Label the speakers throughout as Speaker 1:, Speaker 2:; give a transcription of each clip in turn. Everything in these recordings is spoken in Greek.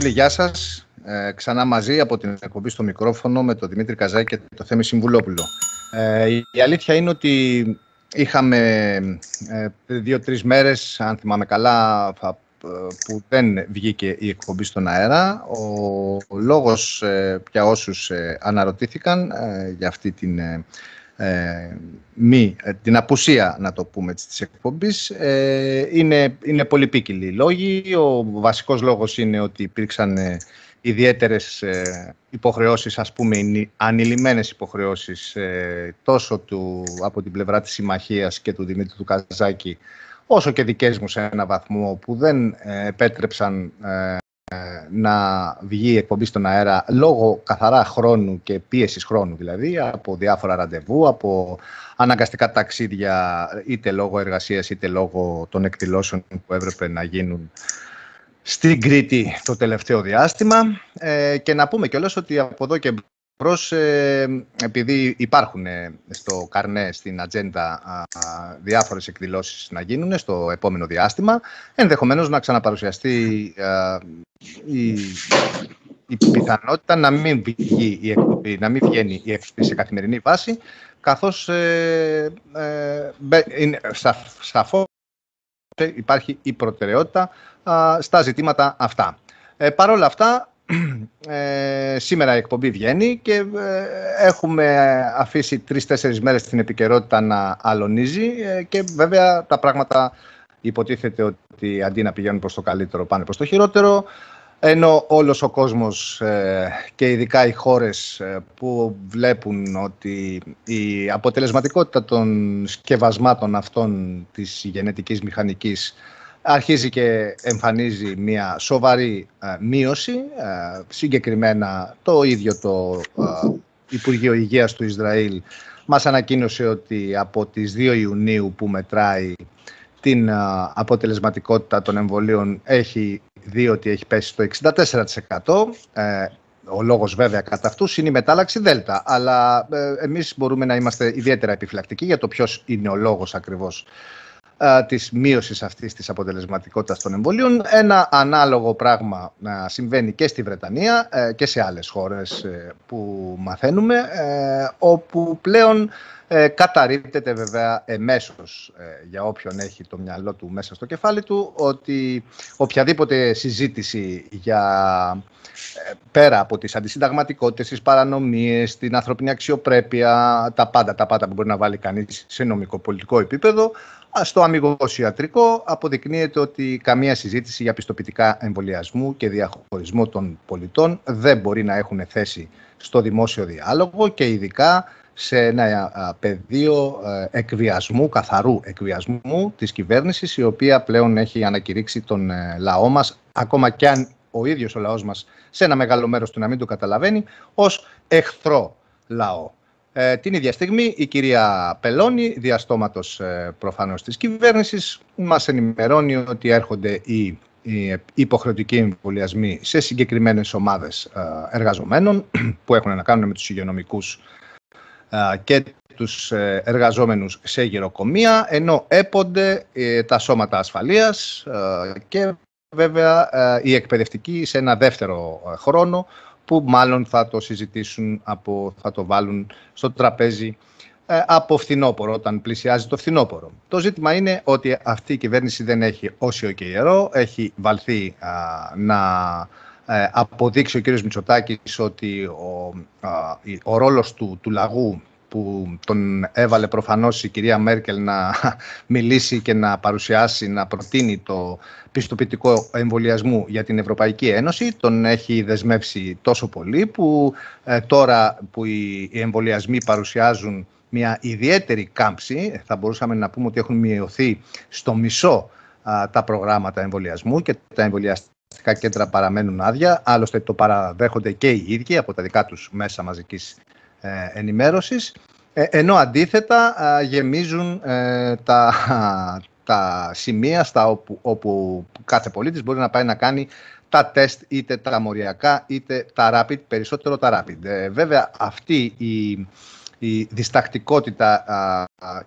Speaker 1: φίλοι, γεια σας. Ε, ξανά μαζί από την εκπομπή στο μικρόφωνο με τον Δημήτρη Καζάκη και το Θέμη Συμβουλόπουλο. Ε, η αλήθεια είναι ότι είχαμε ε, δύο-τρεις μέρες, αν θυμάμαι καλά, που δεν βγήκε η εκπομπή στον αέρα. Ο, λόγος ε, για όσους ε, αναρωτήθηκαν ε, για αυτή την, ε, μη, την απουσία, να το πούμε, της εκπομπής, είναι, είναι πολύ πίκυλοι λόγοι. Ο βασικός λόγος είναι ότι υπήρξαν ιδιαίτερες υποχρεώσεις, ας πούμε, ανηλυμένες υποχρεώσεις τόσο του, από την πλευρά της Συμμαχίας και του Δημήτρη του Καζάκη, όσο και δικές μου σε ένα βαθμό που δεν ε, επέτρεψαν ε, να βγει η εκπομπή στον αέρα λόγω καθαρά χρόνου και πίεσης χρόνου δηλαδή από διάφορα ραντεβού, από αναγκαστικά ταξίδια είτε λόγω εργασίας είτε λόγω των εκδηλώσεων που έπρεπε να γίνουν στην Κρήτη το τελευταίο διάστημα. Ε, και να πούμε κιόλας ότι από εδώ και Προς, ε, επειδή υπάρχουν ε, στο καρνέ, στην ατζέντα διάφορες εκδηλώσεις να γίνουν στο επόμενο διάστημα, ενδεχομένως να ξαναπαρουσιαστεί η, η πιθανότητα να μην βγει η εκπομπή, να μην βγαίνει η εκπομπή σε καθημερινή βάση, καθώς ε, ε, είναι, σαφώς υπάρχει η προτεραιότητα στα ζητήματα αυτά. Ε, Παρ' όλα αυτά, ε, σήμερα η εκπομπή βγαίνει και ε, έχουμε αφήσει τρεις-τέσσερις μέρες την επικαιρότητα να αλωνίζει ε, και βέβαια τα πράγματα υποτίθεται ότι αντί να πηγαίνουν προς το καλύτερο πάνε προς το χειρότερο ενώ όλος ο κόσμος ε, και ειδικά οι χώρες που βλέπουν ότι η αποτελεσματικότητα των σκευασμάτων αυτών της γενετικής μηχανικής αρχίζει και εμφανίζει μια σοβαρή ε, μείωση. Ε, συγκεκριμένα το ίδιο το ε, Υπουργείο Υγείας του Ισραήλ μας ανακοίνωσε ότι από τις 2 Ιουνίου που μετράει την αποτελεσματικότητα των εμβολίων έχει δει ότι έχει πέσει στο 64%. Ο λόγος βέβαια κατά αυτούς είναι η μετάλλαξη Δέλτα, αλλά εμείς μπορούμε να είμαστε ιδιαίτερα επιφυλακτικοί για το ποιος είναι ο λόγος ακριβώς Τη της μείωσης αυτής της αποτελεσματικότητας των εμβολίων. Ένα ανάλογο πράγμα να συμβαίνει και στη Βρετανία ε, και σε άλλες χώρες ε, που μαθαίνουμε, ε, όπου πλέον καταρρύπτεται βέβαια εμέσως για όποιον έχει το μυαλό του μέσα στο κεφάλι του, ότι οποιαδήποτε συζήτηση για πέρα από τις αντισυνταγματικότητες, τις παρανομίες, την ανθρωπινή αξιοπρέπεια, τα πάντα, τα πάντα που μπορεί να βάλει κανείς σε νομικό πολιτικό επίπεδο, στο αμυγός ιατρικό αποδεικνύεται ότι καμία συζήτηση για πιστοποιητικά εμβολιασμού και διαχωρισμό των πολιτών δεν μπορεί να έχουν θέση στο δημόσιο διάλογο και ειδικά σε ένα πεδίο εκβιασμού, καθαρού εκβιασμού της κυβέρνησης η οποία πλέον έχει ανακηρύξει τον ε, λαό μας ακόμα και αν ο ίδιος ο λαός μας σε ένα μεγάλο μέρος του να μην το καταλαβαίνει ως εχθρό λαό. Ε, την ίδια στιγμή η κυρία Πελώνη, διαστόματος ε, προφανώς της κυβέρνησης, μας ενημερώνει ότι έρχονται οι, οι υποχρεωτικοί εμβολιασμοί σε συγκεκριμένες ομάδες ε, εργαζομένων που έχουν να κάνουν με τους υγειονομικούς ε, και τους εργαζόμενους σε γεροκομεία, ενώ έπονται τα σώματα ασφαλείας και βέβαια οι εκπαιδευτικοί σε ένα δεύτερο χρόνο που μάλλον θα το συζητήσουν, από, θα το βάλουν στο τραπέζι ε, από φθινόπωρο, όταν πλησιάζει το φθινόπωρο. Το ζήτημα είναι ότι αυτή η κυβέρνηση δεν έχει όσιο και ιερό, έχει βαλθεί να ε, αποδείξει ο κύριος Μητσοτάκης ότι ο, ο ρόλος του, του λαγού που τον έβαλε προφανώς η κυρία Μέρκελ να μιλήσει και να παρουσιάσει, να προτείνει το πιστοποιητικό εμβολιασμού για την Ευρωπαϊκή Ένωση. Τον έχει δεσμεύσει τόσο πολύ που ε, τώρα που οι, εμβολιασμοί παρουσιάζουν μια ιδιαίτερη κάμψη, θα μπορούσαμε να πούμε ότι έχουν μειωθεί στο μισό τα προγράμματα εμβολιασμού και τα εμβολιαστικά κέντρα παραμένουν άδεια. Άλλωστε το παραδέχονται και οι ίδιοι από τα δικά τους μέσα μαζικής ε, ενημέρωσης, ε, ενώ αντίθετα γεμίζουν ε, τα, τα σημεία στα όπου, όπου κάθε πολίτης μπορεί να πάει να κάνει τα τεστ είτε τα μοριακά είτε τα rapid, περισσότερο τα rapid. βέβαια αυτή η, η διστακτικότητα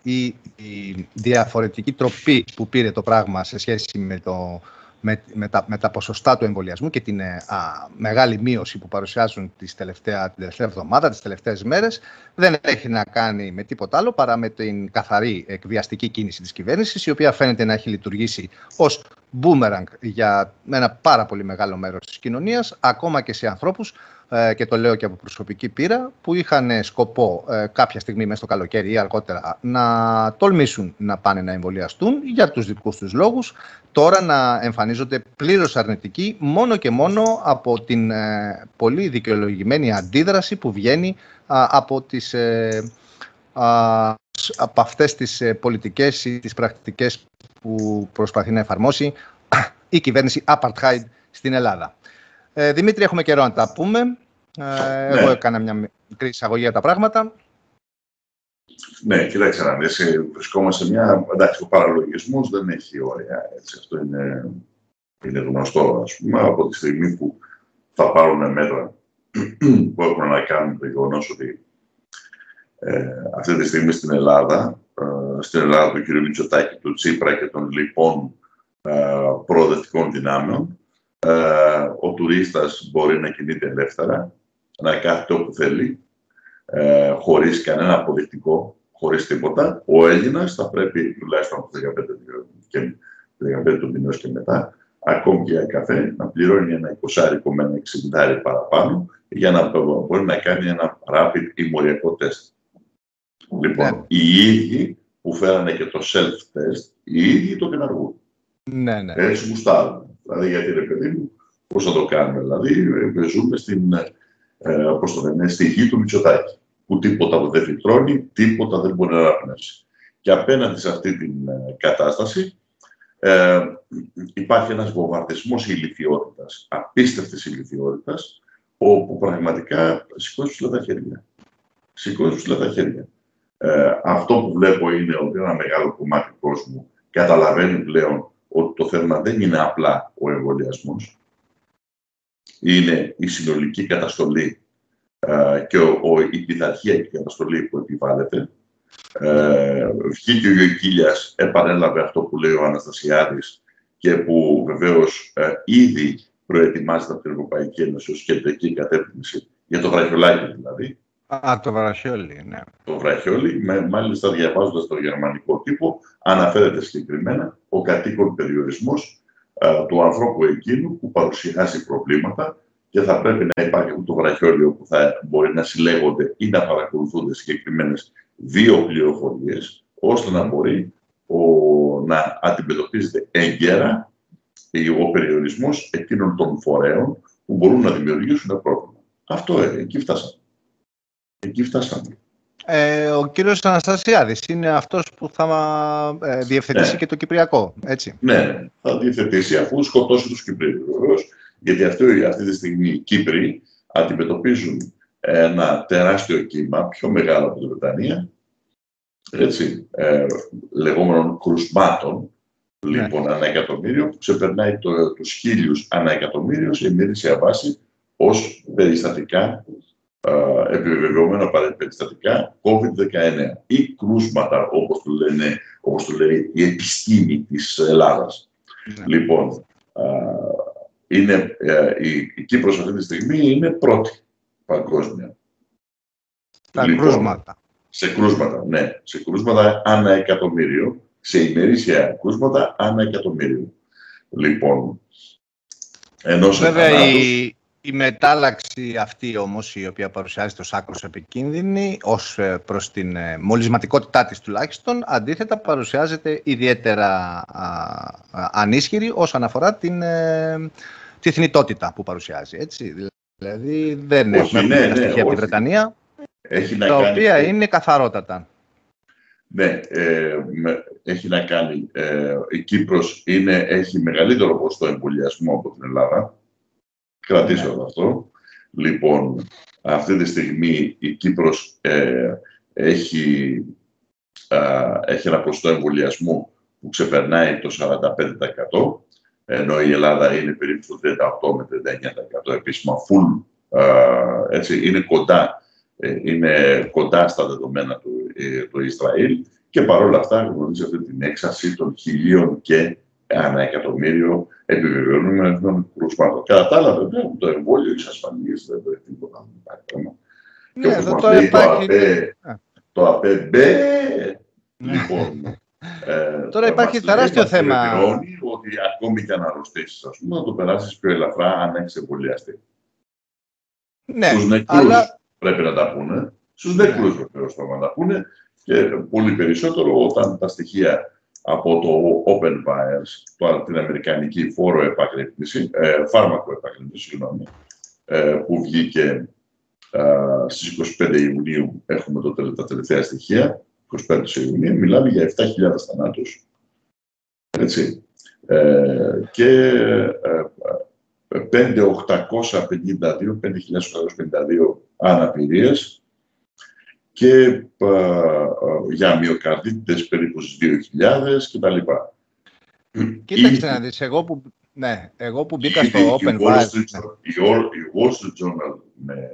Speaker 1: ή η διαφορετική τροπή που πήρε το πράγμα σε σχέση με το με, με, τα, με τα ποσοστά του εμβολιασμού και την ε, α, μεγάλη μείωση που παρουσιάζουν τις τελευταία, την τελευταία εβδομάδα, τις τελευταίες μέρες, δεν έχει να κάνει με τίποτα άλλο παρά με την καθαρή εκβιαστική κίνηση της κυβέρνησης, η οποία φαίνεται να έχει λειτουργήσει ως boomerang για ένα πάρα πολύ μεγάλο μέρος της κοινωνίας, ακόμα και σε ανθρώπους ε, και το λέω και από προσωπική πείρα, που είχαν σκοπό ε, κάποια στιγμή μέσα στο καλοκαίρι ή αργότερα να τολμήσουν να πάνε να εμβολιαστούν για τους δικούς τους λόγους, τώρα να εμφανίζονται πλήρως αρνητικοί μόνο και μόνο από την ε, πολύ δικαιολογημένη αντίδραση που βγαίνει από τις... από αυτές τις πολιτικές ή τις πρακτικές που προσπαθεί να εφαρμόσει η κυβέρνηση Apartheid στην Ελλάδα. Ε, Δημήτρη, έχουμε καιρό να τα πούμε. Ε, ναι. Εγώ έκανα μια μικρή εισαγωγή για τα πράγματα.
Speaker 2: Ναι, κοιτάξτε να δεις, ε, βρισκόμαστε σε μια... Εντάξει, ο παραλογισμός δεν έχει όρια, έτσι, αυτό είναι, είναι γνωστό, ας πούμε, από τη στιγμή που θα πάρουν μέτρα που έχουν να κάνουν το γεγονός ότι ε, αυτή τη στιγμή στην Ελλάδα, ε, στην Ελλάδα του κ. Μητσοτάκη, του Τσίπρα και των λοιπόν ε, προοδευτικών δυνάμεων, ε, ο τουρίστας μπορεί να κινείται ελεύθερα, να κάθεται όπου θέλει, ε, χωρίς κανένα αποδεικτικό, χωρίς τίποτα. Ο Έλληνας θα πρέπει, τουλάχιστον από 15, και 15 του μηνός και μετά, ακόμη και για καφέ, να πληρώνει ένα 20 με ένα 60 παραπάνω για να μπορεί να κάνει ένα rapid ή μοριακό τεστ. Λοιπόν, ναι. οι ίδιοι που φέρανε και το self-test, οι ίδιοι το ενεργούν.
Speaker 1: Ναι, ναι.
Speaker 2: Έτσι γουστάρουν. Δηλαδή, γιατί ρε παιδί μου, πώς θα το κάνουμε. Δηλαδή, ε, ζούμε στην, ε, πώς το λένε, στη γη του Μητσοτάκη, που τίποτα δεν φιλτρώνει, τίποτα δεν μπορεί να αναπνεύσει. Και απέναντι σε αυτή την ε, κατάσταση ε, υπάρχει ένας βομβαρδισμός ηλικιότητας, απίστευτης ηλικιότητας, όπου πραγματικά σηκώσει τα χέρια. Σηκώσει τα χέρια. Ε, αυτό που βλέπω είναι ότι ένα μεγάλο κομμάτι του κόσμου καταλαβαίνει πλέον ότι το θέμα δεν είναι απλά ο εμβολιασμός. Είναι η συνολική καταστολή ε, και ο, ο, η πειθαρχία και η καταστολή που επιβάλλεται. Ε, βγήκε ο Γεωκίλιας, επανέλαβε αυτό που λέει ο Αναστασιάδης και που βεβαίως ε, ήδη προετοιμάζεται από την Ευρωπαϊκή Ένωση ως κεντρική κατεύθυνση για το βραχιολάκι δηλαδή,
Speaker 1: Α, το βραχιόλι, ναι.
Speaker 2: Το βραχιόλι, με, μάλιστα διαβάζοντας το γερμανικό τύπο, αναφέρεται συγκεκριμένα ο κατοίκον περιορισμός του ανθρώπου εκείνου που παρουσιάζει προβλήματα και θα πρέπει να υπάρχει αυτό το βραχιόλι που θα μπορεί να συλλέγονται ή να παρακολουθούνται συγκεκριμένες δύο πληροφορίες, ώστε να μπορεί ο, να αντιμετωπίζεται έγκαιρα ο περιορισμός εκείνων των φορέων που μπορούν να δημιουργήσουν πρόβλημα. Αυτό ε, εκεί φτάσαμε. Εκεί φτάσαμε.
Speaker 1: Ε, ο κύριος Αναστασιάδης είναι αυτός που θα ε, διευθετήσει ναι. και το Κυπριακό, έτσι.
Speaker 2: Ναι, θα διευθετήσει αφού σκοτώσει τους Κυπρίους, βεβαίως. Γιατί αυτή, αυτή τη στιγμή οι Κύπροι αντιμετωπίζουν ένα τεράστιο κύμα, πιο μεγάλο από την Βρετανία, έτσι, ε, λεγόμενων κρουσμάτων, ναι. λοιπόν, ανά εκατομμύριο, που ξεπερνάει το, τους χίλιους ανά εκατομμύριο σε ημερήσια βάση ως περιστατικά επιβεβαιωμένα περιστατικά COVID-19 ή κρούσματα, όπως το, λένε, όπως το λέει η επιστήμη της Ελλάδας. Ναι. Λοιπόν, είναι, ε, η, η Κύπρος αυτή τη στιγμή είναι πρώτη παγκόσμια.
Speaker 1: Τα λοιπόν, κρούσματα.
Speaker 2: Σε κρούσματα, ναι. Σε κρούσματα ανά εκατομμύριο. Σε ημερήσια κρούσματα ανά εκατομμύριο. Λοιπόν,
Speaker 1: ενώ Βέβαια, η, η μετάλλαξη αυτή όμως, η οποία παρουσιάζεται ως άκρος επικίνδυνη, ως ε, προς την ε, μολυσματικότητά της τουλάχιστον, αντίθετα παρουσιάζεται ιδιαίτερα ανίσχυρη όσον αφορά την, ε, τη θνητότητα που παρουσιάζει. Έτσι. Δηλαδή δεν όχι, έχουμε ναι, ναι, στοιχεία από τη Βρετανία, έχει τα κάνει... οποία είναι καθαρότατα.
Speaker 2: Ναι, έχει να κάνει. η Κύπρος είναι, έχει μεγαλύτερο ποσοστό εμβολιασμό από την Ελλάδα κρατήσω ναι. αυτό. Λοιπόν, αυτή τη στιγμή η Κύπρος ε, έχει, έχει ένα ποσοστό εμβολιασμού που ξεπερνάει το 45%, ενώ η Ελλάδα είναι περίπου στο 38 με 39% επίσημα full, έτσι, είναι κοντά, ε, είναι κοντά στα δεδομένα του, ε, του Ισραήλ και παρόλα αυτά γνωρίζει αυτή την έξαρση των χιλίων και ένα εκατομμύριο επιβεβαιώνουμε με κρούσματο. Κατά τα άλλα, βέβαια, το εμβόλιο τη ασφαλή δεν πρέπει τίποτα να υπάρχει πράγμα. Ναι, και όπως μας λέει το ΑΠΕ, το ΑΠΕ, λοιπόν,
Speaker 1: ε, Τώρα υπάρχει τεράστιο θέμα.
Speaker 2: ότι ακόμη και αν αρρωστήσεις, ας πούμε, να το περάσεις πιο ελαφρά αν έχεις εμβολιαστεί.
Speaker 1: Ναι,
Speaker 2: Στους νεκρούς αλλά... πρέπει να τα πούνε. Στους ναι. νεκρούς βεβαίως πρέπει να τα πούνε και πολύ περισσότερο όταν τα στοιχεία από το Open Virus, το, την Αμερικανική φόρο επαγρύπνηση, ε, φάρμακο επαγρύπνηση, συγγνώμη, ε, που βγήκε ε, στις 25 Ιουνίου, έχουμε το, τα τελευταία στοιχεία, 25 Ιουνίου, μιλάμε για 7.000 θανάτους. Έτσι. Ε, και ε, 5.852, 5.852 αναπηρίες και για μυοκαρδίτες περίπου στις 2.000 κτλ.
Speaker 1: Κοίταξε να δεις, εγώ που, ναι, εγώ που μπήκα στο Open Wall
Speaker 2: Η Wall Street Journal με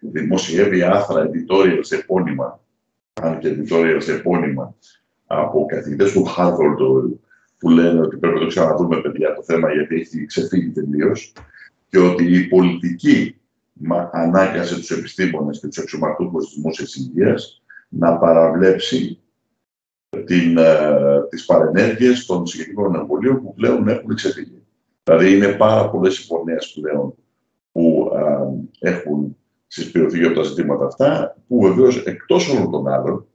Speaker 2: δημοσιεύει άθρα editorials επώνυμα, αν και editorials επώνυμα, από καθηγητές του Harvard που λένε ότι πρέπει να το ξαναδούμε παιδιά το θέμα γιατί έχει ξεφύγει τελείως και ότι η πολιτική ανάγκασε τους επιστήμονες και τους αξιωματούχους της δημόσιας υγείας να παραβλέψει την, ε, τις παρενέργειες των συγκεκριμένων εμβολίων που πλέον έχουν ξεφύγει. Δηλαδή είναι πάρα πολλές υπονέες πλέον που ε, έχουν συσπηρωθεί από τα ζητήματα αυτά, που βεβαίως εκτός όλων των άλλων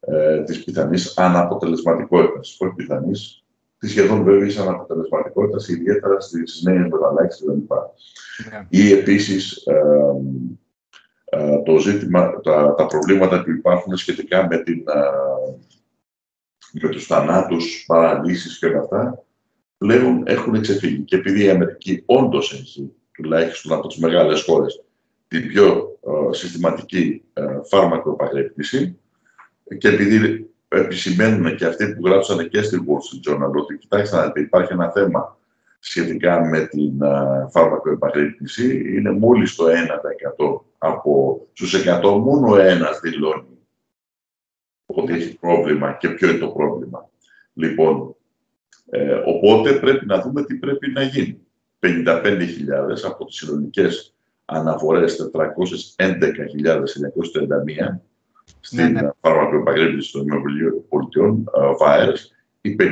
Speaker 2: ε, της πιθανής αναποτελεσματικότητας, όχι πιθανής, τη σχεδόν βέβαιη αναποτελεσματικότητα, ιδιαίτερα στις νέες μεταλλάξεις κλπ. Yeah. Ή επίσης ε, ε, το ζήτημα, τα, τα, προβλήματα που υπάρχουν σχετικά με, την, ε, με τους θανάτους, παραλύσεις και όλα αυτά, πλέον έχουν ξεφύγει. Και επειδή η Αμερική όντως έχει, τουλάχιστον από τις μεγάλες χώρες, την πιο ε, συστηματική ε, φάρμακο επαγρύπνηση και επειδή επισημαίνουν και αυτοί που γράψανε και στην Wall Street Journal ότι κοιτάξτε να δείτε, υπάρχει ένα θέμα σχετικά με την uh, φάρμακο επαγρύπνηση. Είναι μόλις το 1% από στους 100 μόνο ένας δηλώνει ότι έχει πρόβλημα και ποιο είναι το πρόβλημα. Λοιπόν, ε, οπότε πρέπει να δούμε τι πρέπει να γίνει. 55.000 από τις συνολικές αναφορές 411.931 στην ναι, ναι. φαρμακοεπαγρύπνηση των ΗΠΑ, ΒΑΕΡΣ, οι 54.606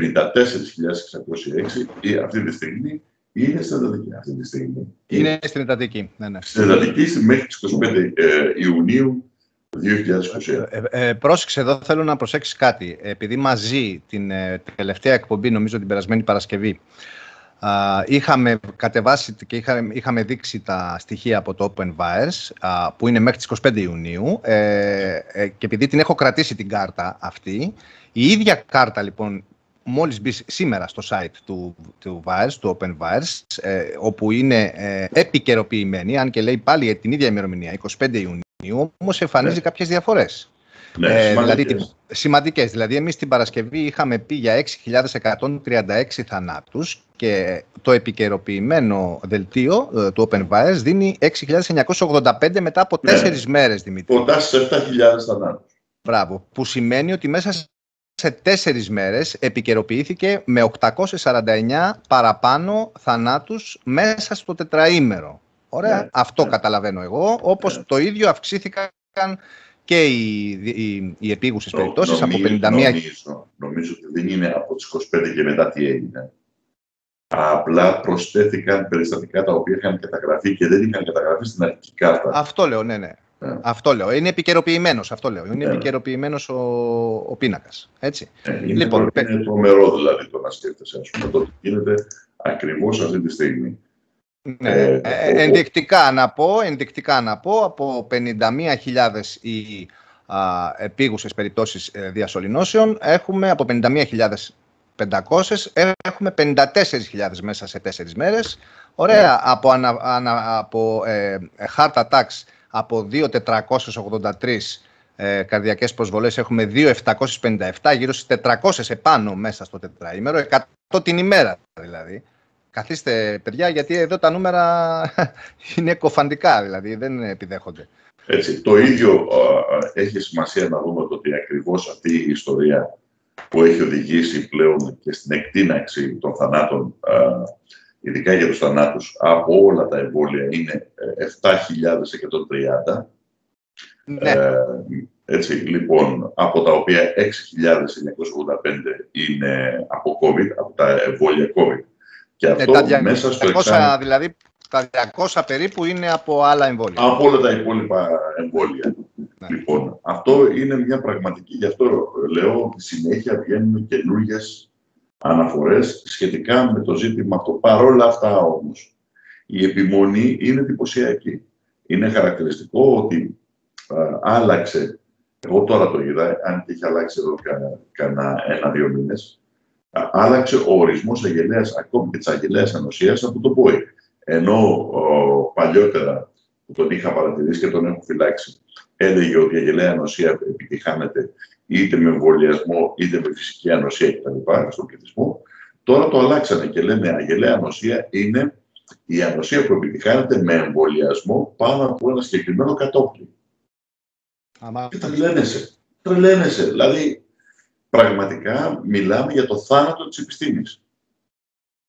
Speaker 2: ή αυτή τη στιγμή είναι στην εντατική. Αυτή τη στιγμή.
Speaker 1: Είναι στην εντατική. Ναι, ναι.
Speaker 2: Στην εντατική μέχρι τις 25 ε, Ιουνίου 2021. Ε,
Speaker 1: ε, πρόσεξε εδώ, θέλω να προσέξεις κάτι. Επειδή μαζί την ε, τελευταία εκπομπή, νομίζω την περασμένη Παρασκευή, είχαμε κατεβάσει και είχαμε, είχαμε δείξει τα στοιχεία από το Open Virus που είναι μέχρι τις 25 Ιουνίου ε, ε, και επειδή την έχω κρατήσει την κάρτα αυτή, η ίδια κάρτα λοιπόν μόλις μπει σήμερα στο site του, του Virus, του Open Virus, ε, όπου είναι ε, επικαιροποιημένη, αν και λέει πάλι την ίδια ημερομηνία, 25 Ιουνίου, όμως εμφανίζει ναι. κάποιες διαφορές.
Speaker 2: Ναι, ε,
Speaker 1: δηλαδή, σημαντικές. Δηλαδή, εμείς την Παρασκευή είχαμε πει για 6.136 θανάτους και το επικαιροποιημένο δελτίο ε, του Open Virus δίνει 6.985 μετά από 4 ναι. μέρες, Δημήτρη.
Speaker 2: Κοντά σε 7.000 θανάτους.
Speaker 1: Μπράβο. Που σημαίνει ότι μέσα σε τέσσερις μέρες επικαιροποιήθηκε με 849 παραπάνω θανάτους μέσα στο τετραήμερο. Ωραία. Ναι, Αυτό ναι. καταλαβαίνω εγώ. Όπως ναι. το ίδιο αυξήθηκαν και οι, οι, οι επίγουσες περιπτώσεις από 51...
Speaker 2: Νομίζω, νομίζω ότι δεν είναι από τις 25 και μετά τι έγινε. Απλά προσθέθηκαν περιστατικά τα οποία είχαν καταγραφεί και δεν είχαν καταγραφεί στην αρχική κάρτα.
Speaker 1: Αυτό λέω, ναι, ναι. Yeah. Αυτό λέω. Είναι επικαιροποιημένος. Αυτό λέω. Είναι yeah. επικαιροποιημένος ο, ο πίνακας. Έτσι.
Speaker 2: Yeah, είναι, λοιπόν, είναι τρομερό δηλαδή το να σκέφτεσαι, ας πούμε, το ότι γίνεται ακριβώς αυτή τη στιγμή.
Speaker 1: Ναι, ε, ε, ενδεικτικά, να πω, ενδεικτικά να πω, από 51.000 οι α, επίγουσες περιπτώσεις ε, διασωληνώσεων, έχουμε από 51.500, έχουμε 54.000 μέσα σε τέσσερις μέρες. Ωραία, ναι. από, ανα, ανα, από ε, heart attacks από 2.483 ε, καρδιακές προσβολές έχουμε 2.757, γύρω στις 400 επάνω μέσα στο τετραήμερο, 100 την ημέρα δηλαδή. Καθίστε, παιδιά, γιατί εδώ τα νούμερα είναι κοφαντικά, δηλαδή δεν επιδέχονται.
Speaker 2: Έτσι, το ίδιο έχει σημασία να δούμε το ότι ακριβώς αυτή η ιστορία που έχει οδηγήσει πλέον και στην εκτείναξη των θανάτων, ειδικά για τους θανάτους, από όλα τα εμβόλια είναι 7.130. Ναι. Ε, έτσι, λοιπόν, από τα οποία 6.985 είναι από COVID, από τα εμβόλια COVID.
Speaker 1: Και ε, αυτό ε, μέσα στο εξάμεινο... Δηλαδή, τα 200 περίπου είναι από άλλα εμβόλια.
Speaker 2: Από όλα τα υπόλοιπα εμβόλια. Ναι. Λοιπόν, αυτό είναι μια πραγματική, γι' αυτό λέω ότι συνέχεια βγαίνουν καινούργιες αναφορές σχετικά με το ζήτημα αυτό. Παρόλα αυτά όμως, η επιμονή είναι εντυπωσιακή. Είναι χαρακτηριστικό ότι άλλαξε, εγώ τώρα το είδα, αν και έχει αλλάξει εδώ κανένα ένα-δύο μήνες, άλλαξε ο ορισμός αγελέας, ακόμη και της αγελέας ανοσίας από το ΠΟΗ. Ενώ ο, παλιότερα που τον είχα παρατηρήσει και τον έχω φυλάξει, έλεγε ότι η αγελαία ανοσία επιτυχάνεται είτε με εμβολιασμό είτε με φυσική ανοσία κτλ. στον πληθυσμό. Τώρα το αλλάξανε και λένε αγελαία ανοσία είναι η ανοσία που επιτυχάνεται με εμβολιασμό πάνω από ένα συγκεκριμένο κατόφλι. Αμα... Και τρελαίνεσαι. Τρελαίνεσαι. Δηλαδή, πραγματικά μιλάμε για το θάνατο της επιστήμης.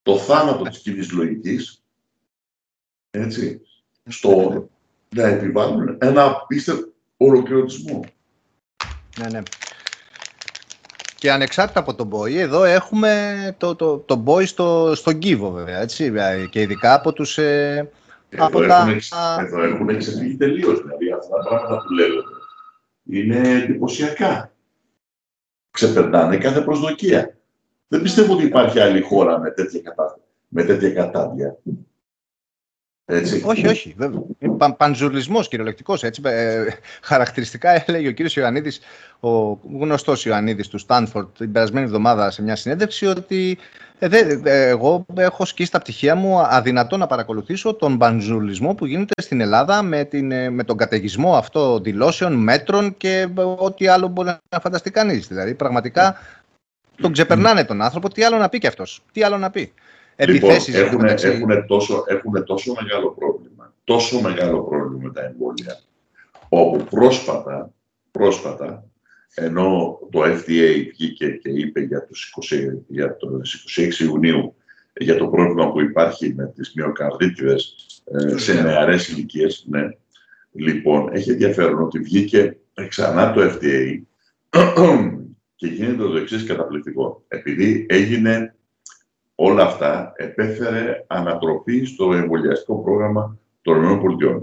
Speaker 2: Το θάνατο της κοινής λογικής, έτσι, στο να επιβάλλουν ένα απίστευτο ολοκληρωτισμό.
Speaker 1: Ναι, ναι. Και ανεξάρτητα από τον Boy, εδώ έχουμε το, το, το Boy στο, στον Κίβο βέβαια, έτσι, και ειδικά από τους... Ε,
Speaker 2: εδώ, από έχουν, τα... εδώ έχουν εξεφύγει τελείως. Δηλαδή αυτά τα πράγματα που λέγονται είναι εντυπωσιακά. Ξεπερνάνε κάθε προσδοκία. Δεν πιστεύω ότι υπάρχει άλλη χώρα με τέτοια, κατά... με τέτοια κατάδια.
Speaker 1: Έτσι. Όχι, όχι. Παν, πανζουρλισμός κυριολεκτικός. Έτσι. Ε, χαρακτηριστικά έλεγε ο κύριος Ιωαννίδης, ο γνωστός Ιωαννίδης του Στάνφορντ την περασμένη εβδομάδα σε μια συνέντευξη ότι ε, ε, εγώ έχω σκίσει τα πτυχία μου αδυνατό να παρακολουθήσω τον πανζουρλισμό που γίνεται στην Ελλάδα με, την, ε, με τον καταιγισμό αυτό δηλώσεων, μέτρων και ό,τι άλλο μπορεί να φανταστεί κανείς. Δηλαδή πραγματικά τον ξεπερνάνε τον άνθρωπο. Τι άλλο να πει κι αυτός; Τι άλλο να πει;
Speaker 2: Επιθέσεις. Λοιπόν, έχουν, έχουν, τόσο, έχουν τόσο μεγάλο πρόβλημα, τόσο μεγάλο πρόβλημα με τα εμβόλια, όπου πρόσφατα, πρόσφατα ενώ το FDA βγήκε και είπε για, τους 20, για το 26 Ιουνίου για το πρόβλημα που υπάρχει με τις μυοκαρδίτιδες ε, σε ναι. νεαρές ηλικίες. Ναι. Λοιπόν, έχει ενδιαφέρον ότι βγήκε ξανά το FDA και γίνεται το εξής καταπληκτικό. Επειδή έγινε όλα αυτά επέφερε ανατροπή στο εμβολιαστικό πρόγραμμα των ΗΠΑ.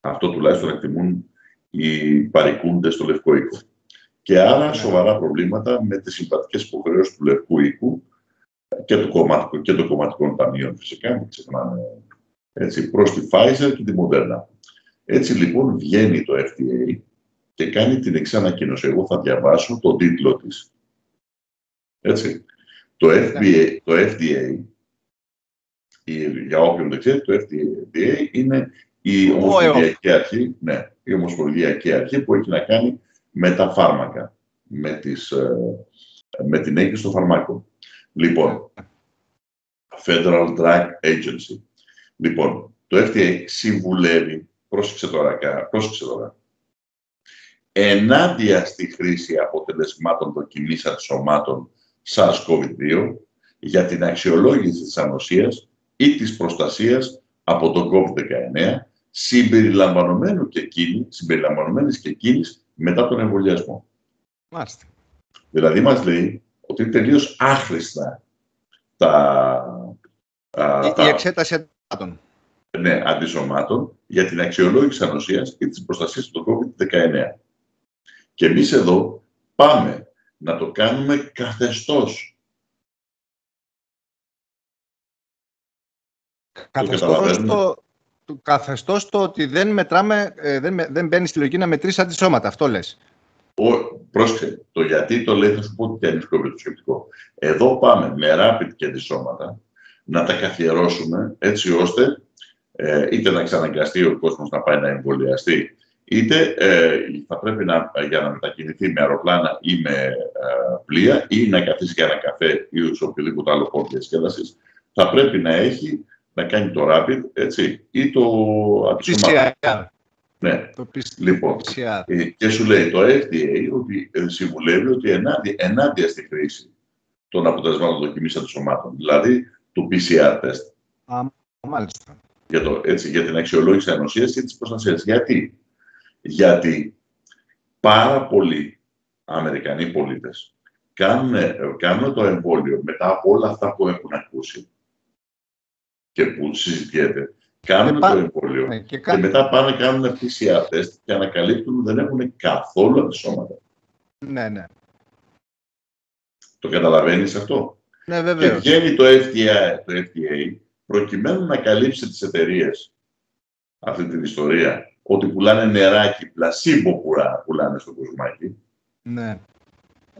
Speaker 2: Αυτό τουλάχιστον εκτιμούν οι παρικούντες στο Λευκό Οίκο. Και άρα ναι. σοβαρά προβλήματα με τις συμπατικές υποχρεώσεις του Λευκού Οίκου και, του κομματικού, και των κομματικών ταμείων φυσικά, μην ξεχνάμε, έτσι, προς τη Pfizer και τη Moderna. Έτσι λοιπόν βγαίνει το FDA και κάνει την εξή ανακοίνωση. Εγώ θα διαβάσω τον τίτλο της. Έτσι. Το, FBA, το FDA, για όποιον δεν ξέρει, το FDA είναι η Ομοσπονδιακή Αρχή, ναι, η Ομοσπονδιακή Αρχή που έχει να κάνει με τα φάρμακα, με, τις, ε, με την έγκριση των φαρμάκων. Λοιπόν, Federal Drug Agency. Λοιπόν, το FDA συμβουλεύει, πρόσεξε τώρα, πρόσεξε τώρα, ενάντια στη χρήση αποτελεσμάτων δοκιμής αντισωμάτων SARS-CoV-2 για την αξιολόγηση της ανοσίας ή της προστασίας από τον COVID-19 συμπεριλαμβανομένου και εκείνη, συμπεριλαμβανομένης και εκείνης μετά τον εμβολιασμό.
Speaker 1: Μάλιστα.
Speaker 2: Δηλαδή μας λέει ότι είναι τελείως άχρηστα τα...
Speaker 1: Η, τα, η εξέταση αντισωμάτων.
Speaker 2: Ναι, αντισωμάτων για την αξιολόγηση ανοσίας ή της προστασίας του COVID-19. Και εμείς εδώ πάμε να το κάνουμε καθεστώς.
Speaker 1: Καθεστώς το, το, καθεστώς το ότι δεν μετράμε, ε, δεν, δεν μπαίνει στη λογική να μετρήσει αντισώματα. Αυτό λες.
Speaker 2: Ο, πρόσεχε, το γιατί το λέει θα σου πω τι είναι το σκεπτικό. Εδώ πάμε με rapid και αντισώματα να τα καθιερώσουμε έτσι ώστε ε, είτε να εξαναγκαστεί ο κόσμος να πάει να εμβολιαστεί είτε ε, θα πρέπει να, για να μετακινηθεί με αεροπλάνα ή με ε, πλοία ή να καθίσει για ένα καφέ ή σε οποιοδήποτε άλλο χώρο διασκέδασης, θα πρέπει να έχει να κάνει το rapid, έτσι, ή το αντισώμα. Ναι. Το λοιπόν, ε, και σου λέει το FDA ότι ε, συμβουλεύει ότι ενάντια, ενάντια στη χρήση των αποτελεσμάτων δοκιμής των σωμάτων, δηλαδή του PCR test.
Speaker 1: Α, μάλιστα.
Speaker 2: Για, το, έτσι, για την αξιολόγηση ανοσίας και της προστασίας. Γιατί; Γιατί πάρα πολλοί Αμερικανοί πολίτες κάνουν, κάνουν το εμβόλιο μετά από όλα αυτά που έχουν ακούσει και που συζητιέται. Κάνουν το εμβόλιο ναι, και, και, μετά πάνε κάνουν PCR test και ανακαλύπτουν ότι δεν έχουν καθόλου αντισώματα.
Speaker 1: Ναι, ναι.
Speaker 2: Το καταλαβαίνεις αυτό;
Speaker 1: Ναι, βέβαια.
Speaker 2: Και βγαίνει το FDA, το FDA προκειμένου να καλύψει τις εταιρείες αυτή την ιστορία ότι πουλάνε νεράκι, πλασίμπο πουλάνε στο κοσμάκι.
Speaker 1: Ναι.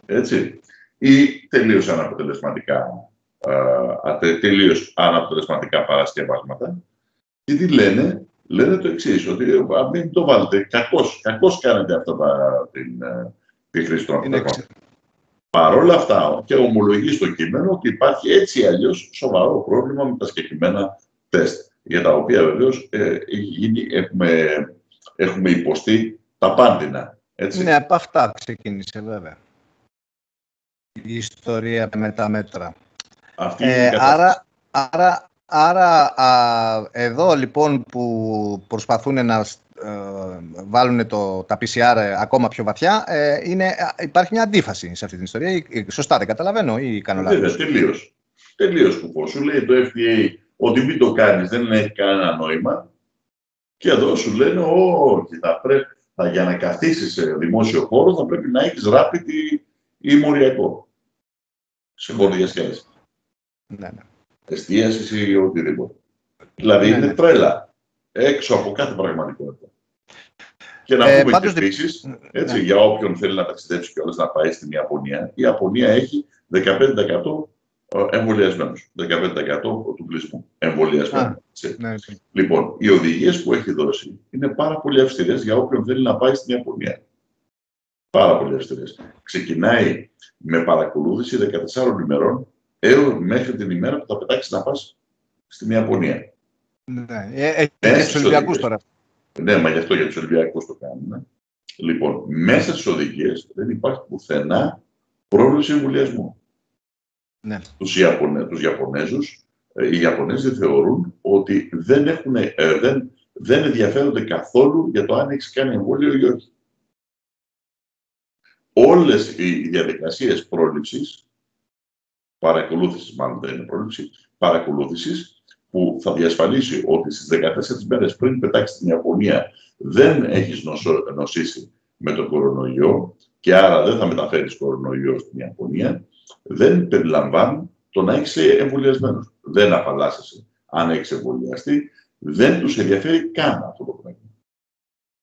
Speaker 2: Έτσι. Ή τελείως αναποτελεσματικά, ε, τελείως αναποτελεσματικά παρασκευάσματα. Και τι λένε, λένε το εξής ότι μην το βάλετε, κακώς, κακώς κάνετε αυτά τα, την, ε, τη χρήση των Παρ' όλα αυτά και ομολογεί στο κείμενο ότι υπάρχει έτσι ή αλλιώς σοβαρό πρόβλημα με τα συγκεκριμένα τεστ, για τα οποία βεβαίως ε, έχουμε, έχουμε υποστεί τα πάντινα. Έτσι.
Speaker 1: Ναι, από αυτά ξεκίνησε βέβαια. Η ιστορία με τα μέτρα.
Speaker 2: Αυτή ε,
Speaker 1: άρα, άρα, άρα α, εδώ λοιπόν που προσπαθούν να ε, βάλουν το, τα PCR ακόμα πιο βαθιά, ε, είναι, υπάρχει μια αντίφαση σε αυτή την ιστορία. Σωστά δεν καταλαβαίνω ή κάνω λάθος;
Speaker 2: Βέβαια, τελείως. Τελείως κουφός. Σου λέει το FDA ότι μην το κάνεις δεν έχει κανένα νόημα και εδώ σου λένε όχι, θα πρέπει, θα, για να καθίσεις σε δημόσιο χώρο θα πρέπει να έχεις rapid ή, ή μοριακό. Σε σχέση.
Speaker 1: Ναι, ναι.
Speaker 2: Εστίασης ή οτιδήποτε. Δηλαδή ναι, είναι ναι. τρέλα έξω από κάθε πραγματικότητα. Και να ε, πούμε πάντως... και επίσης, ναι. για όποιον θέλει να ταξιδέψει και όλες να πάει στην Ιαπωνία, η Ιαπωνία έχει 15% ε, εμβολιασμένου. 15% του πληθυσμού εμβολιασμένου. Ναι, ναι. Λοιπόν, οι οδηγίες που έχει δώσει είναι πάρα πολύ αυστηρές για όποιον θέλει να πάει στην Ιαπωνία. Πάρα πολύ αυστηρές. Ξεκινάει με παρακολούθηση 14 ημερών έως μέχρι την ημέρα που θα πετάξεις να πας στην Ιαπωνία.
Speaker 1: Ναι, ε, έχει τους Ολυμπιακούς τώρα.
Speaker 2: Ναι, μα γι' αυτό για τους Ολυμπιακούς το κάνουμε. Λοιπόν, μέσα στις οδηγίες δεν υπάρχει πουθενά πρόβληση εμβολιασμού.
Speaker 1: Ναι.
Speaker 2: Τους, Ιαπωνέ, τους Ιαπωνέζους, ε, οι Ιαπωνέζοι θεωρούν ότι δεν, έχουν, ε, δεν, δεν ενδιαφέρονται καθόλου για το αν έχεις κάνει εμβόλιο ή όχι. Όλες οι διαδικασίες πρόληψης, παρακολούθησης μάλλον δεν είναι πρόληψη, παρακολούθησης, που θα διασφαλίσει ότι στις 14 μέρες πριν πετάξεις στην Ιαπωνία δεν έχεις νοσήσει με τον κορονοϊό και άρα δεν θα μεταφέρεις κορονοϊό στην Ιαπωνία, δεν περιλαμβάνουν το να έχεις εμβολιασμένο. Δεν απαλλάσσεσαι αν έχεις εμβολιαστεί, δεν τους ενδιαφέρει καν αυτό το πράγμα.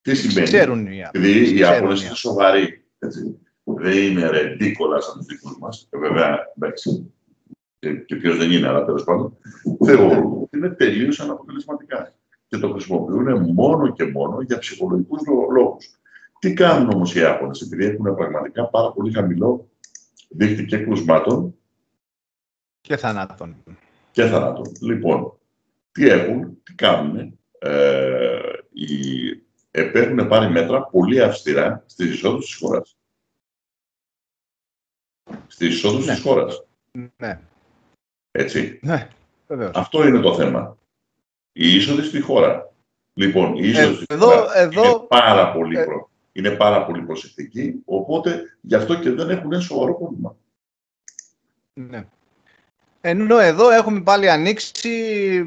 Speaker 2: Τι σημαίνει,
Speaker 1: Ξέρουν
Speaker 2: οι Επειδή οι Ιάπωνες είναι σοβαροί, έτσι. δεν είναι ρεντίκολα σαν τους δικούς μας. Ε, βέβαια, εντάξει, και ποιος δεν είναι, αλλά τέλος πάντων, θεωρούν ότι είναι τελείως αναποτελεσματικά. Και το χρησιμοποιούν μόνο και μόνο για ψυχολογικούς λόγους. Τι κάνουν όμως οι Ιάπωνες, επειδή έχουν πραγματικά πάρα πολύ χαμηλό δείκτη και κρουσμάτων.
Speaker 1: Και θανάτων.
Speaker 2: Και θανάτων. Λοιπόν, τι έχουν, τι κάνουν. Ε, οι, έχουν πάρει μέτρα πολύ αυστηρά στις εισόδους της χώρας. Στις εισόδους ναι. της χώρας.
Speaker 1: Ναι.
Speaker 2: Έτσι.
Speaker 1: Ναι, βεβαίως.
Speaker 2: Αυτό είναι το θέμα. Η είσοδη στη χώρα. Λοιπόν, η είσοδη στη
Speaker 1: εδώ,
Speaker 2: χώρα
Speaker 1: εδώ...
Speaker 2: είναι πάρα πολύ ε... είναι πάρα πολύ προσεκτική, οπότε γι' αυτό και δεν έχουν ένα σοβαρό πρόβλημα.
Speaker 1: Ναι. Ενώ εδώ έχουμε πάλι ανοίξει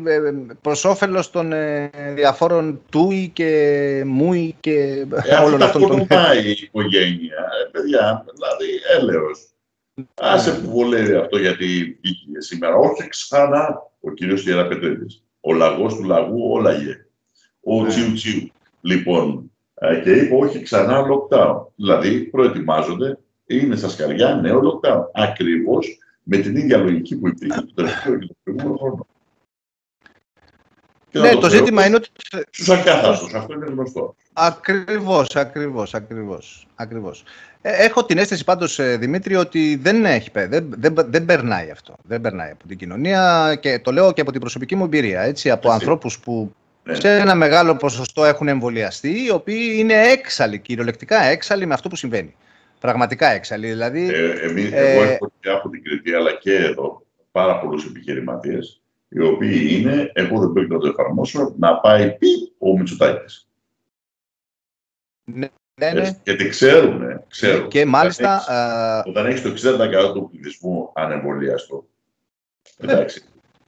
Speaker 1: ε, προς όφελος των ε, διαφόρων τούι και μούι και
Speaker 2: ε, όλων αυτών των... πάει η οικογένεια, ε, παιδιά, δηλαδή έλεος. Άσε που βολεύει αυτό γιατί βγήκε σήμερα. Όχι ξανά ο κύριος Ιεραπετρίδης. Ο λαγός του λαγού όλαγε. Ο ναι. Τσιου Τσιου. Λοιπόν, και είπε όχι ξανά lockdown. Δηλαδή προετοιμάζονται, είναι στα σκαριά νέο lockdown. Ακριβώς με την ίδια λογική που υπήρχε το τελευταίο και το προηγούμενο χρόνο.
Speaker 1: ναι, το, το ζήτημα είναι ότι...
Speaker 2: Στους ακάθαστους, αυτό είναι γνωστό.
Speaker 1: Ακριβώς, ακριβώς, ακριβώς. ακριβώς. Ε, έχω την αίσθηση πάντως, ε, Δημήτρη, ότι δεν, έχει, δεν, δεν, δεν περνάει αυτό. Δεν περνάει από την κοινωνία και το λέω και από την προσωπική μου εμπειρία. Έτσι, από ανθρώπους που ναι. σε ένα μεγάλο ποσοστό έχουν εμβολιαστεί, οι οποίοι είναι έξαλλοι, κυριολεκτικά έξαλλοι με αυτό που συμβαίνει. Πραγματικά έξαλλοι. Δηλαδή,
Speaker 2: ε, εμείς, ε, εγώ έχω και από την Κρήτη, αλλά και εδώ, πάρα πολλού επιχειρηματίε, οι οποίοι είναι, εγώ δεν πρέπει να το εφαρμόσω, να πάει πει ο Μητσοτάκη.
Speaker 1: Ναι, ναι, ναι.
Speaker 2: Γιατί ξέρουν, ξέρουν.
Speaker 1: Και μάλιστα.
Speaker 2: Όταν έχει το 60% του πληθυσμού ανεμβολίαστο. Εντάξει.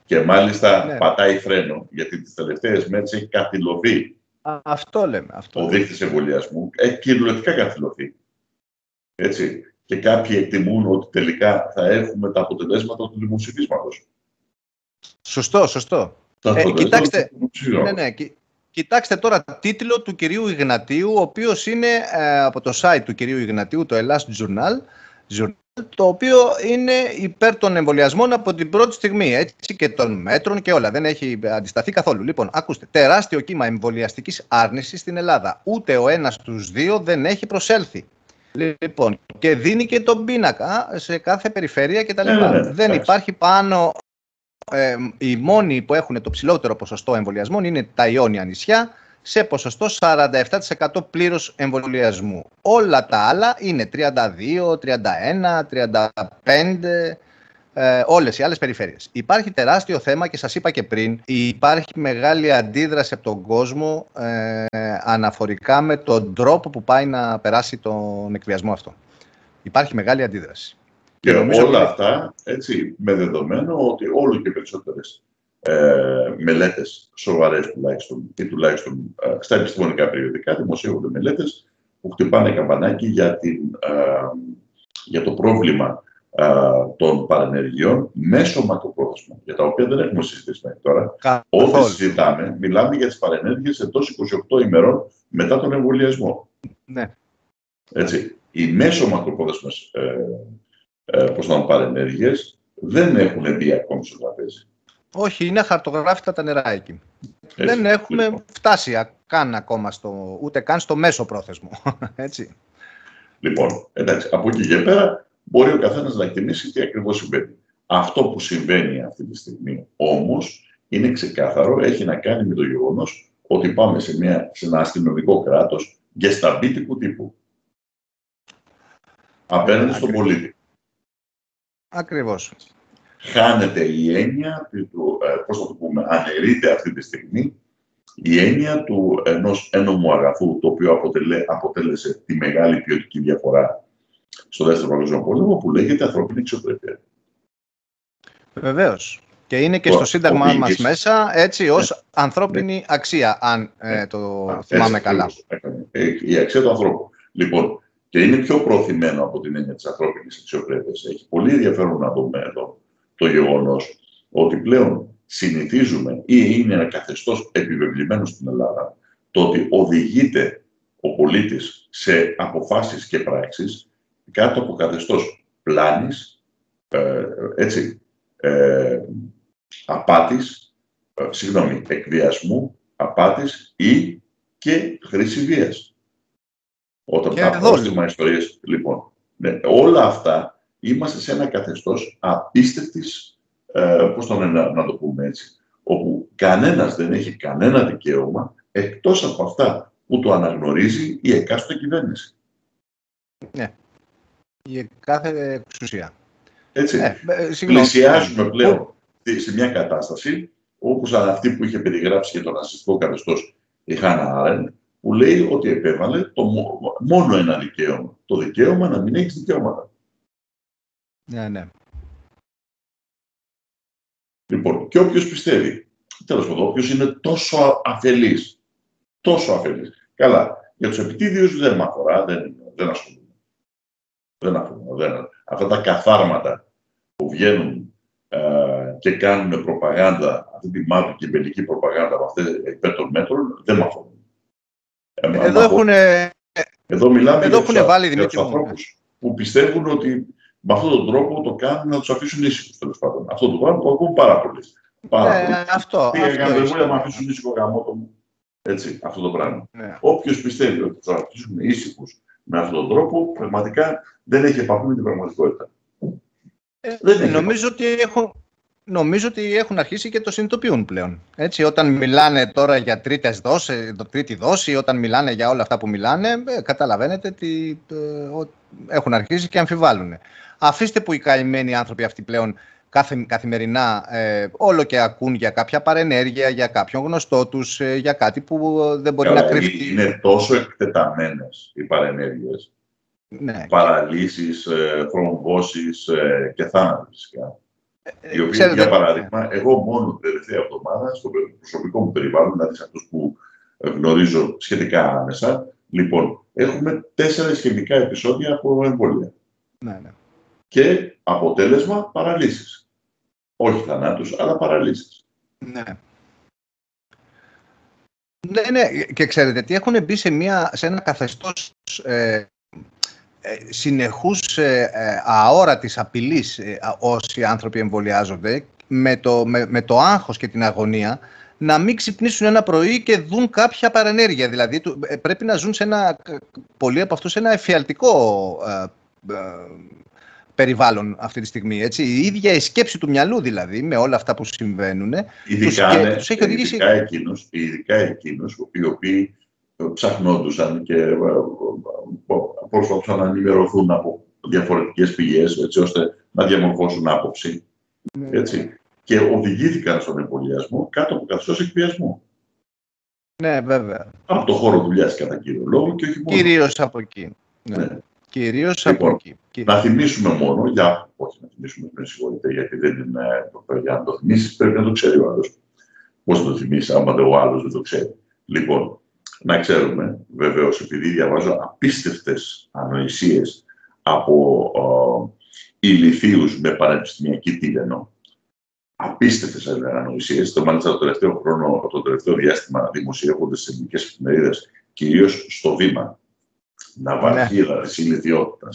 Speaker 2: Και μάλιστα ναι. πατάει φρένο, γιατί τις τελευταίες μέρες έχει καθυλωθεί.
Speaker 1: Αυτό λέμε. Αυτό
Speaker 2: ο δείκτης εμβολιασμού έχει κυριολεκτικά καθυλωθεί. Έτσι. Και κάποιοι εκτιμούν ότι τελικά θα έχουμε τα αποτελέσματα του δημοψηφίσματος.
Speaker 1: Σωστό, σωστό. Ε, κοιτάξτε, ναι, ναι, κοιτάξτε τώρα τίτλο του κυρίου Ιγνατίου, ο οποίος είναι ε, από το site του κυρίου Ιγνατίου, το Last Journal, το οποίο είναι υπέρ των εμβολιασμών από την πρώτη στιγμή, έτσι και των μέτρων και όλα. Δεν έχει αντισταθεί καθόλου. Λοιπόν, ακούστε, τεράστιο κύμα εμβολιαστικής άρνησης στην Ελλάδα. Ούτε ο ένας στους δύο δεν έχει προσέλθει. Λοιπόν, και δίνει και τον πίνακα σε κάθε περιφέρεια κτλ. Ναι, ναι, ναι, Δεν υπάρχει πάνω. Ε, οι μόνοι που έχουν το ψηλότερο ποσοστό εμβολιασμών είναι τα Ιόνια νησιά σε ποσοστό 47% πλήρους εμβολιασμού. Όλα τα άλλα είναι 32, 31, 35 ε, όλες οι άλλες περιφέρειες. Υπάρχει τεράστιο θέμα και σας είπα και πριν, υπάρχει μεγάλη αντίδραση από τον κόσμο ε, αναφορικά με τον τρόπο που πάει να περάσει τον εκβιασμό αυτό. Υπάρχει μεγάλη αντίδραση.
Speaker 2: Και, όλα αυτά, έτσι, με δεδομένο ότι όλο και περισσότερες ε, μελέτες σοβαρές τουλάχιστον ή τουλάχιστον ε, στα επιστημονικά περιοδικά δημοσιεύονται μελέτες που χτυπάνε καμπανάκι για, την, ε, για το πρόβλημα των παρενεργειών μέσω μακροπρόθεσμα, για τα οποία δεν έχουμε συζητήσει μέχρι τώρα. Ό,τι συζητάμε, μιλάμε για τις παρενέργειες εντός 28 ημερών μετά τον εμβολιασμό.
Speaker 1: Ναι.
Speaker 2: Έτσι. Οι μέσω μακροπρόθεσμες ε, ε, παρενέργειες δεν έχουν μπει ακόμη στο τραπέζι.
Speaker 1: Όχι, είναι χαρτογράφητα τα νερά εκεί. δεν έχουμε λοιπόν. φτάσει καν ακόμα στο, ούτε καν στο μέσο πρόθεσμο. Έτσι.
Speaker 2: Λοιπόν, εντάξει, από εκεί και πέρα μπορεί ο καθένας να εκτιμήσει τι ακριβώς συμβαίνει. Αυτό που συμβαίνει αυτή τη στιγμή όμως είναι ξεκάθαρο, έχει να κάνει με το γεγονός ότι πάμε σε, μια, σε ένα αστυνομικό κράτος γεσταμπίτικου τύπου. Απέναντι στον πολίτη.
Speaker 1: Ακριβώς.
Speaker 2: Χάνεται η έννοια, του, ε, πώς θα το πούμε, αναιρείται αυτή τη στιγμή η έννοια του ενός ένομου αγαθού, το οποίο αποτελέ, αποτέλεσε τη μεγάλη ποιοτική διαφορά στο δεύτερο παγκόσμιο πόλεμο που λέγεται ανθρώπινη εξωπρέπεια.
Speaker 1: Βεβαίως. Και είναι και στο Σύνταγμά μας μέσα έτσι ως ναι. ανθρώπινη αξία, αν ε, το θυμάμαι καλά.
Speaker 2: Ε, η αξία του ανθρώπου. Λοιπόν, και είναι πιο προωθημένο από την έννοια της ανθρώπινης αξιοπρέπεια. Έχει πολύ ενδιαφέρον να δούμε εδώ το γεγονός ότι πλέον συνηθίζουμε ή είναι ένα καθεστώς επιβεβλημένο στην Ελλάδα το ότι οδηγείται ο πολίτης σε αποφάσεις και πράξεις κάτω από καθεστώς πλάνης, ε, έτσι, ε, απάτης, ε, συγγνώμη, εκβιασμού, απάτης ή και χρήση βίας. Όταν και τα πρόστιμα ιστορίες, λοιπόν, ναι, όλα αυτά είμαστε σε ένα καθεστώς απίστευτης, ε, πώς το να, να το πούμε έτσι, όπου κανένας δεν έχει κανένα δικαίωμα εκτός από αυτά που το αναγνωρίζει η εκάστοτε κυβέρνηση.
Speaker 1: Ναι η κάθε εξουσία.
Speaker 2: Έτσι. Ε, Πλησιάζουμε πλέον σε μια κατάσταση όπως αυτή που είχε περιγράψει και το ναζιστικό καθεστώς η Χάνα Άρεν, που λέει ότι επέβαλε το μόνο ένα δικαίωμα. Το δικαίωμα να μην έχεις δικαιώματα.
Speaker 1: Ναι, ναι.
Speaker 2: Λοιπόν, και όποιος πιστεύει, τέλος πάντων, όποιος είναι τόσο αφελής, τόσο αφελής. Καλά, για τους επιτίδιους δεν με αφορά, δεν, δεν ασχολούμαι. Δεν αφορούν. Αυτά τα καθάρματα που βγαίνουν ε, και κάνουν προπαγάνδα, αυτή τη μαύρη και μπελική προπαγάνδα από αυτές υπέρ των μέτρων, δεν με αφορούν.
Speaker 1: Ε, εδώ έχουν,
Speaker 2: εδώ μιλάμε
Speaker 1: εδώ για,
Speaker 2: τους,
Speaker 1: βάλει,
Speaker 2: για τους ανθρώπους που πιστεύουν ότι με αυτόν τον τρόπο το κάνουν να τους αφήσουν ήσυχους τέλος πάντων. Αυτό το πράγμα το ακούν πάρα πολύ. Πάρα
Speaker 1: ε,
Speaker 2: πολύ.
Speaker 1: Αυτό.
Speaker 2: Πήγα δεν να με αφήσουν ήσυχο γαμό μου. Έτσι, αυτό το πράγμα. Ναι. Όποιος πιστεύει ότι θα αφήσουν ήσυχους με αυτόν τον τρόπο, πραγματικά δεν έχει επαφή με την πραγματικότητα.
Speaker 1: Ε, δεν νομίζω ότι έχουν, νομίζω ότι έχουν αρχίσει και το συνειδητοποιούν πλέον. Έτσι, όταν μιλάνε τώρα για τρίτες δόση, τρίτη δόση, όταν μιλάνε για όλα αυτά που μιλάνε, ε, καταλαβαίνετε ότι ε, έχουν αρχίσει και αμφιβάλλουν. Αφήστε που οι καημένοι άνθρωποι αυτοί πλέον κάθε, καθημερινά ε, όλο και ακούν για κάποια παρενέργεια, για κάποιον γνωστό τους, ε, για κάτι που δεν μπορεί να κρυφτεί.
Speaker 2: Είναι τόσο εκτεταμένες οι παρενέργειες, ναι. παραλύσεις, ε, θρομβώσεις ε, και θάνατοι φυσικά. Ε, οι οποίοι, για παράδειγμα, εγώ μόνο την τελευταία εβδομάδα στο προσωπικό μου περιβάλλον, δηλαδή σε αυτούς που γνωρίζω σχετικά άμεσα, λοιπόν, έχουμε τέσσερα σχετικά επεισόδια από εμβόλια. Ναι, ναι. Και αποτέλεσμα παραλύσεις. Όχι θανάτους, αλλά παραλύσεις.
Speaker 1: Ναι. Ναι, ναι, και ξέρετε τι, έχουν μπει σε, μια, σε ένα καθεστώς ε, ε, συνεχούς ε, ε, αόρατης απειλής ε, όσοι άνθρωποι εμβολιάζονται με το, με, με το άγχος και την αγωνία να μην ξυπνήσουν ένα πρωί και δουν κάποια παρενέργεια. Δηλαδή ε, πρέπει να ζουν σε ένα, πολλοί από αυτούς σε ένα εφιαλτικό περιβάλλον αυτή τη στιγμή. Έτσι. Η ίδια η σκέψη του μυαλού δηλαδή με όλα αυτά που συμβαίνουν
Speaker 2: ειδικά, τους, ναι, τους έχει οδηγήσει... Ειδικά εκείνους, ειδικά εκείνους οι οποίοι ψαχνόντουσαν και προσπαθούσαν να ενημερωθούν από διαφορετικές πηγές έτσι ώστε να διαμορφώσουν άποψη. Ναι. Έτσι. Και οδηγήθηκαν στον εμβολιασμό κάτω από καθώς εκβιασμού.
Speaker 1: Ναι, βέβαια.
Speaker 2: Από το χώρο δουλειάς κατά κύριο λόγο και όχι μόνο.
Speaker 1: Κυρίως από εκεί. Ναι. ναι. Κυρίως από λοιπόν, εκεί.
Speaker 2: Να θυμίσουμε μόνο, για, όχι να θυμίσουμε, με συγχωρείτε, γιατί δεν είναι για να το θυμίσεις, πρέπει να το ξέρει ο άλλος. Πώς να το θυμίσεις, άμα ο άλλος δεν το ξέρει. Λοιπόν, να ξέρουμε, βεβαίως, επειδή διαβάζω απίστευτες ανοησίες από ηλικίους με πανεπιστημιακή τύλενο, απίστευτες ανοησίες, το μάλιστα το τελευταίο χρόνο, το τελευταίο διάστημα δημοσιεύονται σε ελληνικέ εφημερίδες, κυρίως στο βήμα, ναυαρχίδα ναι. τη ηλικιότητα.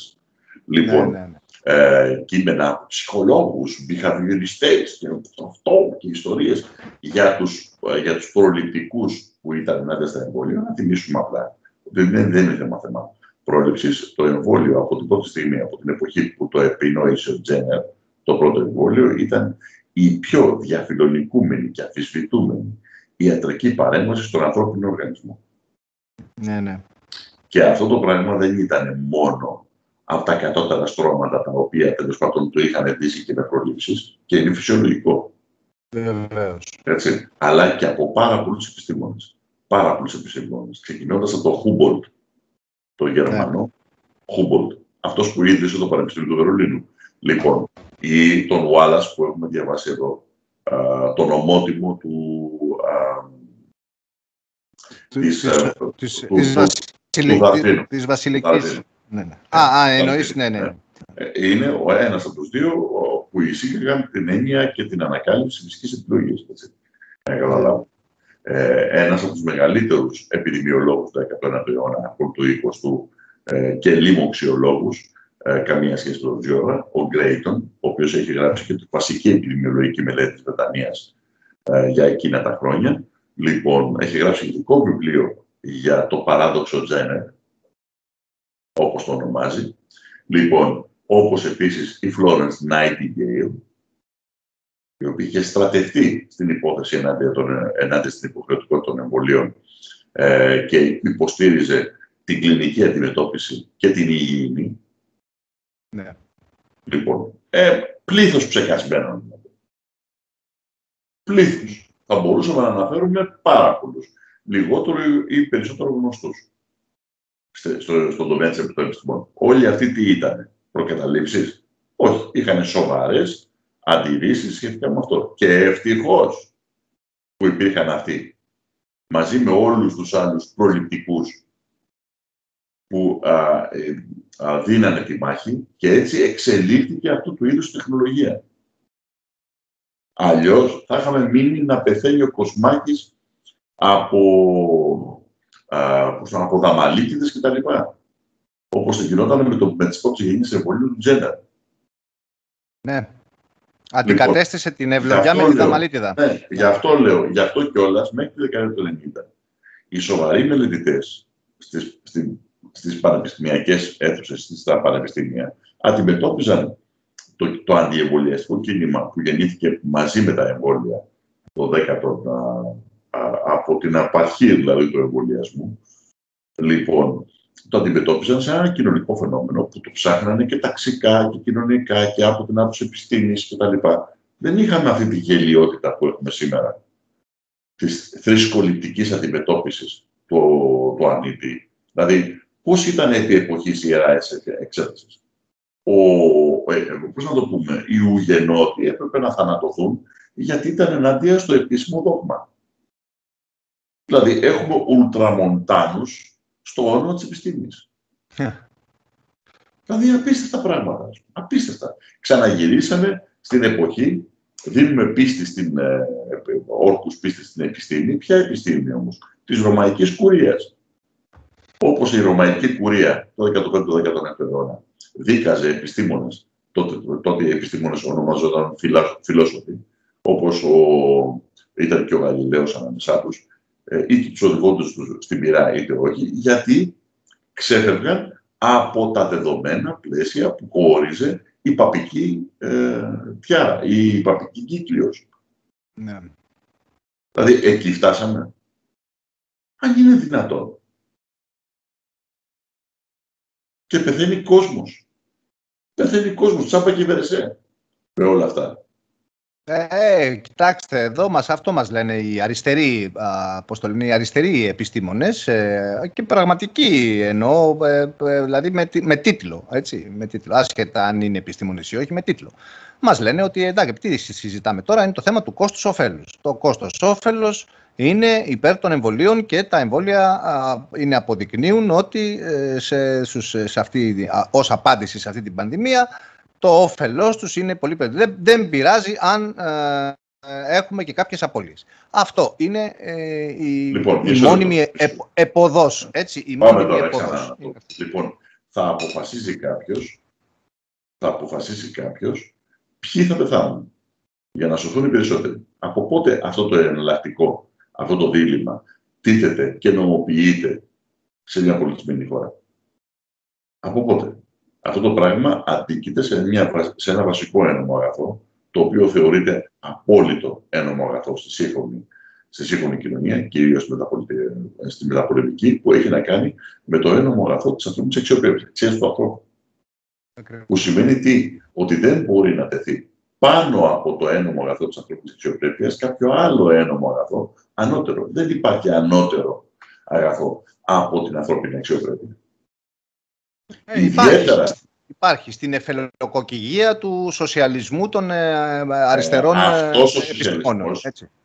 Speaker 2: Λοιπόν, ναι, ναι, ναι. Ε, κείμενα από ψυχολόγους, behavioristές και αυτό και ιστορίες για τους, ε, για τους προληπτικούς που ήταν μέσα στα εμβόλια. Να θυμίσουμε απλά ότι δεν, δεν είναι θέμα θέμα πρόληψης. Το εμβόλιο από την πρώτη στιγμή, από την εποχή που το επινόησε ο Τζένερ, το πρώτο εμβόλιο, ήταν η πιο διαφιλονικούμενη και αφισβητούμενη ιατρική παρέμβαση στον ανθρώπινο οργανισμό.
Speaker 1: Ναι, ναι.
Speaker 2: Και αυτό το πράγμα δεν ήταν μόνο από τα κατώτερα στρώματα τα οποία τέλος πάντων το είχαν δείσει και με προλήψεις και είναι φυσιολογικό.
Speaker 1: Βεβαίως.
Speaker 2: Αλλά και από πάρα πολλούς επιστήμονες. Πάρα πολλούς επιστήμονες. Ξεκινώντας από τον Χούμπολτ, τον Γερμανό. Ναι. Χούμπολτ. Αυτός που ίδρυσε το Πανεπιστήμιο του Βερολίνου. Λοιπόν, ή τον Ουάλλα που έχουμε διαβάσει εδώ, α, τον ομότιμο του. Α, της, της,
Speaker 1: της, Βασιλικής. Ναι, ναι. Α, α εννοείς, ναι, ναι.
Speaker 2: Ε, είναι ο ένας από τους δύο που εισήγαγαν την έννοια και την ανακάλυψη φυσικής επιλογής. Έτσι. Ε, ένας από τους μεγαλύτερους επιδημιολόγους του 19ου αιώνα, του 20ου ε, και λοιμοξιολόγους, ε, καμία σχέση με τον Τζιόρα, ο Γκρέιτον, ο οποίος έχει γράψει και τη βασική επιδημιολογική μελέτη της Βρετανίας ε, για εκείνα τα χρόνια. Λοιπόν, έχει γράψει ειδικό βιβλίο για το παράδοξο Τζένερ, όπως το ονομάζει. Λοιπόν, όπως επίσης η Florence Nightingale, η οποία είχε στρατευτεί στην υπόθεση ενάντια, των, ενάντια στην υποχρεωτικότητα των εμβολίων ε, και υποστήριζε την κλινική αντιμετώπιση και την υγιεινή.
Speaker 1: Ναι.
Speaker 2: Λοιπόν, ε, πλήθος ψεκασμένων. Πλήθος. Θα μπορούσαμε να αναφέρουμε πάρα πολλούς. Λιγότερο ή περισσότερο γνωστούς στο, στον τομέα της επιστημών. Όλοι αυτοί τι ήταν, προκαταλήψεις; Όχι, είχαν σοβαρές αντιρρήσεις σχετικά με αυτό. Και ευτυχώς που υπήρχαν αυτοί μαζί με όλους τους άλλους προληπτικούς που α, ε, α, δίνανε τη μάχη και έτσι εξελίχθηκε αυτού του είδους τεχνολογία. Αλλιώς θα είχαμε μείνει να πεθαίνει ο Κοσμάκης από από δαμαλίτιδες κτλ. Όπως το γινόταν με, το, με τις πρώτες γενιές εμβολίου του Τζέντερ.
Speaker 1: Ναι. Αντικατέστησε λοιπόν, την ευλογιά με τη δαμαλίτιδα.
Speaker 2: Ναι, γι' αυτό λέω, γι' αυτό κιόλας μέχρι τη δεκαετία του 90 οι σοβαροί μελετητές στις, στις, στις πανεπιστημιακές αίθουσες, στα πανεπιστήμια, αντιμετώπιζαν το, το αντιεμβολιαστικό κίνημα που γεννήθηκε μαζί με τα εμβόλια το 10ο από την απαρχή δηλαδή του εμβολιασμού. Λοιπόν, το αντιμετώπιζαν σαν ένα κοινωνικό φαινόμενο που το ψάχνανε και ταξικά και κοινωνικά και από την άποψη επιστήμης κτλ. Δεν είχαμε αυτή τη γελιότητα που έχουμε σήμερα της θρησκοληπτικής αντιμετώπισης του, του ανήτη. Δηλαδή, πώς ήταν επί εποχής η Ιερά Εξέτασης; Ο, ε, πώς να το πούμε, οι ουγενότοι έπρεπε να θανατωθούν γιατί ήταν εναντίον στο επίσημο δόγμα. Δηλαδή, έχουμε ουλτραμοντάνους στο όνομα της επιστήμης. Δηλαδή, απίστευτα πράγματα. Απίστευτα. Ξαναγυρίσαμε στην εποχή, δίνουμε πίστη στην, ε, όρκους πίστη στην επιστήμη. Ποια επιστήμη όμως, της Ρωμαϊκής Κουρίας. Όπως η Ρωμαϊκή Κουρία το 15ο-16ο αιώνα δίκαζε επιστήμονες, τότε, τότε οι επιστήμονες ονομαζόταν φιλόσοφοι, όπως ο, ήταν και ο Γαλιλαίος ανάμεσά τους, ε, είτε τους οδηγώντας τους στην πυρά είτε όχι, γιατί ξέφευγαν από τα δεδομένα πλαίσια που χώριζε η παπική ε, πιάρα, η παπική κύκλιος. Ναι. Δηλαδή, εκεί φτάσαμε. Αν είναι δυνατόν. Και πεθαίνει κόσμος. Πεθαίνει κόσμος, τσάπα και βερεσέ. Με όλα αυτά.
Speaker 1: Ε, κοιτάξτε, εδώ μας, αυτό μας λένε οι αριστεροί, πώς το λένε, οι αριστεροί επιστήμονες ε, και πραγματικοί εννοώ, ε, ε, δηλαδή με, με, τίτλο, έτσι, με τίτλο, άσχετα αν είναι επιστήμονες ή όχι, με τίτλο. Μας λένε ότι εντάξει, τι συζητάμε τώρα, είναι το θέμα του κόστους όφελους. Το κόστος όφελος είναι υπέρ των εμβολίων και τα εμβόλια είναι αποδεικνύουν ότι σε, σε αυτή, ως απάντηση σε αυτή την πανδημία το όφελός τους είναι πολύ περισσότερο. Δεν, δεν πειράζει αν ε, έχουμε και κάποιες απολύσεις. Αυτό είναι ε, η, λοιπόν, η μόνιμη επ, εποδός. Έτσι, η
Speaker 2: Πάμε μόνιμη τώρα εποδός. Λοιπόν, θα αποφασίζει κάποιος, θα αποφασίσει κάποιος ποιοι θα πεθάνουν για να σωθούν οι περισσότεροι. Από πότε αυτό το εναλλακτικό, αυτό το δίλημα τίθεται και νομοποιείται σε μια πολιτισμένη χώρα; Από πότε; Αυτό το πράγμα αντίκειται σε, μια, σε ένα βασικό ένομο αγαθό, το οποίο θεωρείται απόλυτο ένομο αγαθό στη σύγχρονη, στη σύγχρονη κοινωνία, κυρίως στη μεταπολεμική, που έχει να κάνει με το ένομο αγαθό της ανθρώπινης αξιοπρέπειας, αξία του ανθρώπου. Που σημαίνει τι, ότι δεν μπορεί να τεθεί πάνω από το ένομο αγαθό της ανθρώπινης αξιοπρέπειας κάποιο άλλο ένομο αγαθό ανώτερο. Δεν υπάρχει ανώτερο αγαθό από την ανθρώπινη αξιοπρέπεια.
Speaker 1: Ε, υπάρχει, υπάρχει στην εφελοκοκυγία του σοσιαλισμού των ε, αριστερών
Speaker 2: ε, αυτός ο επιστημόνων.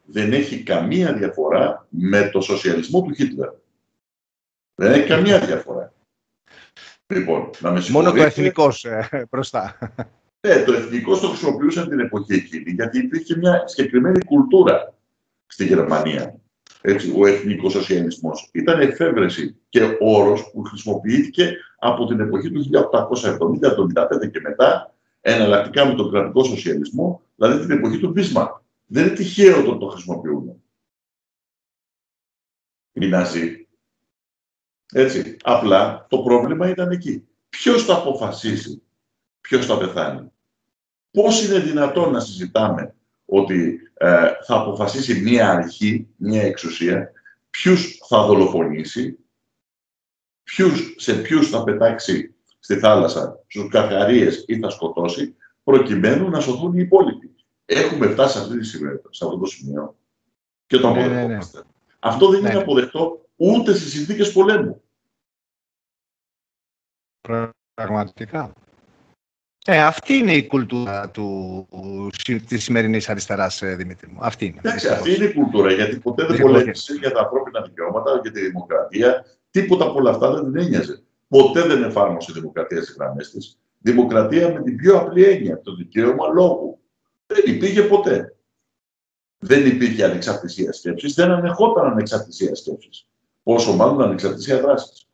Speaker 2: Δεν έχει καμία διαφορά με το σοσιαλισμό του Χίτλερ. Δεν έχει καμία διαφορά. Λοιπόν, να με
Speaker 1: Μόνο το εθνικός ε, μπροστά.
Speaker 2: Ε, το εθνικό το χρησιμοποιούσαν την εποχή εκείνη, γιατί υπήρχε μια συγκεκριμένη κουλτούρα στη Γερμανία έτσι, ο εθνικός σοσιαλισμός. Ήταν εφεύρεση και όρος που χρησιμοποιήθηκε από την εποχή του 1870-1875 και μετά, εναλλακτικά με τον κρατικό σοσιαλισμό, δηλαδή την εποχή του Μπίσμαρκ. Δεν είναι τυχαίο το το χρησιμοποιούμε. Οι Ναζί. Έτσι. Απλά το πρόβλημα ήταν εκεί. Ποιος θα αποφασίσει ποιος θα πεθάνει. Πώς είναι δυνατόν να συζητάμε ότι ε, θα αποφασίσει μία αρχή, μία εξουσία, ποιους θα δολοφονήσει, ποιους, σε ποιους θα πετάξει στη θάλασσα, στους καρχαρίες ή θα σκοτώσει, προκειμένου να σωθούν οι υπόλοιποι. Έχουμε φτάσει σε, αυτή τη σημεία, σε αυτό το σημείο και το ναι, ναι, ναι. Αυτό δεν είναι ναι. αποδεκτό ούτε στις συνθήκες πολέμου.
Speaker 1: Πραγματικά. Ε, αυτή είναι η κουλτούρα του, της σημερινής αριστεράς, ε, Δημήτρη μου. Αυτή είναι.
Speaker 2: Εντάξει, αυτή είναι η κουλτούρα, γιατί ποτέ δεν πολέμησε για τα ανθρώπινα δικαιώματα, για τη δημοκρατία. Τίποτα από όλα αυτά δεν την ένοιαζε. Ποτέ δεν εφάρμοσε η δημοκρατία στις γραμμές της. Δημοκρατία με την πιο απλή έννοια, το δικαίωμα λόγου. Δεν υπήρχε ποτέ. Δεν υπήρχε ανεξαρτησία σκέψης, δεν ανεχόταν ανεξαρτησία σκέψης. Πόσο μάλλον ανεξαρτησία δράσης.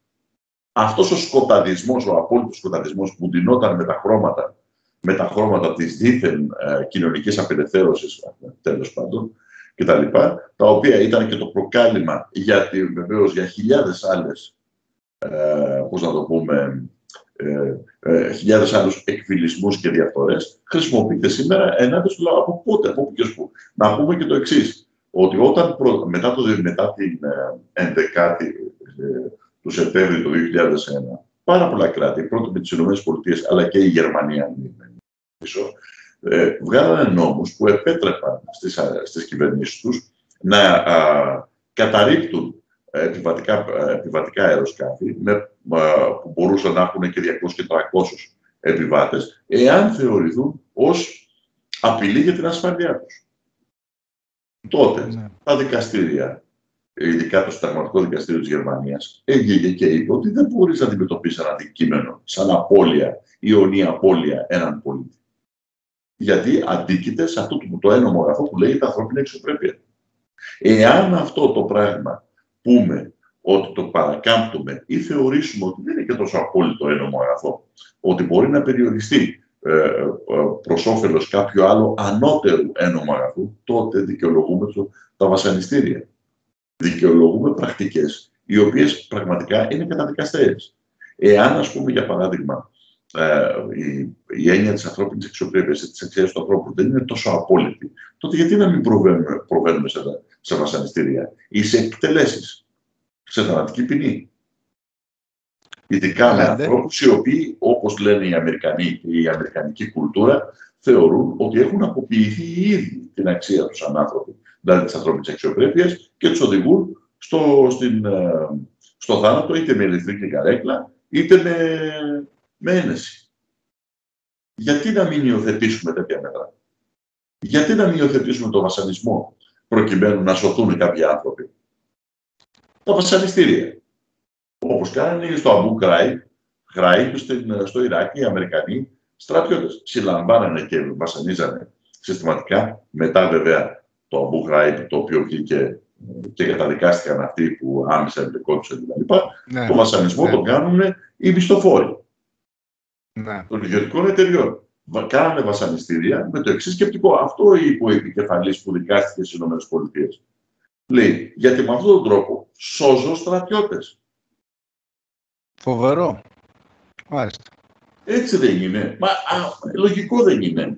Speaker 2: Αυτός ο σκοταδισμός, ο απόλυτος σκοταδισμός που ντυνόταν με τα χρώματα, με τα χρώματα της δίθεν ε, κοινωνικής απελευθέρωσης, τέλος πάντων, κτλ. Τα, τα οποία ήταν και το προκάλημα για, βεβαίως, για χιλιάδες άλλες, ε, πώς να το πούμε, ε, ε, χιλιάδες άλλους εκφυλισμούς και διαφορές, χρησιμοποιείται σήμερα ενάντια στο λαό. Από πότε, από ποιος που. Να πούμε και το εξής ότι όταν μετά, το, μετά την 11η ε, του Σεπτέμβρη του 2001, πάρα πολλά κράτη, πρώτα με τις ΗΠΑ αλλά και η Γερμανία, πίσω, ε, βγάλανε νόμους που επέτρεπαν στις, στις κυβερνήσεις τους να α, καταρρύπτουν επιβατικά, επιβατικά αεροσκάφη με, που μπορούσαν να έχουν και 200 και 300 επιβάτες, εάν θεωρηθούν ως απειλή για την ασφαλεία τους. Τότε ναι. τα δικαστήρια, ειδικά το Συνταγματικό Δικαστήριο της Γερμανίας, έγινε και είπε ότι δεν μπορείς να αντιμετωπίσεις ένα αντικείμενο σαν απώλεια ή ονή απώλεια έναν πολίτη. Γιατί αντίκειται σε αυτό το, το ένομο αγαθό που λέγεται ανθρώπινη εξωπρέπεια. Εάν αυτό το πράγμα πούμε ότι το παρακάμπτουμε ή θεωρήσουμε ότι δεν είναι και τόσο απόλυτο ένομο αγαθό, ότι μπορεί να περιοριστεί ε, ε, προς όφελος κάποιου άλλο ανώτερου ένομο αγαθού, τότε δικαιολογούμε το, τα βασανιστήρια. Δικαιολογούμε πρακτικές οι οποίες πραγματικά είναι καταδικαστές. Εάν, ας πούμε, για παράδειγμα, ε, η, η έννοια της ανθρώπινης εξωπρέπειας, της αξίας του ανθρώπου δεν είναι τόσο απόλυτη, τότε γιατί να μην προβαίνουμε, προβαίνουμε σε, σε βασανιστήρια ή σε εκτελέσεις, σε θανατική ποινή; Ειδικά με ανθρώπους οι οποίοι, όπως λένε οι Αμερικανοί και η Αμερικανική κουλτούρα, θεωρούν ότι έχουν αποποιηθεί ήδη την αξία τους σαν άνθρωποι, δηλαδή της ανθρώπινης αξιοπρέπειας και τους οδηγούν στο, στην, ε, στο θάνατο είτε με ηλεκτρική καρέκλα είτε με, με ένεση. Γιατί να μην υιοθετήσουμε τέτοια μέτρα; Γιατί να μην υιοθετήσουμε τον βασανισμό προκειμένου να σωθούν κάποιοι άνθρωποι; Τα βασανιστήρια. Όπως κάνανε στο Αμπού Γκράι, στο Ιράκ, οι Αμερικανοί στρατιώτες. Συλλαμβάνανε και βασανίζανε συστηματικά. Μετά βέβαια το Αμπού Γκράι, το οποίο βγήκε και καταδικάστηκαν αυτοί που άμεσα εμπλεκόντουσαν κτλ. Ναι, το βασανισμό ναι. τον κάνουν οι μισθοφόροι ναι. των ιδιωτικών εταιριών κάνανε βασανιστήρια με το εξής σκεπτικό. Αυτό είπε ο επικεφαλής που δικάστηκε στις ΗΠΑ. Λέει, γιατί με αυτόν τον τρόπο σώζω στρατιώτες.
Speaker 1: Φοβερό. Μάλιστα.
Speaker 2: Έτσι δεν είναι. Μα α, λογικό δεν είναι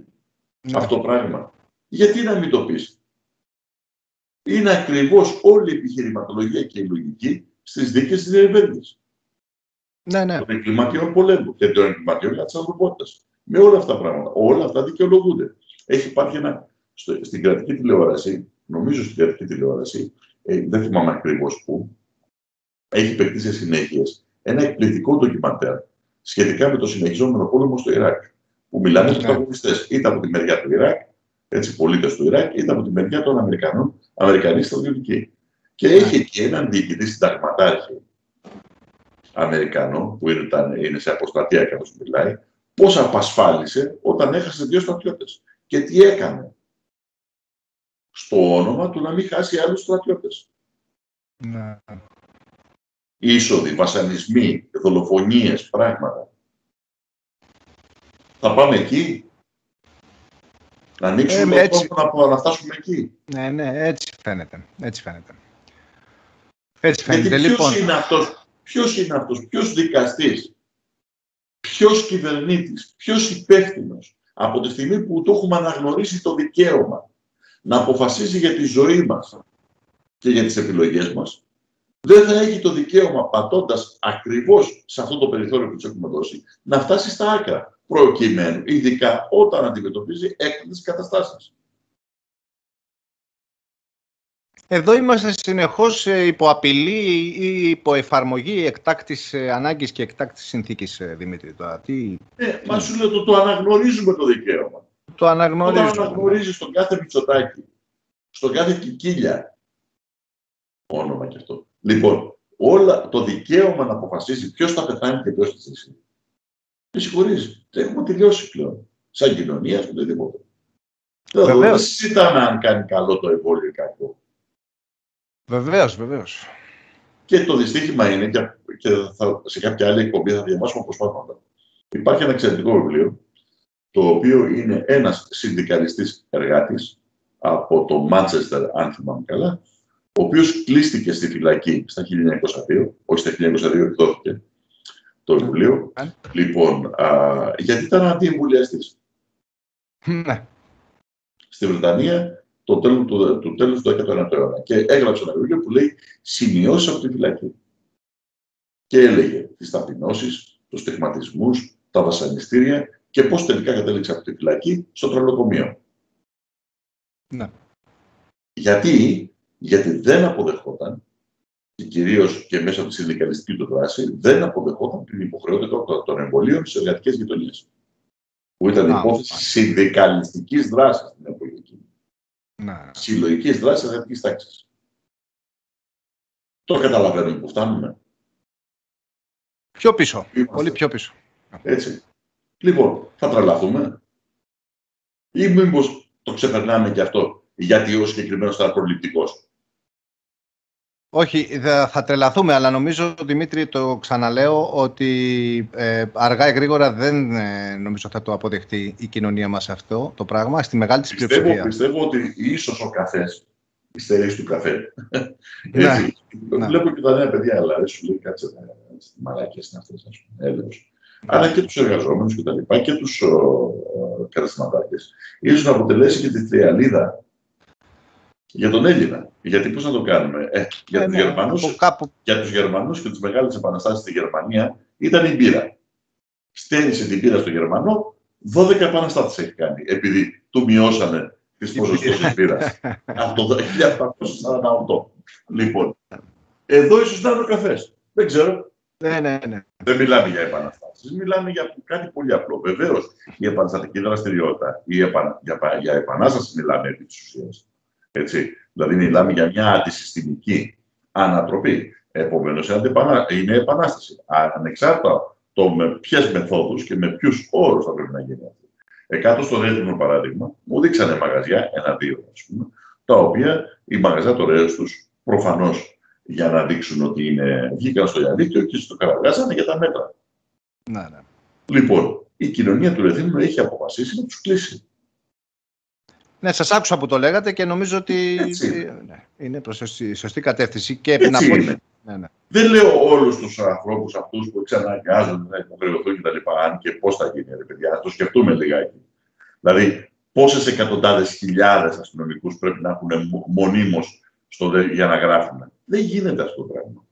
Speaker 2: ναι. αυτό το πράγμα. Γιατί να μην το πεις; Είναι ακριβώς όλη η επιχειρηματολογία και η λογική στις δίκες της διερευνή.
Speaker 1: Ναι, ναι.
Speaker 2: Των εγκληματιών πολέμου και των εγκληματιών για τη ανθρωπότητα με όλα αυτά τα πράγματα. Όλα αυτά δικαιολογούνται. Έχει υπάρχει ένα, στο, στην κρατική τηλεόραση, νομίζω στην κρατική τηλεόραση, ε, δεν θυμάμαι ακριβώς πού, έχει παιχτεί σε συνέχειες ένα εκπληκτικό ντοκιμαντέρ σχετικά με το συνεχιζόμενο πόλεμο στο Ιράκ. Που μιλάνε στου πρωταγωνιστέ είτε από τη μεριά του Ιράκ, έτσι πολίτες του Ιράκ, είτε από τη μεριά των Αμερικανών, Αμερικανοί στρατιωτικοί. Και έχει εκεί έναν διοικητή συνταγματάρχη Αμερικανό, που είναι, είναι σε αποστατεία καθώ μιλάει, πώς απασφάλισε όταν έχασε δύο στρατιώτες. Και τι έκανε. Στο όνομα του να μην χάσει άλλους στρατιώτες. Ναι. Είσοδοι, βασανισμοί, δολοφονίες, πράγματα. Θα πάμε εκεί. Να ανοίξουμε ε, το να, να φτάσουμε εκεί.
Speaker 1: Ναι, ναι, έτσι φαίνεται. Έτσι φαίνεται. Έτσι φαίνεται.
Speaker 2: Γιατί ποιος λοιπόν... είναι αυτός, ποιος είναι αυτός, ποιος δικαστής ποιος κυβερνήτης, ποιος υπεύθυνος από τη στιγμή που το έχουμε αναγνωρίσει το δικαίωμα να αποφασίζει για τη ζωή μας και για τις επιλογές μας, δεν θα έχει το δικαίωμα πατώντας ακριβώς σε αυτό το περιθώριο που τους έχουμε δώσει, να φτάσει στα άκρα προκειμένου, ειδικά όταν αντιμετωπίζει έκτακτες καταστάσεις.
Speaker 1: Εδώ είμαστε συνεχώς υπό απειλή ή υπό εφαρμογή εκτάκτης ε, ανάγκης και εκτάκτης συνθήκης, ε, Δημήτρη. Τώρα,
Speaker 2: τι... Ε, μα σου λέω το, το αναγνωρίζουμε το δικαίωμα.
Speaker 1: Το αναγνωρίζουμε.
Speaker 2: Το αναγνωρίζει στον κάθε Μητσοτάκη, στον κάθε Κικίλια. Όνομα και αυτό. Λοιπόν, όλα, το δικαίωμα να αποφασίσει ποιος θα πεθάνει και ποιος θα ζήσει. Με συγχωρείς. Δεν έχουμε τελειώσει πλέον. Σαν κοινωνία, οτιδήποτε. Δεν συζητάμε αν κάνει καλό το εμβόλιο ή κακό.
Speaker 1: Βεβαίως, βεβαίως.
Speaker 2: Και το δυστύχημα είναι, και θα, σε κάποια άλλη εκπομπή θα διαβάσουμε αποσπάσματα. Υπάρχει ένα εξαιρετικό βιβλίο, το οποίο είναι ένας συνδικαλιστής εργάτης από το Μάντσεστερ, αν θυμάμαι καλά, ο οποίος κλείστηκε στη φυλακή στα 1902, όχι στα 1902 εκδόθηκε, το βιβλίο.
Speaker 1: Ε.
Speaker 2: Λοιπόν, α, γιατί ήταν αντιεμβολιαστής.
Speaker 1: Ναι.
Speaker 2: Στη Βρετανία το τέλος του, του, τέλους του 19ου αιώνα. Και έγραψε ένα βιβλίο που λέει «Σημειώσεις από τη φυλακή». Και έλεγε τις ταπεινώσεις, τους στιγματισμούς, τα βασανιστήρια και πώς τελικά κατέληξε από τη φυλακή στο τρολοκομείο.
Speaker 1: Ναι.
Speaker 2: Γιατί, γιατί δεν αποδεχόταν, και κυρίως και μέσα από της συνδικαλιστική του δράση, δεν αποδεχόταν την υποχρεότητα των εμβολίων σε εργατικέ γειτονιέ. Που ήταν
Speaker 1: Α,
Speaker 2: υπόθεση
Speaker 1: μάλιστα.
Speaker 2: συνδικαλιστικής δράσης στην εποχή εκείνη.
Speaker 1: ναι.
Speaker 2: Συλλογικής δράσης εργατικής τάξης. Το καταλαβαίνουμε που φτάνουμε.
Speaker 1: Πιο πίσω.
Speaker 2: Είμαστε.
Speaker 1: Πολύ πιο πίσω.
Speaker 2: Έτσι. Λοιπόν, θα τρελαθούμε. Ή μήπως το ξεπερνάμε και αυτό, γιατί ο συγκεκριμένος ήταν προληπτικός.
Speaker 1: Όχι, θα, θα τρελαθούμε, αλλά νομίζω, Δημήτρη, το ξαναλέω, ότι ε, αργά ή γρήγορα δεν ε, νομίζω θα το αποδεχτεί η κοινωνία μας αυτό το πράγμα, στη μεγάλη της
Speaker 2: Πιστεύω,
Speaker 1: πλειοψηφία.
Speaker 2: πιστεύω ότι ίσως ο καφές, η στερήση του καφέ.
Speaker 1: Ναι,
Speaker 2: Έτσι.
Speaker 1: ναι.
Speaker 2: Βλέπω και τα νέα παιδιά, αλλά σου λέει κάτσε να μαλάκια είναι αυτές, ας πούμε, έλεος. Αλλά και τους εργαζόμενους και τα λοιπά και τους καταστηματάρχε. ίσως να αποτελέσει και τη τριαλίδα για τον Έλληνα. Γιατί πώς να το κάνουμε; Ε, για
Speaker 1: Ε,
Speaker 2: τους
Speaker 1: ναι,
Speaker 2: Γερμανού
Speaker 1: από κάπου,
Speaker 2: για τους Γερμανούς και τις μεγάλες επαναστάσεις στη Γερμανία ήταν η μπύρα. Στέλνησε την μπύρα στο Γερμανό, 12 επαναστάτες έχει κάνει, επειδή του μειώσανε τις
Speaker 1: Η
Speaker 2: ποσοστώσεις
Speaker 1: μπύρα.
Speaker 2: μπύρας. Από το 1848. Λοιπόν, εδώ ίσως να είναι ο καφές. Δεν ξέρω.
Speaker 1: ναι, ναι, ναι.
Speaker 2: Δεν μιλάμε για επαναστάσεις. Μιλάμε για κάτι πολύ απλό. Βεβαίως, η επαναστατική δραστηριότητα, η επα... για... πα- για επανάσταση μιλάμε επί της ουσίας. Έτσι. Δηλαδή, μιλάμε για μια αντισυστημική ανατροπή. Επομένως, είναι επανάσταση. Α- Ανεξάρτητα το με ποιες μεθόδους και με ποιους όρους θα πρέπει να γίνει αυτή. Εκάτω στο δεύτερο παράδειγμα, μου δείξανε μαγαζιά, ένα-δύο ας πούμε, τα οποία οι μαγαζιά το ρέο τους προφανώς για να δείξουν ότι είναι, βγήκαν στο διαδίκτυο και στο καραγκάζανε για τα μέτρα.
Speaker 1: ναι, ναι.
Speaker 2: Λοιπόν, η κοινωνία του Ρεθύμνου έχει αποφασίσει να τους κλείσει.
Speaker 1: Ναι, σας άκουσα που το λέγατε και νομίζω ότι
Speaker 2: Έτσι είναι.
Speaker 1: ε, ναι, είναι προς σωστή, σωστή κατεύθυνση. Και
Speaker 2: Έτσι
Speaker 1: να πω,
Speaker 2: είναι.
Speaker 1: ναι, ναι.
Speaker 2: Δεν λέω όλους τους ανθρώπους αυτούς που εξαναγκάζονται να υποχρεωθούν κτλ. Αν και πώς θα γίνει, ρε παιδιά, να το σκεφτούμε λιγάκι. Δηλαδή, πόσες εκατοντάδες χιλιάδες αστυνομικούς πρέπει να έχουν μονίμως για να γράφουν. Δεν γίνεται αυτό το πράγμα.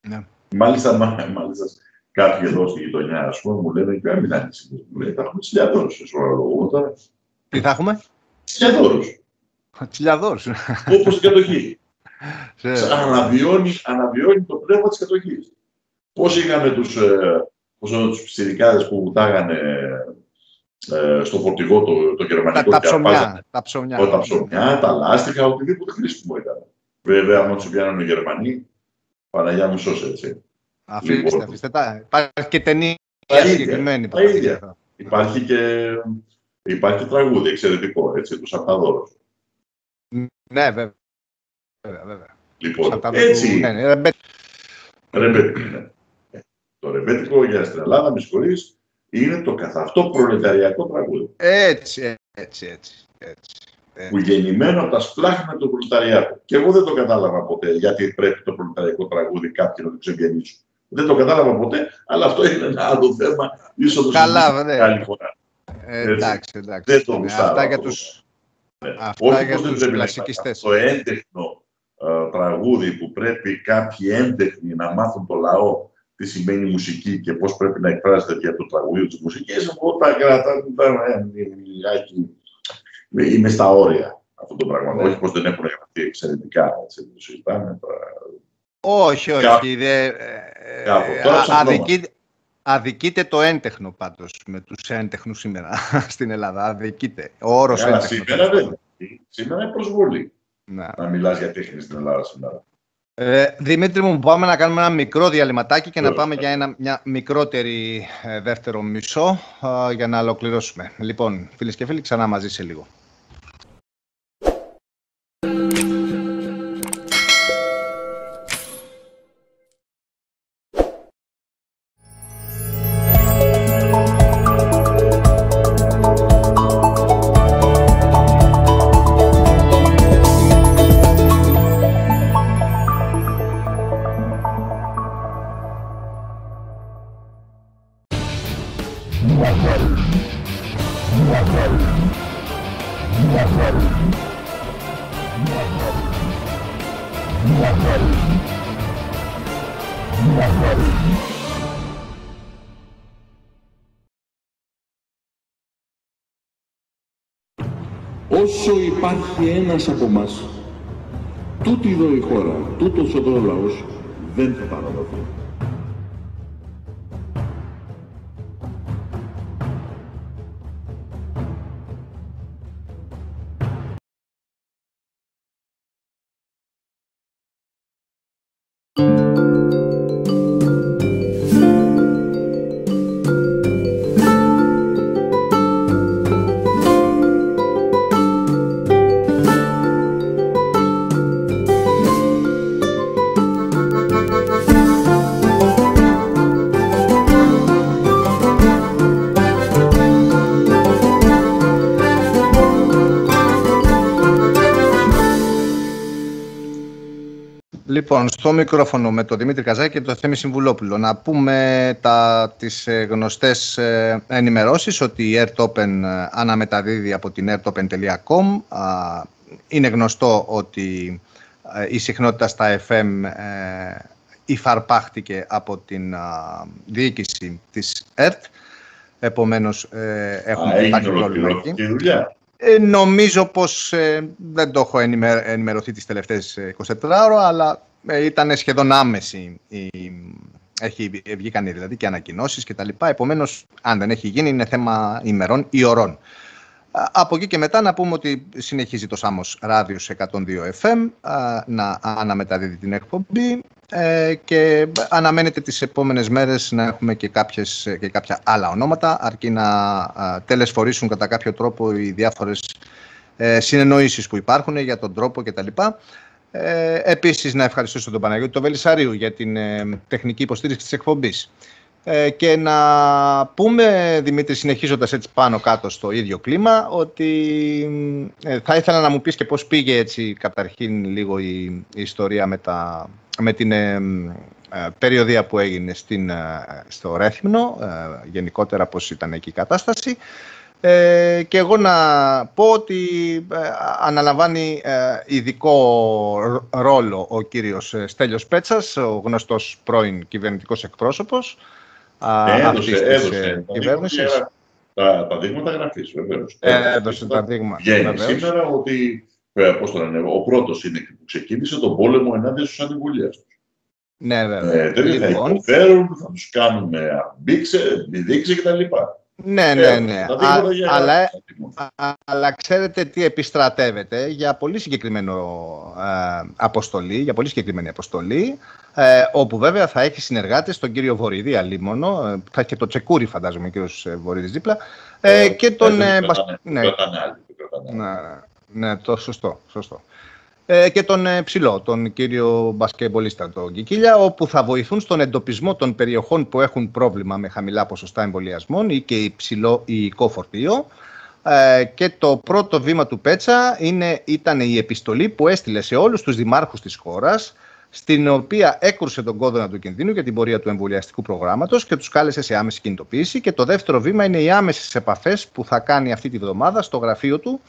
Speaker 1: Ναι.
Speaker 2: Μάλιστα, μα- μάλιστα κάποιοι εδώ στη γειτονιά, ας πούμε, μου λένε και μην ανησυχείς. Μου λέει, θα έχουμε τσιλιαδόρου. Εγώ τώρα.
Speaker 1: Τι θα έχουμε,
Speaker 2: Τσιλιαδόρου.
Speaker 1: τσιλιαδόρους.
Speaker 2: Όπως στην κατοχή.
Speaker 1: Σε-
Speaker 2: αναβιώνει, αναβιώνει το πνεύμα της κατοχής. Πώς είχαμε τους, ε, πώς λένε, τους ψηρικάδες που βουτάγανε ε, στο φορτηγό το, το
Speaker 1: τα,
Speaker 2: γερμανικό
Speaker 1: τα
Speaker 2: και αρπάζανε
Speaker 1: ψωμιά, τα ψωμιά.
Speaker 2: τα ψωμιά, τα λάστιχα, οτιδήποτε χρήσιμο ήταν. Βέβαια, άμα τους πιάνουν οι Γερμανοί, Παναγιά μου σώσε, έτσι.
Speaker 1: Αφήστε,
Speaker 2: Λοιπόν.
Speaker 1: αφήστε τα. Υπάρχει και ταινία
Speaker 2: Τα ίδια,
Speaker 1: συγκεκριμένη. που
Speaker 2: τα
Speaker 1: θα δείτε
Speaker 2: ίδια.
Speaker 1: αυτό.
Speaker 2: Υπάρχει και, υπάρχει τραγούδι εξαιρετικό, έτσι, του Σαπταδόρους.
Speaker 1: Ναι, βέβαια. βέβαια, βέβαια.
Speaker 2: Λοιπόν,
Speaker 1: Σαν τα
Speaker 2: έτσι
Speaker 1: του-
Speaker 2: είναι.
Speaker 1: ναι, ναι, ρεμπέ-
Speaker 2: Ρεμπέτικο είναι. Ε, Το ρεμπέτικο για στην Ελλάδα, με συγχωρείς, είναι το καθαυτό προλεταριακό τραγούδι.
Speaker 1: Έτσι, έτσι, έτσι. έτσι. Ε,
Speaker 2: Που γεννημένο από τα σπλάχνα του προλεταριάτου. Και εγώ δεν το κατάλαβα ποτέ γιατί πρέπει το προλεταριακό τραγούδι κάποιοι να το ξεγεννήσουν. Δεν το κατάλαβα ποτέ, αλλά αυτό είναι ένα άλλο θέμα. Ίσως το
Speaker 1: Καλά,
Speaker 2: συζητήσουμε
Speaker 1: ναι.
Speaker 2: άλλη φορά.
Speaker 1: Ε, εντάξει, εντάξει.
Speaker 2: Δεν το
Speaker 1: Ναι,
Speaker 2: γουστάρω
Speaker 1: Αυτά για
Speaker 2: αυτό.
Speaker 1: τους,
Speaker 2: Ναι.
Speaker 1: αυτά
Speaker 2: Όχι
Speaker 1: για
Speaker 2: πως δεν
Speaker 1: τους
Speaker 2: πρέπει να
Speaker 1: κλασικιστές.
Speaker 2: υπάρχει. Το έντεχνο ε, τραγούδι που πρέπει κάποιοι έντεχνοι να μάθουν το λαό τι σημαίνει μουσική και πώς πρέπει να εκφράζεται για το τραγούδι της μουσικής, εγώ τα κρατάω, τα ε, λιγάκι, είμαι στα όρια αυτών των πραγμάτων.
Speaker 1: Ναι.
Speaker 2: Όχι πως δεν έχουν γραφτεί εξαιρετικά, έτσι, το συζητάμε. τώρα.
Speaker 1: Όχι, όχι.
Speaker 2: Κάπου.
Speaker 1: δε- ε,
Speaker 2: Κάπου.
Speaker 1: ε,
Speaker 2: Τώρα
Speaker 1: α-
Speaker 2: ψαχνόμαστε.
Speaker 1: Αδικεί- Αδικείται το έντεχνο πάντως με τους έντεχνους σήμερα στην Ελλάδα. Αδικείται. Ο όρος
Speaker 2: Αλλά
Speaker 1: έντεχνος.
Speaker 2: σήμερα δεν είναι. Σήμερα είναι προσβολή
Speaker 1: Ναι.
Speaker 2: να μιλάς για τέχνη στην Ελλάδα σήμερα.
Speaker 1: Ε, Δημήτρη μου, πάμε να κάνουμε ένα μικρό διαλυματάκι και να
Speaker 2: Βέβαια.
Speaker 1: πάμε για ένα, μια μικρότερη ε, δεύτερο μισό ε, για να ολοκληρώσουμε. Λοιπόν, φίλες και φίλοι, ξανά μαζί σε λίγο.
Speaker 3: Υπάρχει ένας από μας, τούτη εδώ η χώρα, τούτος εδώ ο λαός, δεν θα παραδοθεί.
Speaker 1: Λοιπόν, στο μικρόφωνο με τον Δημήτρη Καζάκη και τον Θέμη Συμβουλόπουλο. Να πούμε τα, τις ε, γνωστές ε, ενημερώσεις ότι η AirTopen ε, αναμεταδίδει από την airtopen.com. Είναι γνωστό ότι η συχνότητα στα FM υφαρπάχτηκε από την διοίκηση της ΕΡΤ. Επομένως, έχουμε
Speaker 2: υπάρχει πρόβλημα εκεί. δουλειά.
Speaker 1: Ε, νομίζω πως ε, δεν το έχω ενημερωθεί τις τελευταίες 24 ώρα, αλλά ε, ήταν σχεδόν άμεση. Η, έχει βγήκαν δηλαδή και ανακοινώσεις και τα λοιπά. Επομένως, αν δεν έχει γίνει, είναι θέμα ημερών ή ωρών. Από εκεί και μετά να πούμε ότι συνεχίζει το Σάμος Ράδιος 102 FM να αναμεταδίδει την εκπομπή ε, και αναμένεται τις επόμενες μέρες να έχουμε και, κάποιες, και κάποια άλλα ονόματα αρκεί να τελεσφορήσουν κατά κάποιο τρόπο οι διάφορες ε, συνεννοήσεις που υπάρχουν για τον τρόπο κτλ. Ε, επίσης να ευχαριστήσω τον Παναγιώτη τον Βελισσαρίου για την ε, τεχνική υποστήριξη της εκπομπής. Ε, και να πούμε, Δημήτρη, συνεχίζοντας έτσι πάνω κάτω στο ίδιο κλίμα, ότι ε, θα ήθελα να μου πεις και πώς πήγε έτσι καταρχήν λίγο η, ιστορία με, τα, με την ε, περιοδία που έγινε στην, στο Ρέθυμνο, γενικότερα πώς ήταν εκεί η κατάσταση. Ε, και εγώ να πω ότι αναλαμβάνει ειδικό ρόλο ο κύριος Στέλιος Πέτσας, ο γνωστός πρώην κυβερνητικός εκπρόσωπος,
Speaker 2: ναι, έδωσε, έδωσε Τα, τα δείγματα γραφής, βεβαίως.
Speaker 1: Ε, έδωσε τα δείγματα. Βγαίνει
Speaker 2: σήμερα ότι ε, πώς το λένε, ο πρώτος είναι που ξεκίνησε τον πόλεμο ενάντια στους αντιβουλίε τους.
Speaker 1: Ναι, βέβαια. Ε,
Speaker 2: δεν λοιπόν... θα υποφέρουν, θα τους κάνουμε αμπήξε, δείξε κτλ.
Speaker 1: Ναι, ναι, ναι. αλλά, αλλά ξέρετε τι επιστρατεύεται για πολύ συγκεκριμένο ε, αποστολή, για πολύ συγκεκριμένη αποστολή, ε, όπου βέβαια θα έχει συνεργάτες τον κύριο Βορυδή Αλίμονο, ε, θα έχει και το Τσεκούρι φαντάζομαι ο κύριος ε, Βορύδης δίπλα, ε, και τον...
Speaker 2: Ε,
Speaker 1: ναι,
Speaker 2: ναι,
Speaker 1: ναι, το σωστό, σωστό. Ε, και τον ε, ψηλό, τον κύριο μπασκεμπολίστα, τον Κικίλια, όπου θα βοηθούν στον εντοπισμό των περιοχών που έχουν πρόβλημα με χαμηλά ποσοστά εμβολιασμών ή και υψηλό υλικό φορτίο. Ε, και το πρώτο βήμα του Πέτσα είναι, ήταν η επιστολή που έστειλε σε όλους τους δημάρχους της χώρας, στην οποία έκρουσε τον κόδωνα του κινδύνου για την πορεία του εμβολιαστικού προγράμματος και τους κάλεσε σε άμεση κινητοποίηση. Και το δεύτερο βήμα είναι οι άμεσες επαφές που θα κάνει αυτή τη βδομάδα στο γραφείο του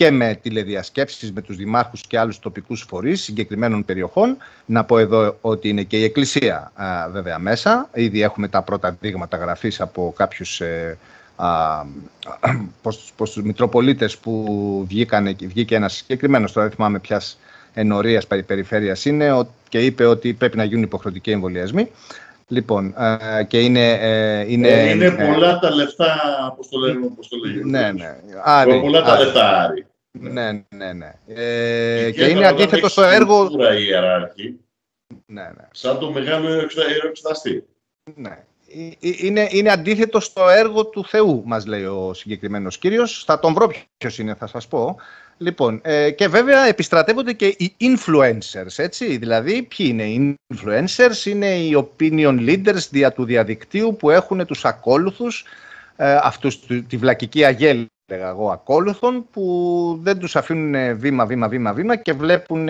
Speaker 1: και με τηλεδιασκέψεις με τους δημάρχους και άλλους τοπικούς φορείς συγκεκριμένων περιοχών. Να πω εδώ ότι είναι και η Εκκλησία βέβαια μέσα. Ήδη έχουμε τα πρώτα δείγματα γραφής από κάποιους ε, α, πως, πως τους Μητροπολίτες που βγήκαν, βγήκε ένας συγκεκριμένος, τώρα δεν θυμάμαι ποιας ενορίας περιφέρειας είναι και είπε ότι πρέπει να γίνουν υποχρεωτικοί εμβολιασμοί. Λοιπόν, ε, και είναι...
Speaker 2: Ε, είναι, ε, είναι πολλά τα λεφτά, πώς το λέγουμε, πώς το λέγουμε.
Speaker 1: Ναι, ναι.
Speaker 2: Άρη, πολλά τα λεφτά, Άρη.
Speaker 1: Ναι, ναι, ναι. Ε, και, είναι αντίθετο στο έργο...
Speaker 2: η ιεράρχη, ναι, ναι. σαν το μεγάλο ιεροεξεταστή.
Speaker 1: Ναι. Είναι, είναι αντίθετο στο έργο του Θεού, μας λέει ο συγκεκριμένος κύριος. Θα τον βρω ποιος είναι, θα σας πω. Λοιπόν, ε, και βέβαια επιστρατεύονται και οι influencers, έτσι. Δηλαδή, ποιοι είναι οι influencers, είναι οι opinion leaders δια του διαδικτύου που έχουν τους ακόλουθους, ε, αυτούς τη βλακική αγέλη, λέγα εγώ, ακόλουθων, που δεν τους αφήνουν βήμα, βήμα, βήμα, βήμα και βλέπουν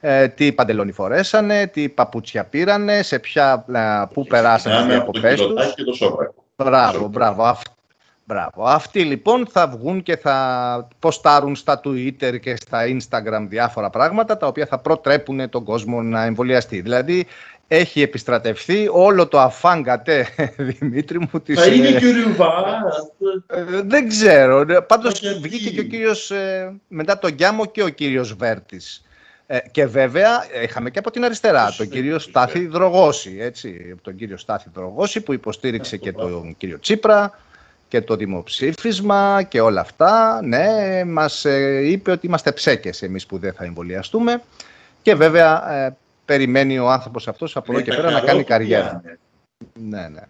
Speaker 1: ε, τι παντελόνι φορέσανε, τι παπούτσια πήρανε, σε ποια, ε, πού περάσανε οι αποπές τους.
Speaker 2: Και το
Speaker 1: Μπράβο, μπράβο. Μπράβο. Αυτοί λοιπόν θα βγουν και θα ποστάρουν στα Twitter και στα Instagram διάφορα πράγματα τα οποία θα προτρέπουν τον κόσμο να εμβολιαστεί. Δηλαδή έχει επιστρατευθεί όλο το αφάγκατε, Δημήτρη μου.
Speaker 2: Της, θα είναι και ο
Speaker 1: ε, δεν ξέρω. Πάντως βγήκε και ο κύριος, ε, μετά τον Γκιάμο και ο κύριος Βέρτης. Ε, και βέβαια είχαμε και από την αριστερά τον κύριο Στάθη Δρογόση, έτσι, τον κύριο Στάθη Δρογόση που υποστήριξε και τον κύριο Τσίπρα και το δημοψήφισμα και όλα αυτά. Ναι, μας είπε ότι είμαστε ψέκες εμείς που δεν θα εμβολιαστούμε και βέβαια περιμένει ο άνθρωπος αυτός από εδώ και πέρα να κάνει καριέρα. Ναι, ναι.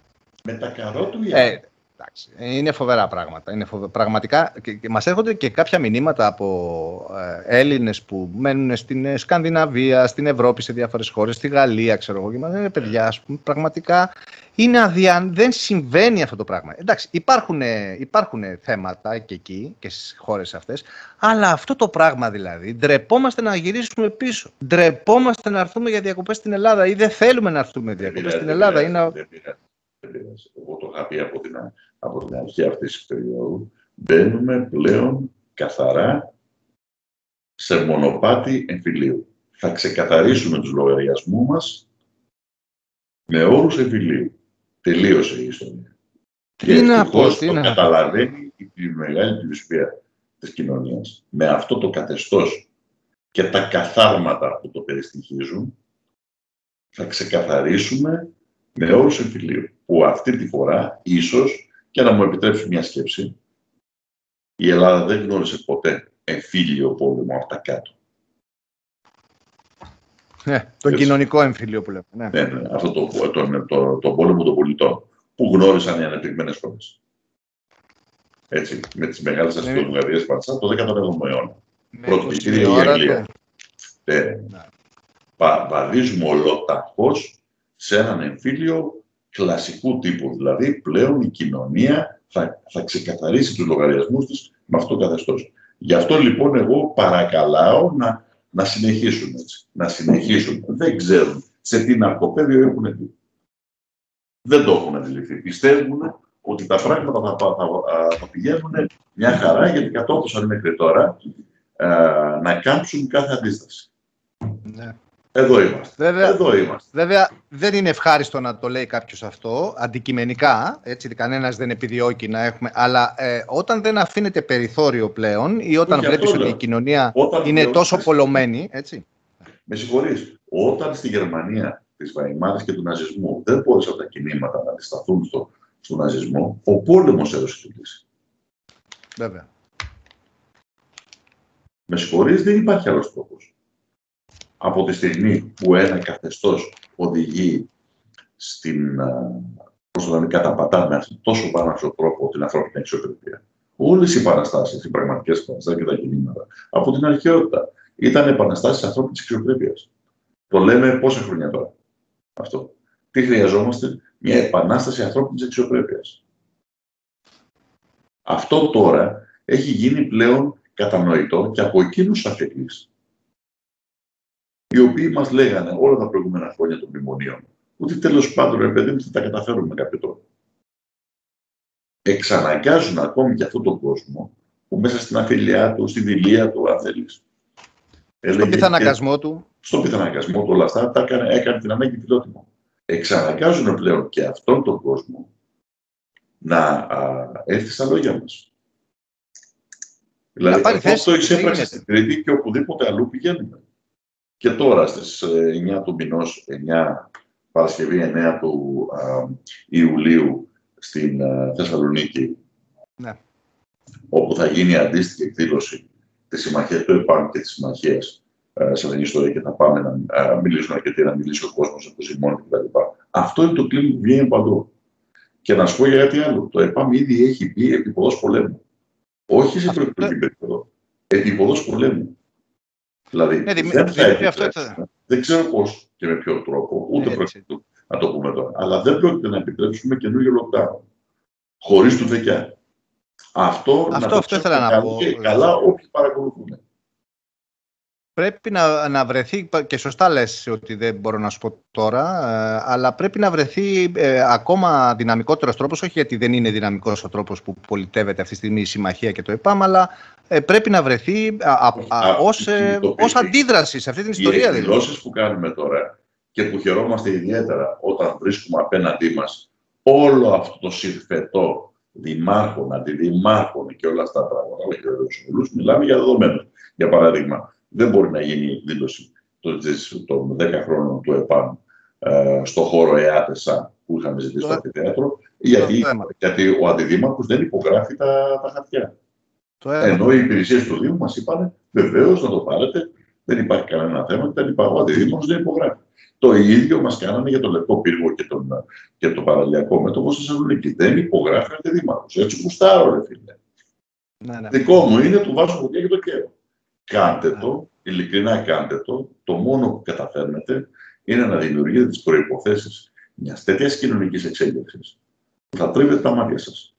Speaker 2: Με τα καρότου
Speaker 1: ε, εντάξει, είναι φοβερά πράγματα. Είναι φοβε... Πραγματικά και, και μας έρχονται και κάποια μηνύματα από ε, Έλληνες που μένουν στην ε, Σκανδιναβία, στην Ευρώπη, σε διάφορες χώρες, στη Γαλλία, ξέρω εγώ. Και μας λένε παιδιά, ας πούμε, πραγματικά είναι αδια... δεν συμβαίνει αυτό το πράγμα. Εντάξει, υπάρχουν, υπάρχουν θέματα και εκεί και στις χώρες αυτές, αλλά αυτό το πράγμα δηλαδή, ντρεπόμαστε να γυρίσουμε πίσω. Ντρεπόμαστε να έρθουμε για διακοπές στην Ελλάδα ή δεν θέλουμε να έρθουμε για διακοπές στην Ελλάδα. Είναι...
Speaker 2: Εγώ το είχα πει από την, από την αρχή αυτής της περίοδου. Μπαίνουμε πλέον καθαρά σε μονοπάτι εμφυλίου. Θα ξεκαθαρίσουμε τους λογαριασμούς μας με όρους εμφυλίου. Τελείωσε η ιστορία.
Speaker 1: Τι και να πω,
Speaker 2: τι το να... καταλαβαίνει η μεγάλη πλειοψηφία της κοινωνίας. Με αυτό το καθεστώς και τα καθάρματα που το περιστοιχίζουν, θα ξεκαθαρίσουμε με όρους εμφυλίου. Που αυτή τη φορά, ίσως, και να μου επιτρέψει μια σκέψη, η Ελλάδα δεν γνώρισε ποτέ εμφύλιο πόλεμο από τα κάτω.
Speaker 1: Ναι, τον κοινωνικό εμφύλιο που λέμε. Ναι.
Speaker 2: ναι, ναι αυτό το, το, το, το, το πόλεμο των πολιτών που γνώρισαν οι ανεπτυγμένες χώρες. Έτσι, με τις μεγάλες ναι. αστυνομικέ πατσά το 17ο αιώνα. Ναι, Πρώτο η Αγγλία. Ναι. ναι. βαδίζουμε ολοταχώς σε έναν εμφύλιο κλασικού τύπου. Δηλαδή, πλέον η κοινωνία θα, θα ξεκαθαρίσει τους λογαριασμούς της με αυτό το καθεστώς. Γι' αυτό λοιπόν εγώ παρακαλάω να να συνεχίσουν έτσι. Να συνεχίσουν. Δεν ξέρουν σε τι ναρκοπαίδιο έχουν δει. Δεν το έχουν αντιληφθεί. Πιστεύουν ότι τα πράγματα θα, θα, θα πηγαίνουν μια χαρά γιατί κατόρθωσαν μέχρι τώρα να κάμψουν κάθε αντίσταση. Ναι. Εδώ είμαστε.
Speaker 1: Βέβαια,
Speaker 2: Εδώ είμαστε.
Speaker 1: Βέβαια, δεν είναι ευχάριστο να το λέει κάποιος αυτό, αντικειμενικά, έτσι, κανένας δεν επιδιώκει να έχουμε, αλλά ε, όταν δεν αφήνεται περιθώριο πλέον ή όταν βλέπεις ότι η κοινωνία είναι τόσο πολλωμένη, έτσι.
Speaker 2: Με συγχωρείς, όταν στη Γερμανία της Βαϊμάρης και του ναζισμού δεν μπόρεσαν τα κινήματα να αντισταθούν στο, στο ναζισμό, ο πόλεμος έδωσε τη λύση.
Speaker 1: Βέβαια.
Speaker 2: Με συγχωρείς, δεν υπάρχει άλλος τρόπος από τη στιγμή που ένα καθεστώς οδηγεί στην προσωπική καταπατά με τόσο βάναυσο τρόπο την ανθρώπινη αξιοπρέπεια. Όλες οι επαναστάσει, οι πραγματικές επαναστάσει και τα κινήματα, από την αρχαιότητα, ήταν επαναστάσεις ανθρώπινης αξιοπρέπειας. Το λέμε πόσα χρόνια τώρα αυτό. Τι χρειαζόμαστε, μια επανάσταση ανθρώπινης αξιοπρέπειας. Αυτό τώρα έχει γίνει πλέον κατανοητό και από εκείνους αφιλεί οι οποίοι μας λέγανε όλα τα προηγούμενα χρόνια των μνημονίων ότι τέλος πάντων, ρε παιδί θα τα καταφέρουμε με κάποιο τρόπο. Εξαναγκάζουν ακόμη και αυτόν τον κόσμο που μέσα στην αφιλιά του, στη δηλία του, αν θέλεις.
Speaker 1: Στο πιθαναγκασμό του.
Speaker 2: Στο πιθαναγκασμό του όλα αυτά τα έκανε, έκανε την ανάγκη φιλότιμο. Εξαναγκάζουν πλέον και αυτόν τον κόσμο να α, έρθει στα λόγια μας. Δηλαδή, αυτό το εξέπραξε στην Τρίτη και οπουδήποτε αλλού πηγαίνουμε. Και τώρα στις 9 ε, του μηνός, 9, Παρασκευή 9 του Ιουλίου στην ε, Θεσσαλονίκη, ναι. όπου θα γίνει αντίστοιχη εκδήλωση της συμμαχίας του ΕΠΑΜ και της συμμαχίας ε, σε την ιστορία και θα πάμε να μιλήσουμε αρκετοί, να μιλήσει ο κόσμος από ζημών κτλ. Αυτό είναι το κλίμα που βγαίνει παντού. Και να σου πω για κάτι άλλο. Το ΕΠΑΜ ήδη έχει μπει επιποδός πολέμου. Όχι σε προεκλογική περίοδο. Επιποδός πολέμου. Δηλαδή, ναι, δεν, θα αυτό δεν ξέρω πώς και με ποιο τρόπο, ούτε πρόκειται να το πούμε τώρα, αλλά δεν πρόκειται να επιτρέψουμε καινούργιο lockdown. Χωρίς του δεκιά. Αυτό,
Speaker 1: αυτό, να αυτό ήθελα να πω.
Speaker 2: Και καλά όποιοι παρακολουθούν.
Speaker 1: Πρέπει να, να βρεθεί, και σωστά λες ότι δεν μπορώ να σου πω τώρα, ε, αλλά πρέπει να βρεθεί ε, ακόμα δυναμικότερος τρόπος, όχι γιατί δεν είναι δυναμικός ο τρόπος που πολιτεύεται αυτή τη στιγμή η Συμμαχία και το ΕΠΑΜ, αλλά ε, πρέπει να βρεθεί α, α, ως, ως αντίδραση σε αυτή την ιστορία.
Speaker 2: Οι εκδηλώσεις που κάνουμε τώρα και που χαιρόμαστε ιδιαίτερα όταν βρίσκουμε απέναντί μας όλο αυτό το συρφετό δημάρχων, αντιδημάρχων και όλα αυτά τα πράγματα, αλλά και μιλάμε για δεδομένο. Για παράδειγμα, δεν μπορεί να γίνει δήλωση των 10 χρόνων του ΕΠΑΜ ε, στο χώρο ΕΑΤΕΣΑ που είχαμε ζητήσει στο αμφιθέατρο, γιατί, γιατί ο αντιδήμαρχος δεν υπογράφει τα, τα χαρτιά. Ενώ οι υπηρεσίες του Δήμου μας είπαν βεβαίως να το πάρετε, δεν υπάρχει κανένα θέμα κτλ. Ο αντιδήμαρχος δεν υπογράφει. Το ίδιο μας κάνανε για το λεπτό πύργο και, τον, και το παραλιακό μέτωπο στη Θεσσαλονίκη. Δεν υπογράφει ο αντιδήμαρχος. Έτσι κουστάρω, ρε φίλε. Ναι, ναι. Δικό μου είναι, του βάζω φωτιά και το καίω. Κάντε το, ειλικρινά κάντε το. Το μόνο που καταφέρνετε είναι να δημιουργείτε τις προποθέσει μιας τέτοιας κοινωνικής εξέλιξης που θα τρίβετε τα μάτια σας.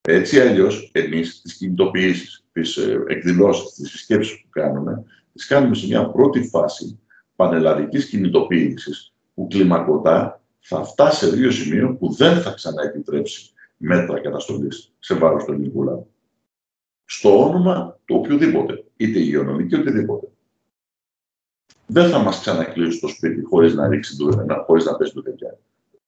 Speaker 2: Έτσι αλλιώς, εμείς τις κινητοποιήσεις, τις ε, εκδηλώσεις, τις συσκέψεις που κάνουμε, τις κάνουμε σε μια πρώτη φάση πανελλαδικής κινητοποίησης που κλιμακωτά θα φτάσει σε δύο σημείο που δεν θα ξαναεπιτρέψει μέτρα καταστολής σε βάρος του ελληνικού λαού στο όνομα του οποιοδήποτε, είτε υγειονομική, οτιδήποτε. Δεν θα μας ξανακλείσει το σπίτι χωρίς να, ρίξει, χωρίς να πέσει το τέτοια.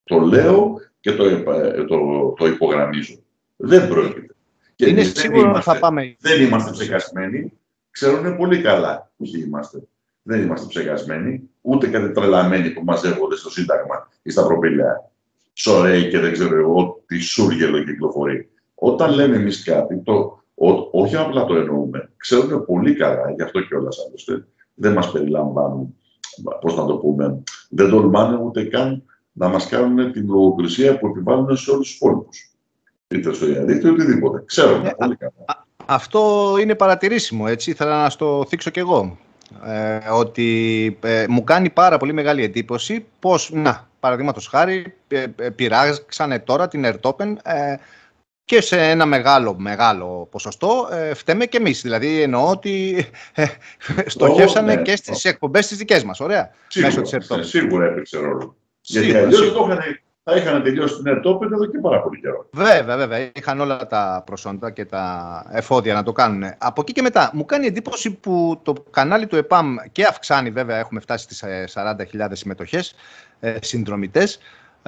Speaker 2: Το λέω και το, το, το υπογραμμίζω. Δεν πρόκειται.
Speaker 1: Και είναι σίγουρο ότι θα πάμε.
Speaker 2: Δεν είμαστε ψεκασμένοι. Ξέρουν πολύ καλά ποιοι είμαστε. Δεν είμαστε ψεκασμένοι, ούτε κάτι τρελαμένοι που μαζεύονται στο Σύνταγμα ή στα προπήλαια. Σωρέοι και δεν ξέρω εγώ τι σούργελο κυκλοφορεί. Όταν λέμε εμείς κάτι, το, Ό, όχι απλά το εννοούμε. Ξέρουν πολύ καλά, γι' αυτό κιόλα άλλωστε. Δεν μας περιλαμβάνουν, πώς να το πούμε, δεν τολμάνε ούτε καν να μας κάνουν την λογοκρισία που επιβάλλουν σε όλους τους υπόλοιπους. Είτε στο διαδίκτυο, οτιδήποτε. Ξέρουν ε, πολύ καλά.
Speaker 1: αυτό είναι παρατηρήσιμο, έτσι. Ήθελα να στο θίξω κι εγώ. Ε, ότι ε, μου κάνει πάρα πολύ μεγάλη εντύπωση πως, να, παραδείγματος χάρη, ε, ε, πειράξανε τώρα την Ερτόπεν και σε ένα μεγάλο, μεγάλο ποσοστό ε, φταίμε και εμείς. Δηλαδή εννοώ ότι ε, στοχεύσανε ναι. και στις εκπομπές τις δικές μας. Ωραία.
Speaker 2: Σίγουρα, μέσω της σίγουρα έπαιξε ρόλο. Γιατί αλλιώς το είχαν, θα είχαν τελειώσει την Ερτόπεν εδώ και πάρα πολύ καιρό.
Speaker 1: Βέβαια, βέβαια. Είχαν όλα τα προσόντα και τα εφόδια να το κάνουν. Από εκεί και μετά, μου κάνει εντύπωση που το κανάλι του ΕΠΑΜ και αυξάνει, βέβαια, έχουμε φτάσει στις 40.000 συμμετοχές, ε, συνδρομητές.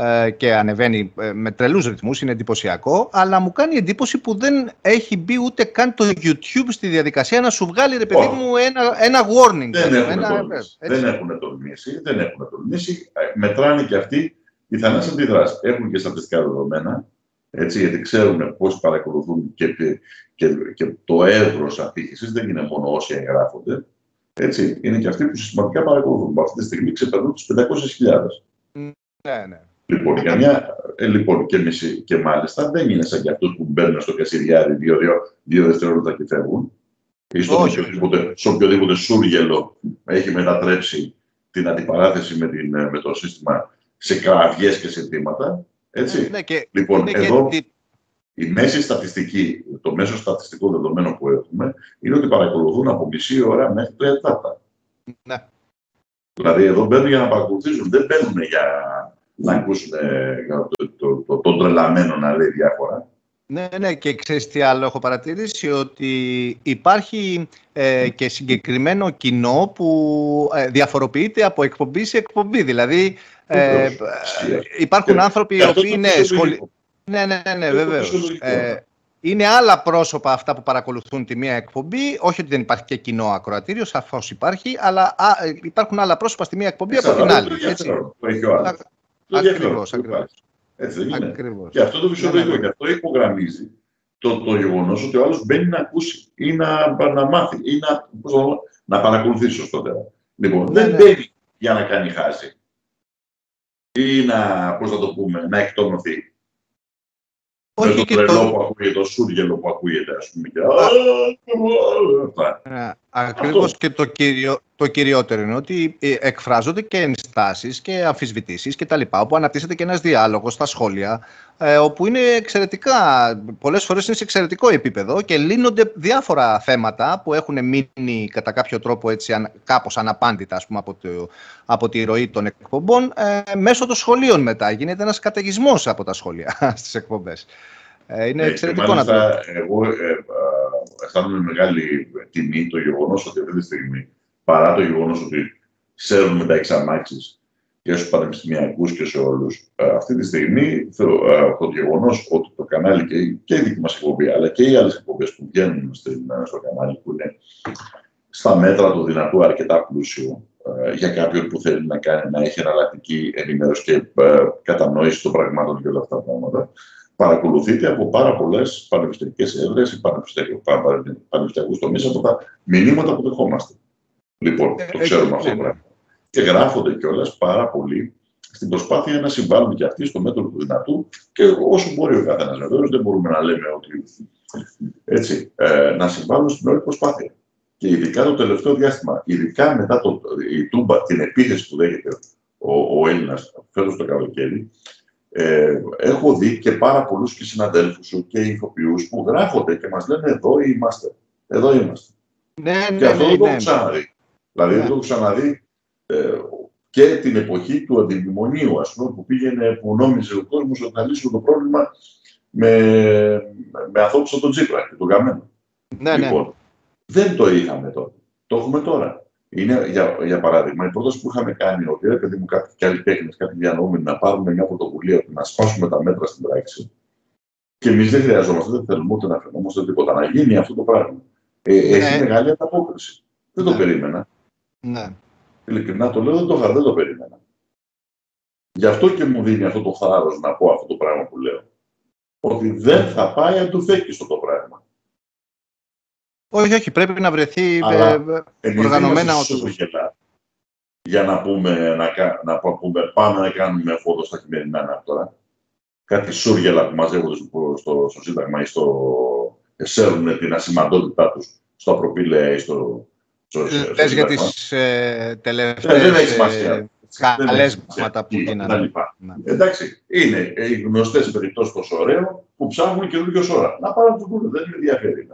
Speaker 1: Ε, και ανεβαίνει ε, με τρελούς ρυθμούς, είναι εντυπωσιακό, αλλά μου κάνει εντύπωση που δεν έχει μπει ούτε καν το YouTube στη διαδικασία να σου βγάλει, ρε παιδί μου, ένα, ένα warning.
Speaker 2: Δεν έχουν, ένα, τολμήσει, δεν έχουν τολμήσει, δεν έχουν τολμήσει. Ε, μετράνε και αυτοί πιθανές αντιδράσεις. Έχουν και στατιστικά δεδομένα, έτσι, γιατί ξέρουν πώς παρακολουθούν και, και, και το έδρος απήχησης, δεν είναι μόνο όσοι εγγράφονται. Έτσι, είναι και αυτοί που συστηματικά παρακολουθούν. Αυτή τη στιγμή ξεπερνούν τους 500.000.
Speaker 1: Ναι, ναι.
Speaker 2: Λοιπόν, για μια, ε, λοιπόν και, μισή, και μάλιστα δεν είναι σαν και αυτούς που μπαίνουν στο Κασιδιάρι δύο, δύο, δύο δευτερόλεπτα και φεύγουν. Ή στο οποιοδήποτε, σε οποιοδήποτε σούργελο έχει μετατρέψει την αντιπαράθεση με, την, ε, με το σύστημα σε κραυγές και συντήματα. Έτσι. Ναι, ναι και, λοιπόν, ναι, εδώ και... η μέση στατιστική, το μέσο στατιστικό δεδομένο που έχουμε είναι ότι παρακολουθούν από μισή ώρα μέχρι τριετάτα. Ναι. Δηλαδή εδώ μπαίνουν για να παρακολουθήσουν, δεν μπαίνουν για να ακούσουν το, το, το, το, τρελαμένο να λέει διάφορα.
Speaker 1: Ναι, ναι, και ξέρεις τι άλλο έχω παρατηρήσει, ότι υπάρχει ε, και συγκεκριμένο κοινό που ε, διαφοροποιείται από εκπομπή σε εκπομπή. Δηλαδή, ε, υπάρχουν άνθρωποι οι οποίοι είναι σχολοι... Ναι, ναι, ναι, ναι βεβαίως. Είναι άλλα πρόσωπα αυτά που παρακολουθούν τη μία εκπομπή. Όχι ότι δεν υπάρχει και κοινό ακροατήριο, σαφώς υπάρχει, αλλά υπάρχουν άλλα πρόσωπα στη μία εκπομπή από την άλλη. Έτσι. Ακριβώς, ακριβώς.
Speaker 2: Έτσι δεν είναι. Και αυτό το φυσιολογικό, ναι, ναι, και αυτό υπογραμμίζει το, το γεγονός ότι ο άλλος μπαίνει να ακούσει ή να, να μάθει ή να, να παρακολουθήσει σωστότερα. Λοιπόν, ναι, δεν ναι. μπαίνει για να κάνει χάση ή να, πώς θα το πούμε, να εκτονωθεί. Όχι με το τρελό το... που ακούγεται, το σούργελο που ακούγεται, ας πούμε. Και...
Speaker 1: Ακριβώς και το, κυριο... το κυριότερο είναι ότι ε, εκφράζονται και ενστάσεις και αμφισβητήσεις και τα λοιπά, όπου αναπτύσσεται και ένας διάλογος στα σχόλια, ε, όπου είναι εξαιρετικά, πολλές φορές είναι σε εξαιρετικό επίπεδο και λύνονται διάφορα θέματα που έχουν μείνει κατά κάποιο τρόπο έτσι κάπως αναπάντητα ας πούμε, από, το, από τη ροή των εκπομπών ε, μέσω των σχολείων μετά. Γίνεται ένας καταιγισμός από τα σχόλια στις εκπομπές. Ε, είναι εξαιρετικό να το
Speaker 2: Εγώ ε, ε, αισθάνομαι μεγάλη τιμή το γεγονός ότι αυτή τη στιγμή παρά το γεγονός ότι ξέρουμε τα εξαμάξει και στους πανεπιστημιακούς και σε όλους, ε, αυτή τη στιγμή ε, το γεγονός ότι το κανάλι και, και η δική μας εκπομπή, αλλά και οι άλλες εκπομπές που βγαίνουν ε, στο κανάλι, που είναι στα μέτρα του δυνατού αρκετά πλούσιο για κάποιον που θέλει να, κάνει, να έχει εναλλακτική ενημέρωση και κατανόηση των πραγμάτων και όλα αυτά τα πράγματα, παρακολουθείται από πάρα πολλές πανεπιστημιακές έδρες ή πανεπιστημιακούς τομείς από τα μηνύματα που δεχόμαστε. Λοιπόν, ε, το ξέρουμε αυτό το πράγμα. Και γράφονται κιόλας πάρα πολύ στην προσπάθεια να συμβάλλουν και αυτοί στο μέτρο του δυνατού και όσο μπορεί ο καθένας. Βεβαίως δεν μπορούμε να λέμε ότι. Έτσι, ε, να συμβάλλουν στην όλη προσπάθεια. Και ειδικά το τελευταίο διάστημα, ειδικά μετά το, η Τούμπα, την επίθεση που δέχεται ο, ο Έλληνας φέτος το καλοκαίρι, ε, έχω δει και πάρα πολλούς και συναδέλφου και ηθοποιούς που γράφονται και μας λένε εδώ είμαστε. Εδώ είμαστε.
Speaker 1: Ναι, ναι,
Speaker 2: και αυτό
Speaker 1: ναι,
Speaker 2: δεν το
Speaker 1: ναι.
Speaker 2: έχω ξαναδεί. Δηλαδή δεν το έχω ξαναδεί ε, και την εποχή του αντιμνημονίου, ας πούμε, που πήγαινε, που νόμιζε ο κόσμος ότι θα λύσουν το πρόβλημα με, με ανθρώπους σαν τον Τσίπρα και τον Καμένο.
Speaker 1: Ναι, ναι.
Speaker 2: λοιπόν, δεν το είχαμε τότε. Το έχουμε τώρα. Είναι, για, για παράδειγμα, η πρόταση που είχαμε κάνει ότι ρε παιδί μου, κάποιοι και άλλοι τέχνες, κάποιοι διανοούμενοι να πάρουμε μια πρωτοβουλία να σπάσουμε τα μέτρα στην πράξη. Και εμείς δεν χρειαζόμαστε, δεν θέλουμε ούτε να φαινόμαστε τίποτα. Να γίνει αυτό το πράγμα. Ε, ναι. Έχει μεγάλη ανταπόκριση. Δεν το ναι. περίμενα.
Speaker 1: Ναι.
Speaker 2: Ειλικρινά το λέω, δεν το, δεν το περίμενα. Γι' αυτό και μου δίνει αυτό το θάρρος να πω αυτό το πράγμα που λέω. Ότι δεν θα πάει αντουθέκιστο το πράγμα.
Speaker 1: Όχι, όχι, πρέπει να βρεθεί Αλλά ε, οργανωμένα
Speaker 2: σούργελα για να πούμε, να, να πούμε, πάμε να κάνουμε φόντο στα χειμερινά ανάπτωρα. Κάτι σούργελα που μαζεύονται στο, στο, στο Σύνταγμα ή στο εσέρουν την ασημαντότητά τους στο Απροπήλε ή στο,
Speaker 1: Λες για τις ε, τελευταίες ε, καλέσματα που γίνανε.
Speaker 2: Ναι. Εντάξει, είναι οι γνωστές περιπτώσεις τόσο ωραίο που ψάχνουν καινούργιο ώρα. Να πάρουν το δουν, δεν είναι ενδιαφέρει.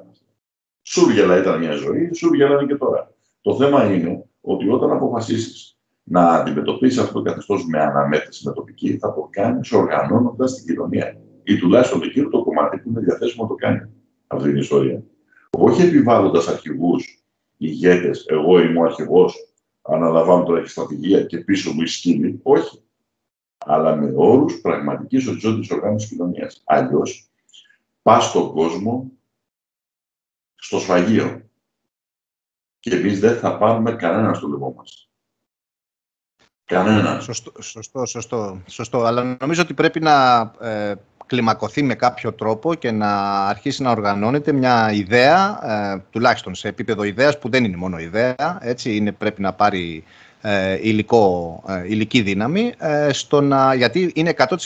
Speaker 2: Σούργελα ήταν μια ζωή, σούργελα είναι και τώρα. Το θέμα είναι ότι όταν αποφασίσεις να αντιμετωπίσεις αυτό το καθεστώς με αναμέτρηση με τοπική, θα το κάνεις οργανώνοντας την κοινωνία. Ή τουλάχιστον εκείνο το κομμάτι που είναι διαθέσιμο να το κάνει αυτή την ιστορία. Όχι επιβάλλοντας αρχηγούς ηγέτες, εγώ είμαι ο αρχηγός, αναλαμβάνω τώρα και στρατηγία και πίσω μου η σκηνή. Όχι. Αλλά με όρους πραγματικής οριζόντιας οργάνωσης κοινωνίας. Αλλιώς πας στον κόσμο στο σφαγείο. Και εμείς δεν θα πάρουμε κανένα στο λαιμό μας. Κανένα.
Speaker 1: Σωστό, σωστό, σωστό, σωστό. Αλλά νομίζω ότι πρέπει να ε, κλιμακωθεί με κάποιο τρόπο και να αρχίσει να οργανώνεται μια ιδέα, ε, τουλάχιστον σε επίπεδο ιδέας που δεν είναι μόνο ιδέα, έτσι, είναι, πρέπει να πάρει ε, υλικό, ε, υλική δύναμη, ε, στο να, γιατί είναι 100%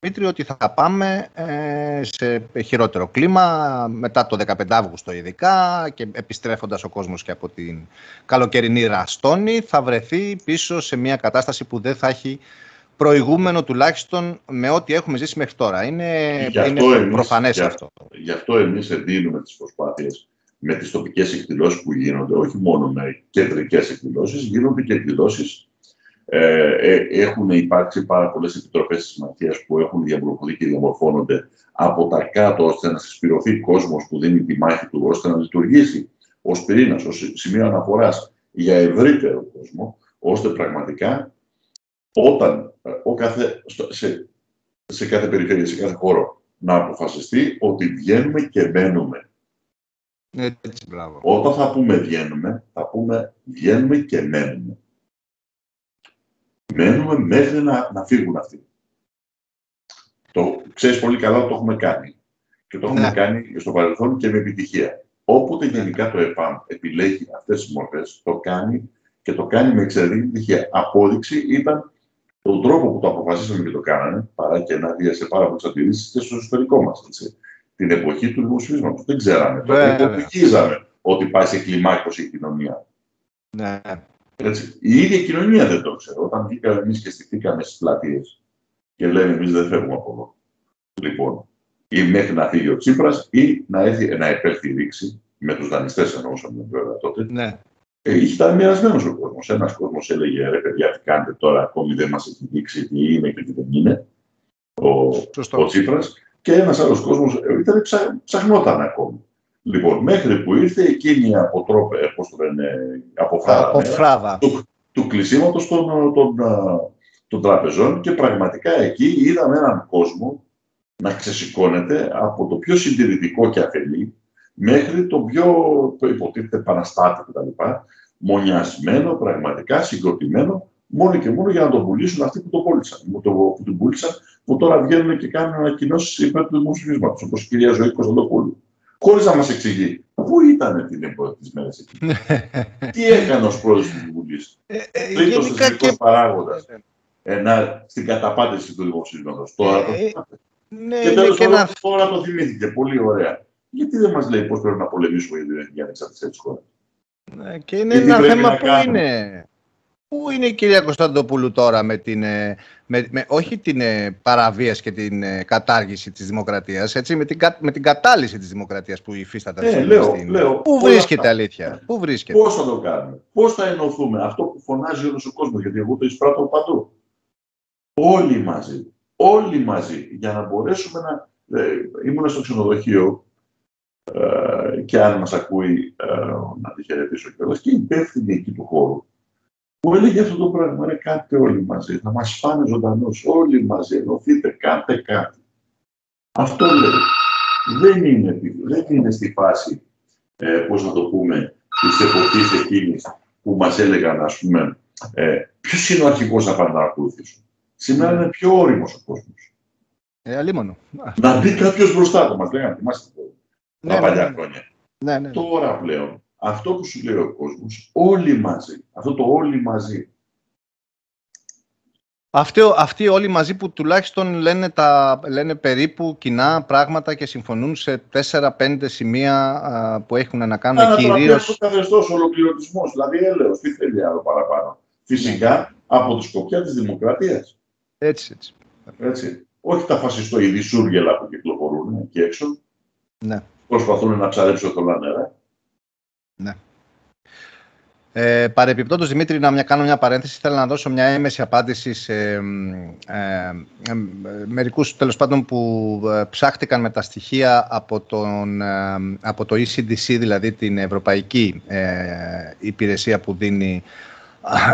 Speaker 1: Δημήτρη, ότι θα πάμε ε, σε χειρότερο κλίμα μετά το 15 Αύγουστο ειδικά και επιστρέφοντας ο κόσμος και από την καλοκαιρινή ραστόνη θα βρεθεί πίσω σε μια κατάσταση που δεν θα έχει προηγούμενο τουλάχιστον με ό,τι έχουμε ζήσει μέχρι τώρα. Είναι, είναι προφανές αυτό.
Speaker 2: Γι' αυτό εμείς εντείνουμε τις προσπάθειες με τις τοπικές εκδηλώσεις που γίνονται, όχι μόνο με κεντρικές εκδηλώσεις, γίνονται και εκδηλώσεις. Ε, ε, έχουν υπάρξει πάρα πολλές επιτροπές της συμμαχίας που έχουν διαμορφωθεί και διαμορφώνονται από τα κάτω ώστε να συσπηρωθεί κόσμος που δίνει τη μάχη του, ώστε να λειτουργήσει ως πυρήνας, ως σημείο αναφοράς για ευρύτερο κόσμο, ώστε πραγματικά όταν ε, ο κάθε, σε, σε κάθε περιφέρεια, σε κάθε χώρο, να αποφασιστεί ότι βγαίνουμε και μένουμε.
Speaker 1: Έτσι, μπράβο.
Speaker 2: Όταν θα πούμε βγαίνουμε, θα πούμε βγαίνουμε και μένουμε. Μένουμε μέχρι να, να φύγουν αυτοί. Το ξέρεις πολύ καλά ότι το έχουμε κάνει. Και το έχουμε ναι. κάνει στο παρελθόν και με επιτυχία. Όποτε γενικά το ΕΠΑΜ επιλέγει αυτές τις μορφές, το κάνει και το κάνει με εξαιρετική επιτυχία. Απόδειξη ήταν τον τρόπο που το αποφασίσαμε και το κάνανε, παρά και ενάντια σε πάρα πολλές αντιρρήσεις και στο εσωτερικό μας. Την εποχή του δημοσιογραφικού. Δεν ξέραμε. Τότε υπολογίζαμε ότι πάει σε κλιμάκωση η κοινωνία.
Speaker 1: Ναι.
Speaker 2: Έτσι. Η ίδια κοινωνία δεν το ξέρω. Όταν βγήκαμε εμείς και στηθήκαμε στις πλατείες και λέμε εμείς δεν φεύγουμε από εδώ. Λοιπόν, ή μέχρι να φύγει ο Τσίπρας ή να, έρθει, να επέλθει η ρήξη με τους δανειστές εννοούσαμε βέβαια τότε.
Speaker 1: Ναι.
Speaker 2: Ε, ήταν μοιρασμένος ο κόσμος. Ένας κόσμος έλεγε ρε παιδιά, τι κάνετε τώρα, ακόμη δεν μας έχει δείξει τι είναι και τι δεν είναι. Ο, ο Τσίπρας. Και ένας άλλος κόσμος ε, ήταν ψα, ψαχνόταν ακόμη. Λοιπόν, μέχρι που ήρθε εκείνη από τρόπε, πώς το λένε, από φράδα,
Speaker 1: από φράδα.
Speaker 2: του, του κλεισίματος των, των, των, τραπεζών και πραγματικά εκεί είδαμε έναν κόσμο να ξεσηκώνεται από το πιο συντηρητικό και αφελή μέχρι το πιο υποτίθεται επαναστάτη κτλ. Μονιασμένο, πραγματικά συγκροτημένο, μόνο και μόνο για να τον πουλήσουν αυτοί που το πούλησαν. Που, το, που τον πούλησαν, που τώρα βγαίνουν και κάνουν ανακοινώσεις υπέρ του δημοψηφίσματο, όπως η κυρία Ζωή Κωνσταντοπούλου. Χωρίς να μας εξηγεί πού ήταν την πρώτη μέρε εκεί. Τι έκανε ως πρόεδρος της Βουλής. Ε, ε, Τρίτος θεσμικό και... παράγοντας. στην καταπάτηση του δημοψηφίσματο. Τώρα το ε, ναι, και τέλος πάντων τώρα το θυμήθηκε. Πολύ ωραία. Γιατί δεν μας λέει πώς πρέπει να πολεμήσουμε για την ανεξαρτησία τη χώρα.
Speaker 1: Ναι, και είναι ένα θέμα που είναι. Πού είναι η κυρία Κωνσταντοπούλου τώρα με την, ε, με, με, όχι την ε, παραβίαση και την ε, κατάργηση της δημοκρατίας, έτσι, με την, με την κατάλυση της δημοκρατίας που υφίσταται.
Speaker 2: Ε, λέω, στην... λέω,
Speaker 1: Πού βρίσκεται αλήθεια, πού βρίσκεται;
Speaker 2: Πώς θα το κάνουμε, πώς θα ενωθούμε, αυτό που φωνάζει όλος ο κόσμος, γιατί εγώ το εισπράττω παντού. Όλοι μαζί, όλοι μαζί, για να μπορέσουμε να... Ε, ήμουν στο ξενοδοχείο ε, και αν μας ακούει ε, να τη χαιρετήσω κιόλας και υπεύθυνη εκεί του χώρου που έλεγε αυτό το πράγμα, ρε κάντε όλοι μαζί, θα μας φάνε ζωντανούς, όλοι μαζί, ενωθείτε, κάντε κάτι. Αυτό λέει. Δεν είναι, δεν είναι στη φάση, ε, πώς να το πούμε, της εποχής εκείνης που μας έλεγαν, ας πούμε, ε, ποιος είναι ο αρχηγός να πάνε να ακολουθήσουν. Σήμερα είναι πιο όριμος ο κόσμος.
Speaker 1: Ε, αλίμονο.
Speaker 2: Να μπει κάποιος μπροστά του, μας λέγανε, θυμάστε το, ναι, τα ναι, παλιά
Speaker 1: ναι.
Speaker 2: χρόνια.
Speaker 1: Ναι, ναι.
Speaker 2: Τώρα πλέον αυτό που σου λέει ο κόσμος, όλοι μαζί, αυτό το όλοι μαζί.
Speaker 1: Αυτοί, αυτοί όλοι μαζί που τουλάχιστον λένε, τα, λένε περίπου κοινά πράγματα και συμφωνούν σε 4-5 σημεία που έχουν να κάνουν
Speaker 2: Άρα,
Speaker 1: κυρίως...
Speaker 2: Αυτό καθεστώς ολοκληρωτισμός, δηλαδή έλεος, τι θέλει άλλο παραπάνω. Φυσικά από τη σκοπιά της δημοκρατίας.
Speaker 1: Έτσι, έτσι.
Speaker 2: έτσι. Όχι τα φασιστοειδή σούργελα που κυκλοφορούν εκεί έξω.
Speaker 1: Ναι.
Speaker 2: Προσπαθούν να ψαρέψουν το νερά.
Speaker 1: Ναι. Ε, παρεπιπτόντως, Δημήτρη, να μια, κάνω μια παρένθεση. Θέλω να δώσω μια έμεση απάντηση σε ε, ε, μερικούς, τέλος πάντων, που ε, ψάχτηκαν με τα στοιχεία από, τον, ε, από το ECDC, δηλαδή την Ευρωπαϊκή Υπηρεσία που δίνει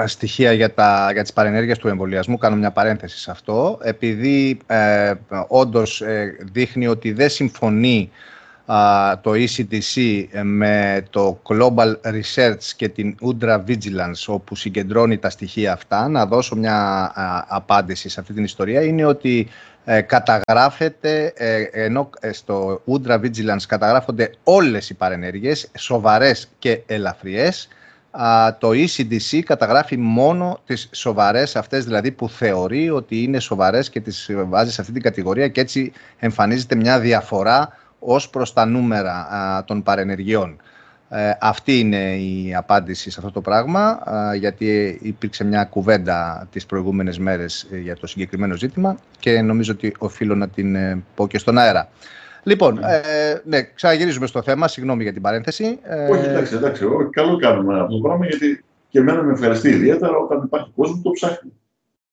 Speaker 1: στοιχεία για, τα, για τις παρενέργειες του εμβολιασμού. Κάνω μια παρένθεση σε αυτό. Επειδή ε, όντως δείχνει ότι δεν συμφωνεί το ECDC με το Global Research και την Udra Vigilance όπου συγκεντρώνει τα στοιχεία αυτά, να δώσω μια απάντηση σε αυτή την ιστορία, είναι ότι ε, καταγράφεται, ε, ενώ ε, στο Udra Vigilance καταγράφονται όλες οι παρενέργειες, σοβαρές και ελαφριές, το ECDC καταγράφει μόνο τις σοβαρές αυτές δηλαδή που θεωρεί ότι είναι σοβαρές και τις βάζει σε αυτή την κατηγορία και έτσι εμφανίζεται μια διαφορά ως προς τα νούμερα των παρενεργειών. Ε, αυτή είναι η απάντηση σε αυτό το πράγμα, γιατί υπήρξε μια κουβέντα τις προηγούμενες μέρες ε, για το συγκεκριμένο ζήτημα και νομίζω ότι οφείλω να την ε, πω και στον αέρα. Λοιπόν, ναι. ε, ναι, ξαναγυρίζουμε στο θέμα. Συγγνώμη για την παρένθεση.
Speaker 2: Όχι, εντάξει, εντάξει. Καλό κάνουμε αυτό το πράγμα, γιατί και εμένα με ευχαριστεί ιδιαίτερα όταν υπάρχει κόσμο που το ψάχνει.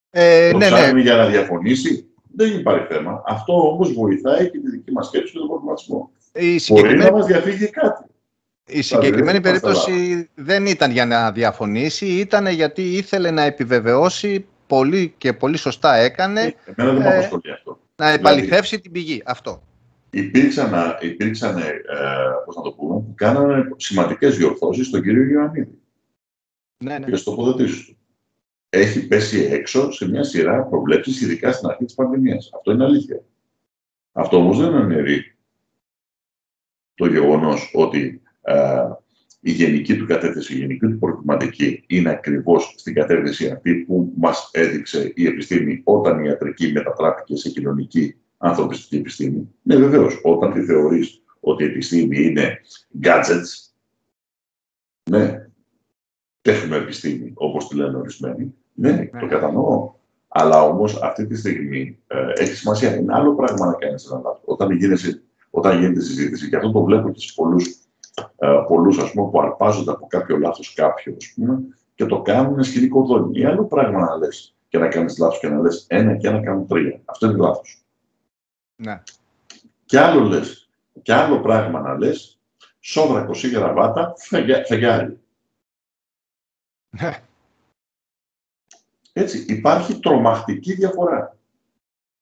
Speaker 2: Ε, το ναι, ναι. ψάχνει ναι. για να διαφωνήσει δεν υπάρχει θέμα. Αυτό όμως βοηθάει και τη δική μας σκέψη και τον προβληματισμό. Μπορεί να μας διαφύγει κάτι.
Speaker 1: Η συγκεκριμένη περίπτωση δεν ήταν για να διαφωνήσει, ήταν γιατί ήθελε να επιβεβαιώσει πολύ και πολύ σωστά έκανε.
Speaker 2: Εμένα δεν ε, αυτό.
Speaker 1: Να δηλαδή, επαληθεύσει την πηγή. Αυτό.
Speaker 2: Υπήρξαν, υπήρξαν ε, πώς να το πούμε, που κάνανε σημαντικές διορθώσεις στον κύριο Ιωαννίδη.
Speaker 1: Ναι, ναι.
Speaker 2: Και στο τοποθετήσει του έχει πέσει έξω σε μια σειρά προβλέψεις, ειδικά στην αρχή της πανδημίας. Αυτό είναι αλήθεια. Αυτό όμως δεν αναιρεί το γεγονός ότι ε, η γενική του κατεύθυνση, η γενική του προβληματική είναι ακριβώς στην κατεύθυνση αυτή που μας έδειξε η επιστήμη όταν η ιατρική μετατράπηκε σε κοινωνική ανθρωπιστική επιστήμη. Ναι, βεβαίως, όταν τη θεωρείς ότι η επιστήμη είναι gadgets, ναι, τέχνο επιστήμη, όπως τη λένε ορισμένοι. Ναι, ναι, το κατανοώ. Αλλά όμως αυτή τη στιγμή ε, έχει σημασία. Είναι άλλο πράγμα να κάνεις ένα λάθος. Όταν, γίνεσαι, όταν γίνεται συζήτηση, και αυτό το βλέπω και σε πολλούς, ε, πολλούς ας πούμε, που αρπάζονται από κάποιο λάθος κάποιο, ας πούμε, και το κάνουν σκηνικό δόνη. Είναι άλλο πράγμα να λες και να κάνεις λάθος και να λες ένα και ένα κάνουν τρία. Αυτό είναι λάθος.
Speaker 1: Ναι.
Speaker 2: Και άλλο λες, και άλλο πράγμα να λες, σόδρα κοσί γραβάτα, φεγγάρι. Ναι. Έτσι, υπάρχει τρομακτική διαφορά.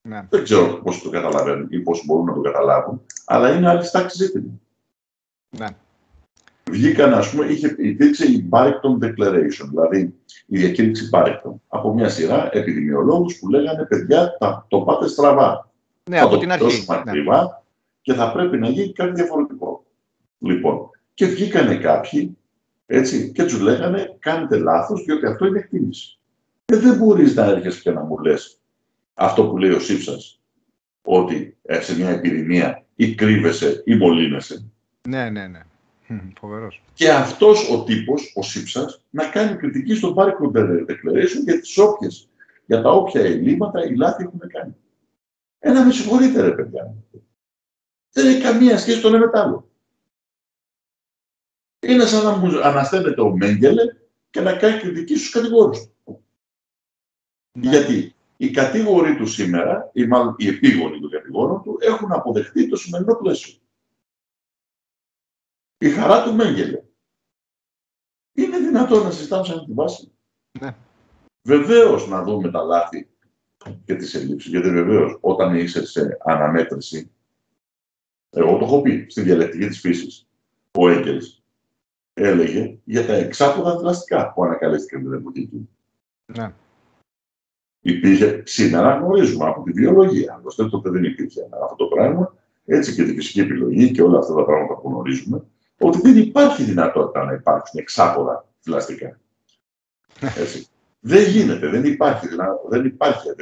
Speaker 2: Ναι. Δεν ξέρω πώς το καταλαβαίνουν ή πώς μπορούν να το καταλάβουν, αλλά είναι άλλη τάξη ζήτημα. Ναι. Βγήκαν, ας πούμε, είχε, υπήρξε η Barrington Declaration, δηλαδή η διακήρυξη Barrington, από μια σειρά επιδημιολόγους που λέγανε «Παιδιά, το πάτε στραβά».
Speaker 1: Ναι, θα από το την αρχή. Ναι.
Speaker 2: Ακριβά και θα πρέπει να γίνει κάτι διαφορετικό. Λοιπόν, και βγήκανε κάποιοι έτσι, και τους λέγανε κάνετε λάθος διότι αυτό είναι εκτίμηση. Και δεν μπορείς να έρχεσαι και να μου λες αυτό που λέει ο Σύψας, ότι ε, σε μια επιδημία ή κρύβεσαι ή μολύνεσαι.
Speaker 1: Ναι, ναι, ναι. Φοβερός.
Speaker 2: Και αυτός ο τύπος, ο Σύψας, να κάνει κριτική στον Πάρικο Declaration για, τις όποιες, για τα όποια ελλείμματα ή λάθη έχουν κάνει. Ένα με συγχωρείτε ρε παιδιά. Δεν έχει καμία σχέση το ένα άλλο. Είναι σαν να μου ανασταίνεται ο Μέγκελε και να κάνει κριτική στους κατηγόρους του. Ναι. Γιατί οι κατηγοροί του σήμερα, ή μάλλον οι επίγονοι των κατηγόρων του, έχουν αποδεχτεί το σημερινό πλαίσιο. Η χαρά του Μέγκελε. Είναι δυνατόν να συζητάμε σε αυτή τη βάση; Ναι. Βεβαίως να δούμε τα λάθη και τις ελλείψεις. Γιατί βεβαίως όταν είσαι σε αναμέτρηση, εγώ το έχω πει στη διαλεκτική της φύσης, ο Έγκελς έλεγε για τα εξάποδα δραστικά που ανακαλέστηκαν την εποχή του. Ναι. Υπήρχε, σήμερα γνωρίζουμε από τη βιολογία, άλλωστε τότε δεν υπήρχε αυτό το πράγμα, έτσι και τη φυσική επιλογή και όλα αυτά τα πράγματα που γνωρίζουμε, ότι δεν υπάρχει δυνατότητα να υπάρξουν εξάποδα θηλαστικά. Έτσι. δεν γίνεται, δεν υπάρχει, δεν υπάρχει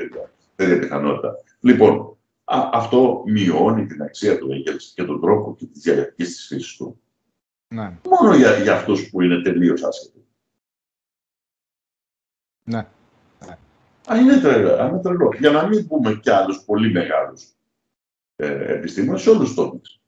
Speaker 2: τέτοια πιθανότητα. Λοιπόν, α, αυτό μειώνει την αξία του Έγκελς και τον τρόπο και της διαλεκτικής της φύσης του. Ναι. Μόνο για, για αυτούς που είναι τελείως άσχετοι.
Speaker 1: Ναι.
Speaker 2: Α, είναι τρελό, είναι τρελό. Για να μην πούμε κι άλλους πολύ μεγάλους ε, επιστήμονες σε όλους τους τόπους.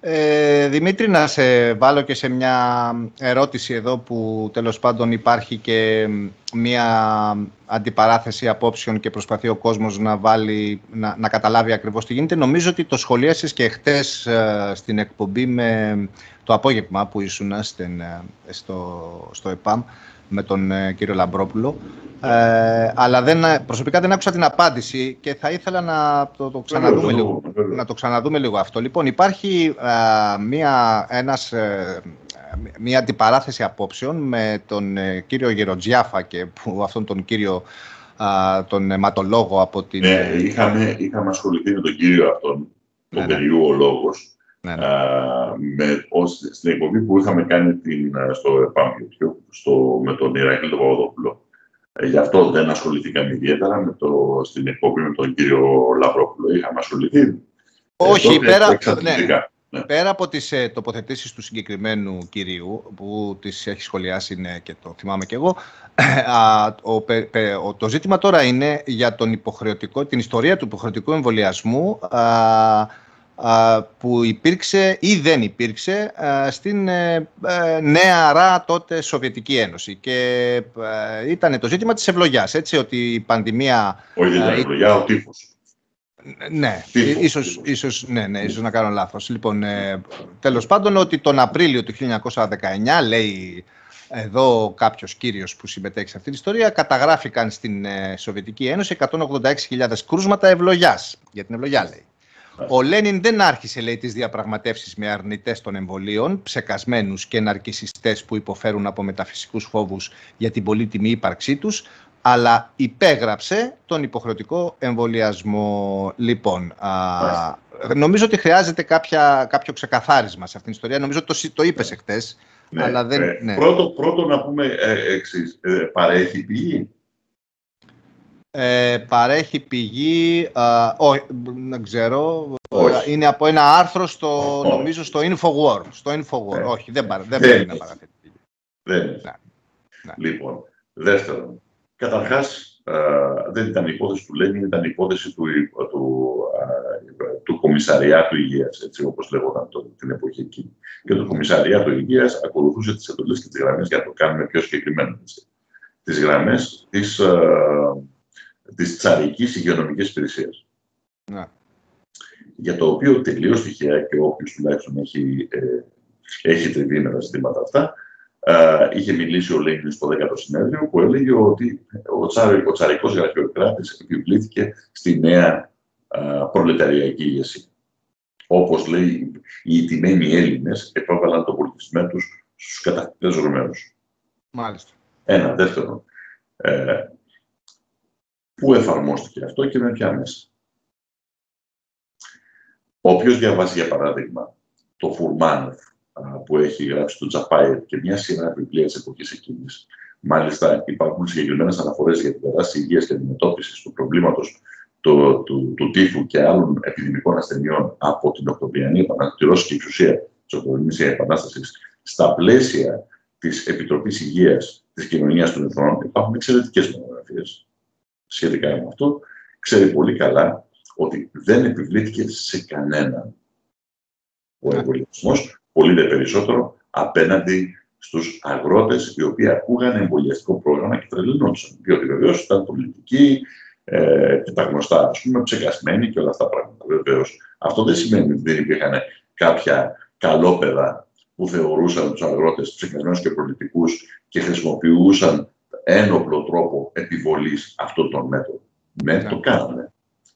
Speaker 1: Ε, Δημήτρη, να σε βάλω και σε μια ερώτηση εδώ που τέλος πάντων υπάρχει και μια αντιπαράθεση απόψεων και προσπαθεί ο κόσμος να, βάλει, να, να καταλάβει ακριβώς τι γίνεται. Νομίζω ότι το σχολίασες και χτες ε, στην εκπομπή με το απόγευμα που ήσουν στην, ε, στο, στο ΕΠΑΜ με τον ε, κύριο Λαμπρόπουλο. Ε, αλλά δεν, προσωπικά δεν άκουσα την απάντηση και θα ήθελα να το, το ξαναδούμε, λίγο, να το ξαναδούμε λίγο αυτό. Λοιπόν, υπάρχει ε, μία, ένας, ε, μία αντιπαράθεση απόψεων με τον κύριο Γεροτζιάφα και που, αυτόν τον κύριο τον αιματολόγο από την...
Speaker 2: Ναι, είχαμε, είχαμε ασχοληθεί με τον κύριο αυτόν, τον ναι, ναι. λόγος, ναι, ναι. με, ως, στην εκπομπή που είχαμε κάνει την, στο ΕΠΑΜ στο, με τον Ηρακλή τον Παπαδόπουλο. Ε, γι' αυτό δεν ασχοληθήκαμε ιδιαίτερα με το, στην εκπομπή με τον κύριο Λαυρόπουλο. Είχαμε ασχοληθεί. Ε,
Speaker 1: Όχι, ε, πέρα, ναι, ναι. πέρα από τις ε, τοποθετήσεις του συγκεκριμένου κυρίου, που τις έχει σχολιάσει ναι, και το θυμάμαι και εγώ, α, ο, πε, ο, το ζήτημα τώρα είναι για τον υποχρεωτικό, την ιστορία του υποχρεωτικού εμβολιασμού α, που υπήρξε ή δεν υπήρξε στην ε, ε, νέα τότε Σοβιετική Ένωση. Και ε, ήταν το ζήτημα της ευλογιάς, έτσι, ότι η πανδημία...
Speaker 2: Όχι, δεν ήταν ευλογιά, ο τύφος.
Speaker 1: Ναι, ίσως, ίσως, ναι, ναι, ίσως να κάνω λάθος. Λοιπόν, τέλος πάντων, ότι τον Απρίλιο του 1919, λέει εδώ κάποιος κύριος που συμμετέχει σε αυτή την ιστορία, καταγράφηκαν στην Σοβιετική Ένωση 186.000 κρούσματα ευλογιάς. Για την ευλογιά, λέει. Ο Λένιν δεν άρχισε, λέει, τις διαπραγματεύσεις με αρνητές των εμβολίων, ψεκασμένους και ναρκισιστές που υποφέρουν από μεταφυσικούς φόβους για την πολύτιμη ύπαρξή τους, αλλά υπέγραψε τον υποχρεωτικό εμβολιασμό. Λοιπόν, α, νομίζω ότι χρειάζεται κάποια, κάποιο ξεκαθάρισμα σε αυτήν την ιστορία. Νομίζω ότι το, το είπες εχθές. Ναι, αλλά δεν,
Speaker 2: ε, ναι. πρώτο, πρώτο να πούμε ε, εξής. Ε, παρέχει πηγή
Speaker 1: ε, παρέχει πηγή, όχι, δεν ξέρω, όχι. είναι από ένα άρθρο στο, νομίζω στο Infowar. Στο Infowar. Όχι, δεν, παρα, δεν πρέπει να παραθέτει.
Speaker 2: Δεν είναι. Ναι. ναι. Λοιπόν, δεύτερον, καταρχάς δεν ήταν η υπόθεση του Λένιν, ήταν η υπόθεση του, του, του Κομισαριάτου Υγείας, έτσι όπως λέγονταν το, την εποχή εκεί. Και το Κομισαριάτο Υγείας ακολουθούσε τις εντολές και τις γραμμές για να το κάνουμε πιο συγκεκριμένο. Έτσι. Τις γραμμές της, της τσαρικής υγειονομικής υπηρεσίας. Ναι. Για το οποίο τελείως τυχαία και όποιος τουλάχιστον έχει, ε, έχει τριβεί με τα ζητήματα αυτά, είχε μιλήσει ο Λέγκριν στο 10ο συνέδριο που έλεγε ότι ο, τσάρι, ο τσαρικός γραφειοκράτης επιβλήθηκε στη νέα α, προλεταριακή ηγεσία. Όπως λέει, οι ιτημένοι Έλληνες επέβαλαν το πολιτισμό τους στους κατακτητές Ρωμαίους.
Speaker 1: Μάλιστα.
Speaker 2: Ένα. Δεύτερο. Ε, πού εφαρμόστηκε αυτό και με ποια μέσα. Όποιος διαβάζει, για παράδειγμα, το Φουρμάνοφ που έχει γράψει το Τζαπάιερ και μια σειρά βιβλία της εποχής εκείνης. Μάλιστα, υπάρχουν συγκεκριμένες αναφορές για την τεράστια υγείας και αντιμετώπισης του προβλήματος του, του, του τύφου και άλλων επιδημικών ασθενειών από την Οκτωβριανή Επανάσταση, τη Ρώσικη εξουσία της Οκτωβριανή Επανάστασης, στα πλαίσια της Επιτροπής Υγείας της Κοινωνίας των Εθνών, υπάρχουν εξαιρετικές μονογραφίες σχετικά με αυτό. Ξέρει πολύ καλά ότι δεν επιβλήθηκε σε κανέναν ο εμβολιασμός πολύ δε περισσότερο απέναντι στους αγρότες οι οποίοι ακούγανε εμβολιαστικό πρόγραμμα και τρελαινόντουσαν. Διότι βεβαίως ήταν πολιτικοί ε, και τα γνωστά, ας πούμε, ψεκασμένοι και όλα αυτά τα πράγματα. Βεβαίως. Αυτό δεν σημαίνει ότι δεν υπήρχαν κάποια καλόπεδα που θεωρούσαν τους αγρότες ψεκασμένους και πολιτικούς και χρησιμοποιούσαν ένοπλο τρόπο επιβολής αυτών των μέτρων. Ναι, το κάνανε.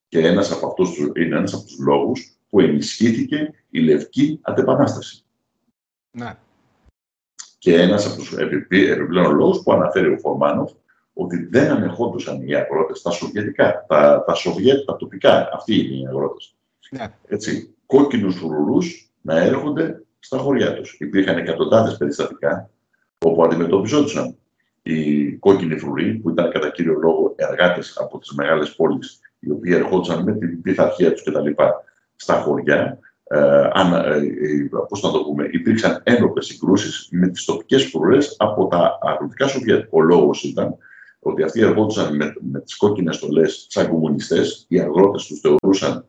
Speaker 2: Και ένας από αυτούς, είναι ένας από τους λόγους που ενισχύθηκε η λευκή αντεπανάσταση. Ναι. Και ένας από τους επιπλέον λόγους που αναφέρει ο Φορμάνοφ ότι δεν ανεχόντουσαν οι αγρότες τα σοβιετικά, τα, τα Σοβιέτ, τα τοπικά. Αυτοί είναι οι αγρότες. Ναι. Έτσι, κόκκινους φρουρού να έρχονται στα χωριά τους. Υπήρχαν εκατοντάδες περιστατικά όπου αντιμετωπιζόντουσαν οι κόκκινοι φρουροί, που ήταν κατά κύριο λόγο εργάτες από τις μεγάλες πόλεις, οι οποίοι ερχόντουσαν με την πειθαρχία τους κτλ. στα χωριά ε, αν, ε, ε, πώς να το πούμε, υπήρξαν ένοπλες συγκρούσεις με τις τοπικές φρουρές από τα αγροτικά Σοβιέτ. Ο λόγος ήταν ότι αυτοί ερχόντουσαν με, με τις κόκκινες στολές σαν κομμουνιστές, οι αγρότες τους θεωρούσαν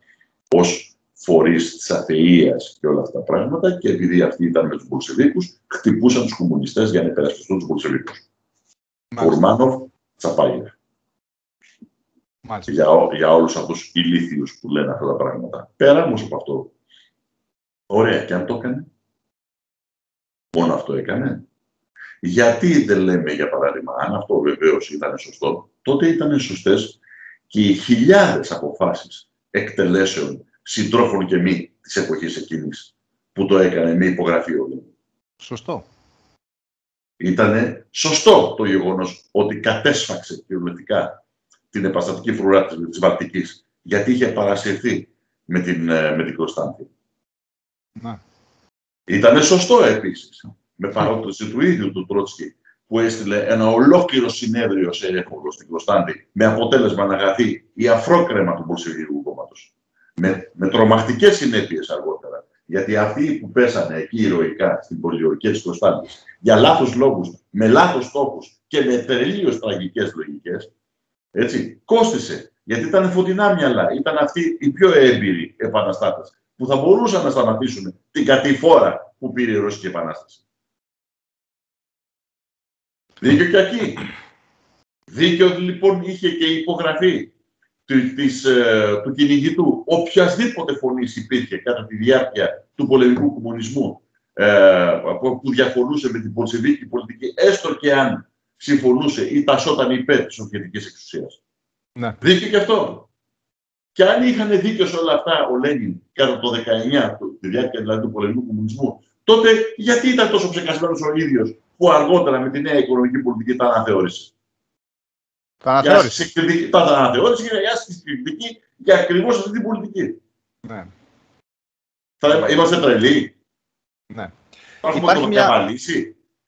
Speaker 2: ως φορείς της αθεΐας και όλα αυτά τα πράγματα και επειδή αυτοί ήταν με τους Μπολσεβίκους, χτυπούσαν τους κομμουνιστές για να υπερασπιστούν τους Μπολσεβίκους. Κουρμάνοφ, Τσαπάγερ. Για, για όλους αυτούς τους ηλίθιους που λένε αυτά τα πράγματα. Πέρα όμως από αυτό, Ωραία, και αν το έκανε. Μόνο αυτό έκανε. Γιατί δεν λέμε, για παράδειγμα, αν αυτό βεβαίως ήταν σωστό, τότε ήταν σωστές και οι χιλιάδες αποφάσεις εκτελέσεων συντρόφων και μη της εποχής εκείνης που το έκανε με υπογραφή όλων.
Speaker 1: Σωστό.
Speaker 2: Ήταν σωστό το γεγονός ότι κατέσφαξε κυριολεκτικά την επαστατική φρουρά της Βαλτικής γιατί είχε παρασυρθεί με την, ε, με την Κωνσταντίνη. Ναι. Ήταν σωστό επίσης, με παρότριση του ίδιου του Τρότσκι, που έστειλε ένα ολόκληρο συνέδριο σε έφοβο στην Κωνσταντή, με αποτέλεσμα να γαθεί η αφρόκρεμα του Πολσεβικού κόμματος. Με, με τρομακτικές συνέπειες αργότερα. Γιατί αυτοί που πέσανε εκεί ηρωικά στην πολιορκία της Κωνσταντή, για λάθος λόγους, με λάθος στόχους και με τελείως τραγικές λογικές, έτσι, κόστησε. Γιατί ήταν φωτεινά μυαλά. Ήταν αυτοί οι πιο έμπειροι επαναστάτες που θα μπορούσαν να σταματήσουν την κατηφόρα που πήρε η Ρωσική Επανάσταση. Δίκιο και εκεί. Δίκιο λοιπόν είχε και η υπογραφή του, της, ε, του κυνηγητού. Οποιασδήποτε φωνής υπήρχε κατά τη διάρκεια του πολεμικού κομμουνισμού ε, που διαφωνούσε με την πολσεβίκη πολιτική, έστω και αν συμφωνούσε ή τασόταν υπέρ της Σοβιετικής εξουσίας. Ναι. Δίκιο και αυτό. Και αν είχαν δίκιο σε όλα αυτά ο Λένιν κατά το 19, τη διάρκεια δηλαδή του πολεμικού κομμουνισμού, τότε γιατί ήταν τόσο ψεκασμένος ο ίδιος που αργότερα με τη νέα οικονομική πολιτική τα αναθεώρησε;
Speaker 1: Τα αναθεώρησες.
Speaker 2: Τα αναθεώρησες για να άσκηση κριτική για ακριβώς αυτή την πολιτική. Ναι. Θα είμαστε τρελοί.
Speaker 1: Ναι.
Speaker 2: Θα έχουμε το μια...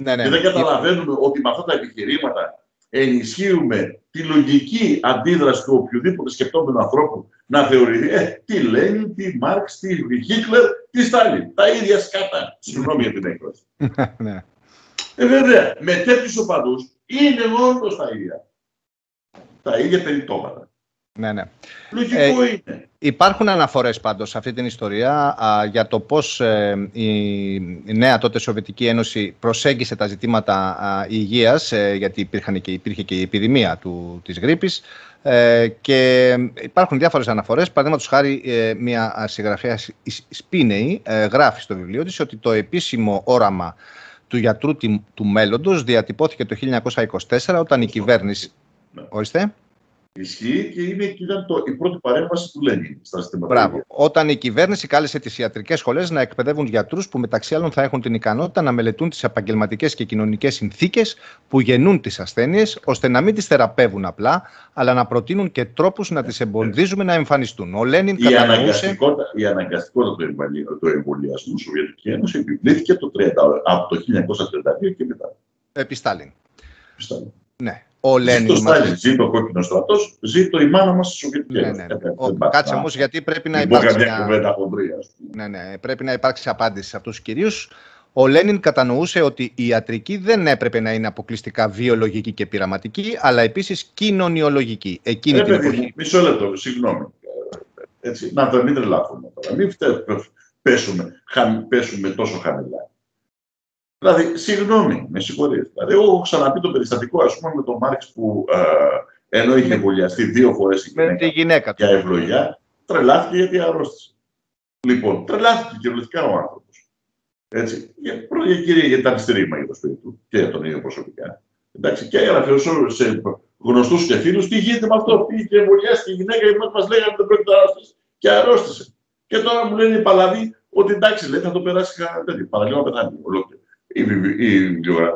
Speaker 2: Ναι, ναι. Και δεν καταλαβαίνουμε ότι με αυτά τα επιχειρήματα ενισχύουμε τη λογική αντίδραση του οποιοδήποτε σκεπτόμενου ανθρώπου να θεωρηθεί ε, τι Λένιν, τι Μάρξ, τι Χίτλερ, τι Στάλιν. Τα ίδια σκάτα. Συγγνώμη για την έκφραση.
Speaker 1: ναι.
Speaker 2: Ε, βέβαια, με τέτοιους οπαδούς είναι όντω τα ίδια. Τα ίδια περιτώματα.
Speaker 1: Ναι, ναι.
Speaker 2: Λογικό ε, είναι.
Speaker 1: Υπάρχουν αναφορές πάντως σε αυτή την ιστορία για το πώς ε, η, νέα τότε Σοβιετική Ένωση προσέγγισε τα ζητήματα α, υγείας, ε, γιατί υπήρχαν και, υπήρχε και η επιδημία του, της γρήπης ε, και υπάρχουν διάφορες αναφορές. Παραδείγματος χάρη μια συγγραφέα Σπίνεϊ γράφει στο βιβλίο της ότι το επίσημο όραμα του γιατρού του μέλλοντος διατυπώθηκε το 1924 όταν η κυβέρνηση... Ναι. Ορίστε.
Speaker 2: Ισχύει και είναι, ήταν το, η πρώτη παρέμβαση του Λένιν στα συστήματα.
Speaker 1: Μπράβο. Όταν η κυβέρνηση κάλεσε τις ιατρικές σχολές να εκπαιδεύουν γιατρούς που μεταξύ άλλων θα έχουν την ικανότητα να μελετούν τις επαγγελματικές και κοινωνικές συνθήκες που γεννούν τις ασθένειες, ώστε να μην τις θεραπεύουν απλά, αλλά να προτείνουν και τρόπους να τις εμποδίζουμε να εμφανιστούν. Ο Λένιν
Speaker 2: η κατανοούσε. Αναγκαστικότητα, η αναγκαστικότητα του εμβολιασμού στη Σοβιετική Ένωση επιβλήθηκε το 30, από το 1932 και μετά.
Speaker 1: Επί Στάλιν.
Speaker 2: Ναι. Ο Λένιν. Ζει το Στάλιν, ζει το κόκκινος στρατός, ζει το η μάνα μας στη Σοβιετική
Speaker 1: ναι, ναι, ναι. Κάτσε όμως, γιατί πρέπει να υπάρξει. Μια... Ναι, ναι, πρέπει να υπάρξει απάντηση σε αυτούς του κυρίου. Ο Λένιν κατανοούσε ότι η ιατρική δεν έπρεπε να είναι αποκλειστικά βιολογική και πειραματική, αλλά επίσης κοινωνιολογική.
Speaker 2: Εκείνη ε, την εποχή. Μισό λεπτό, συγγνώμη. Έτσι, να μην τρελαθούμε τώρα. Μην πέσουμε, πέσουμε τόσο χαμηλά. Δηλαδή, συγγνώμη, με συγχωρείτε. Δηλαδή, εγώ έχω ξαναπεί το περιστατικό, ας πούμε, με τον Μάρξ που ε, ενώ είχε εμβολιαστεί δύο φορές η
Speaker 1: γυναίκα, τη γυναίκα
Speaker 2: για ευλογιά, τρελάθηκε γιατί αρρώστησε. Λοιπόν, τρελάθηκε κυριολεκτικά ο άνθρωπος. Έτσι. Για, πρώτη κύριε, γιατί ήταν στήριγμα για το σπίτι του και για τον ίδιο προσωπικά. Εντάξει, και έγραφε σε γνωστούς και φίλους τι γίνεται με αυτό. Πήγε και εμβολιάστηκε η γυναίκα γιατί μας λέγανε ότι δεν πρέπει να αρρώστησε και αρρώστησε. Και τώρα μου λένε οι παλαβοί ότι εντάξει, λέει, θα το περάσει τέτοιο. Παραλίγο να πεθάνει ολόκληρο η, η,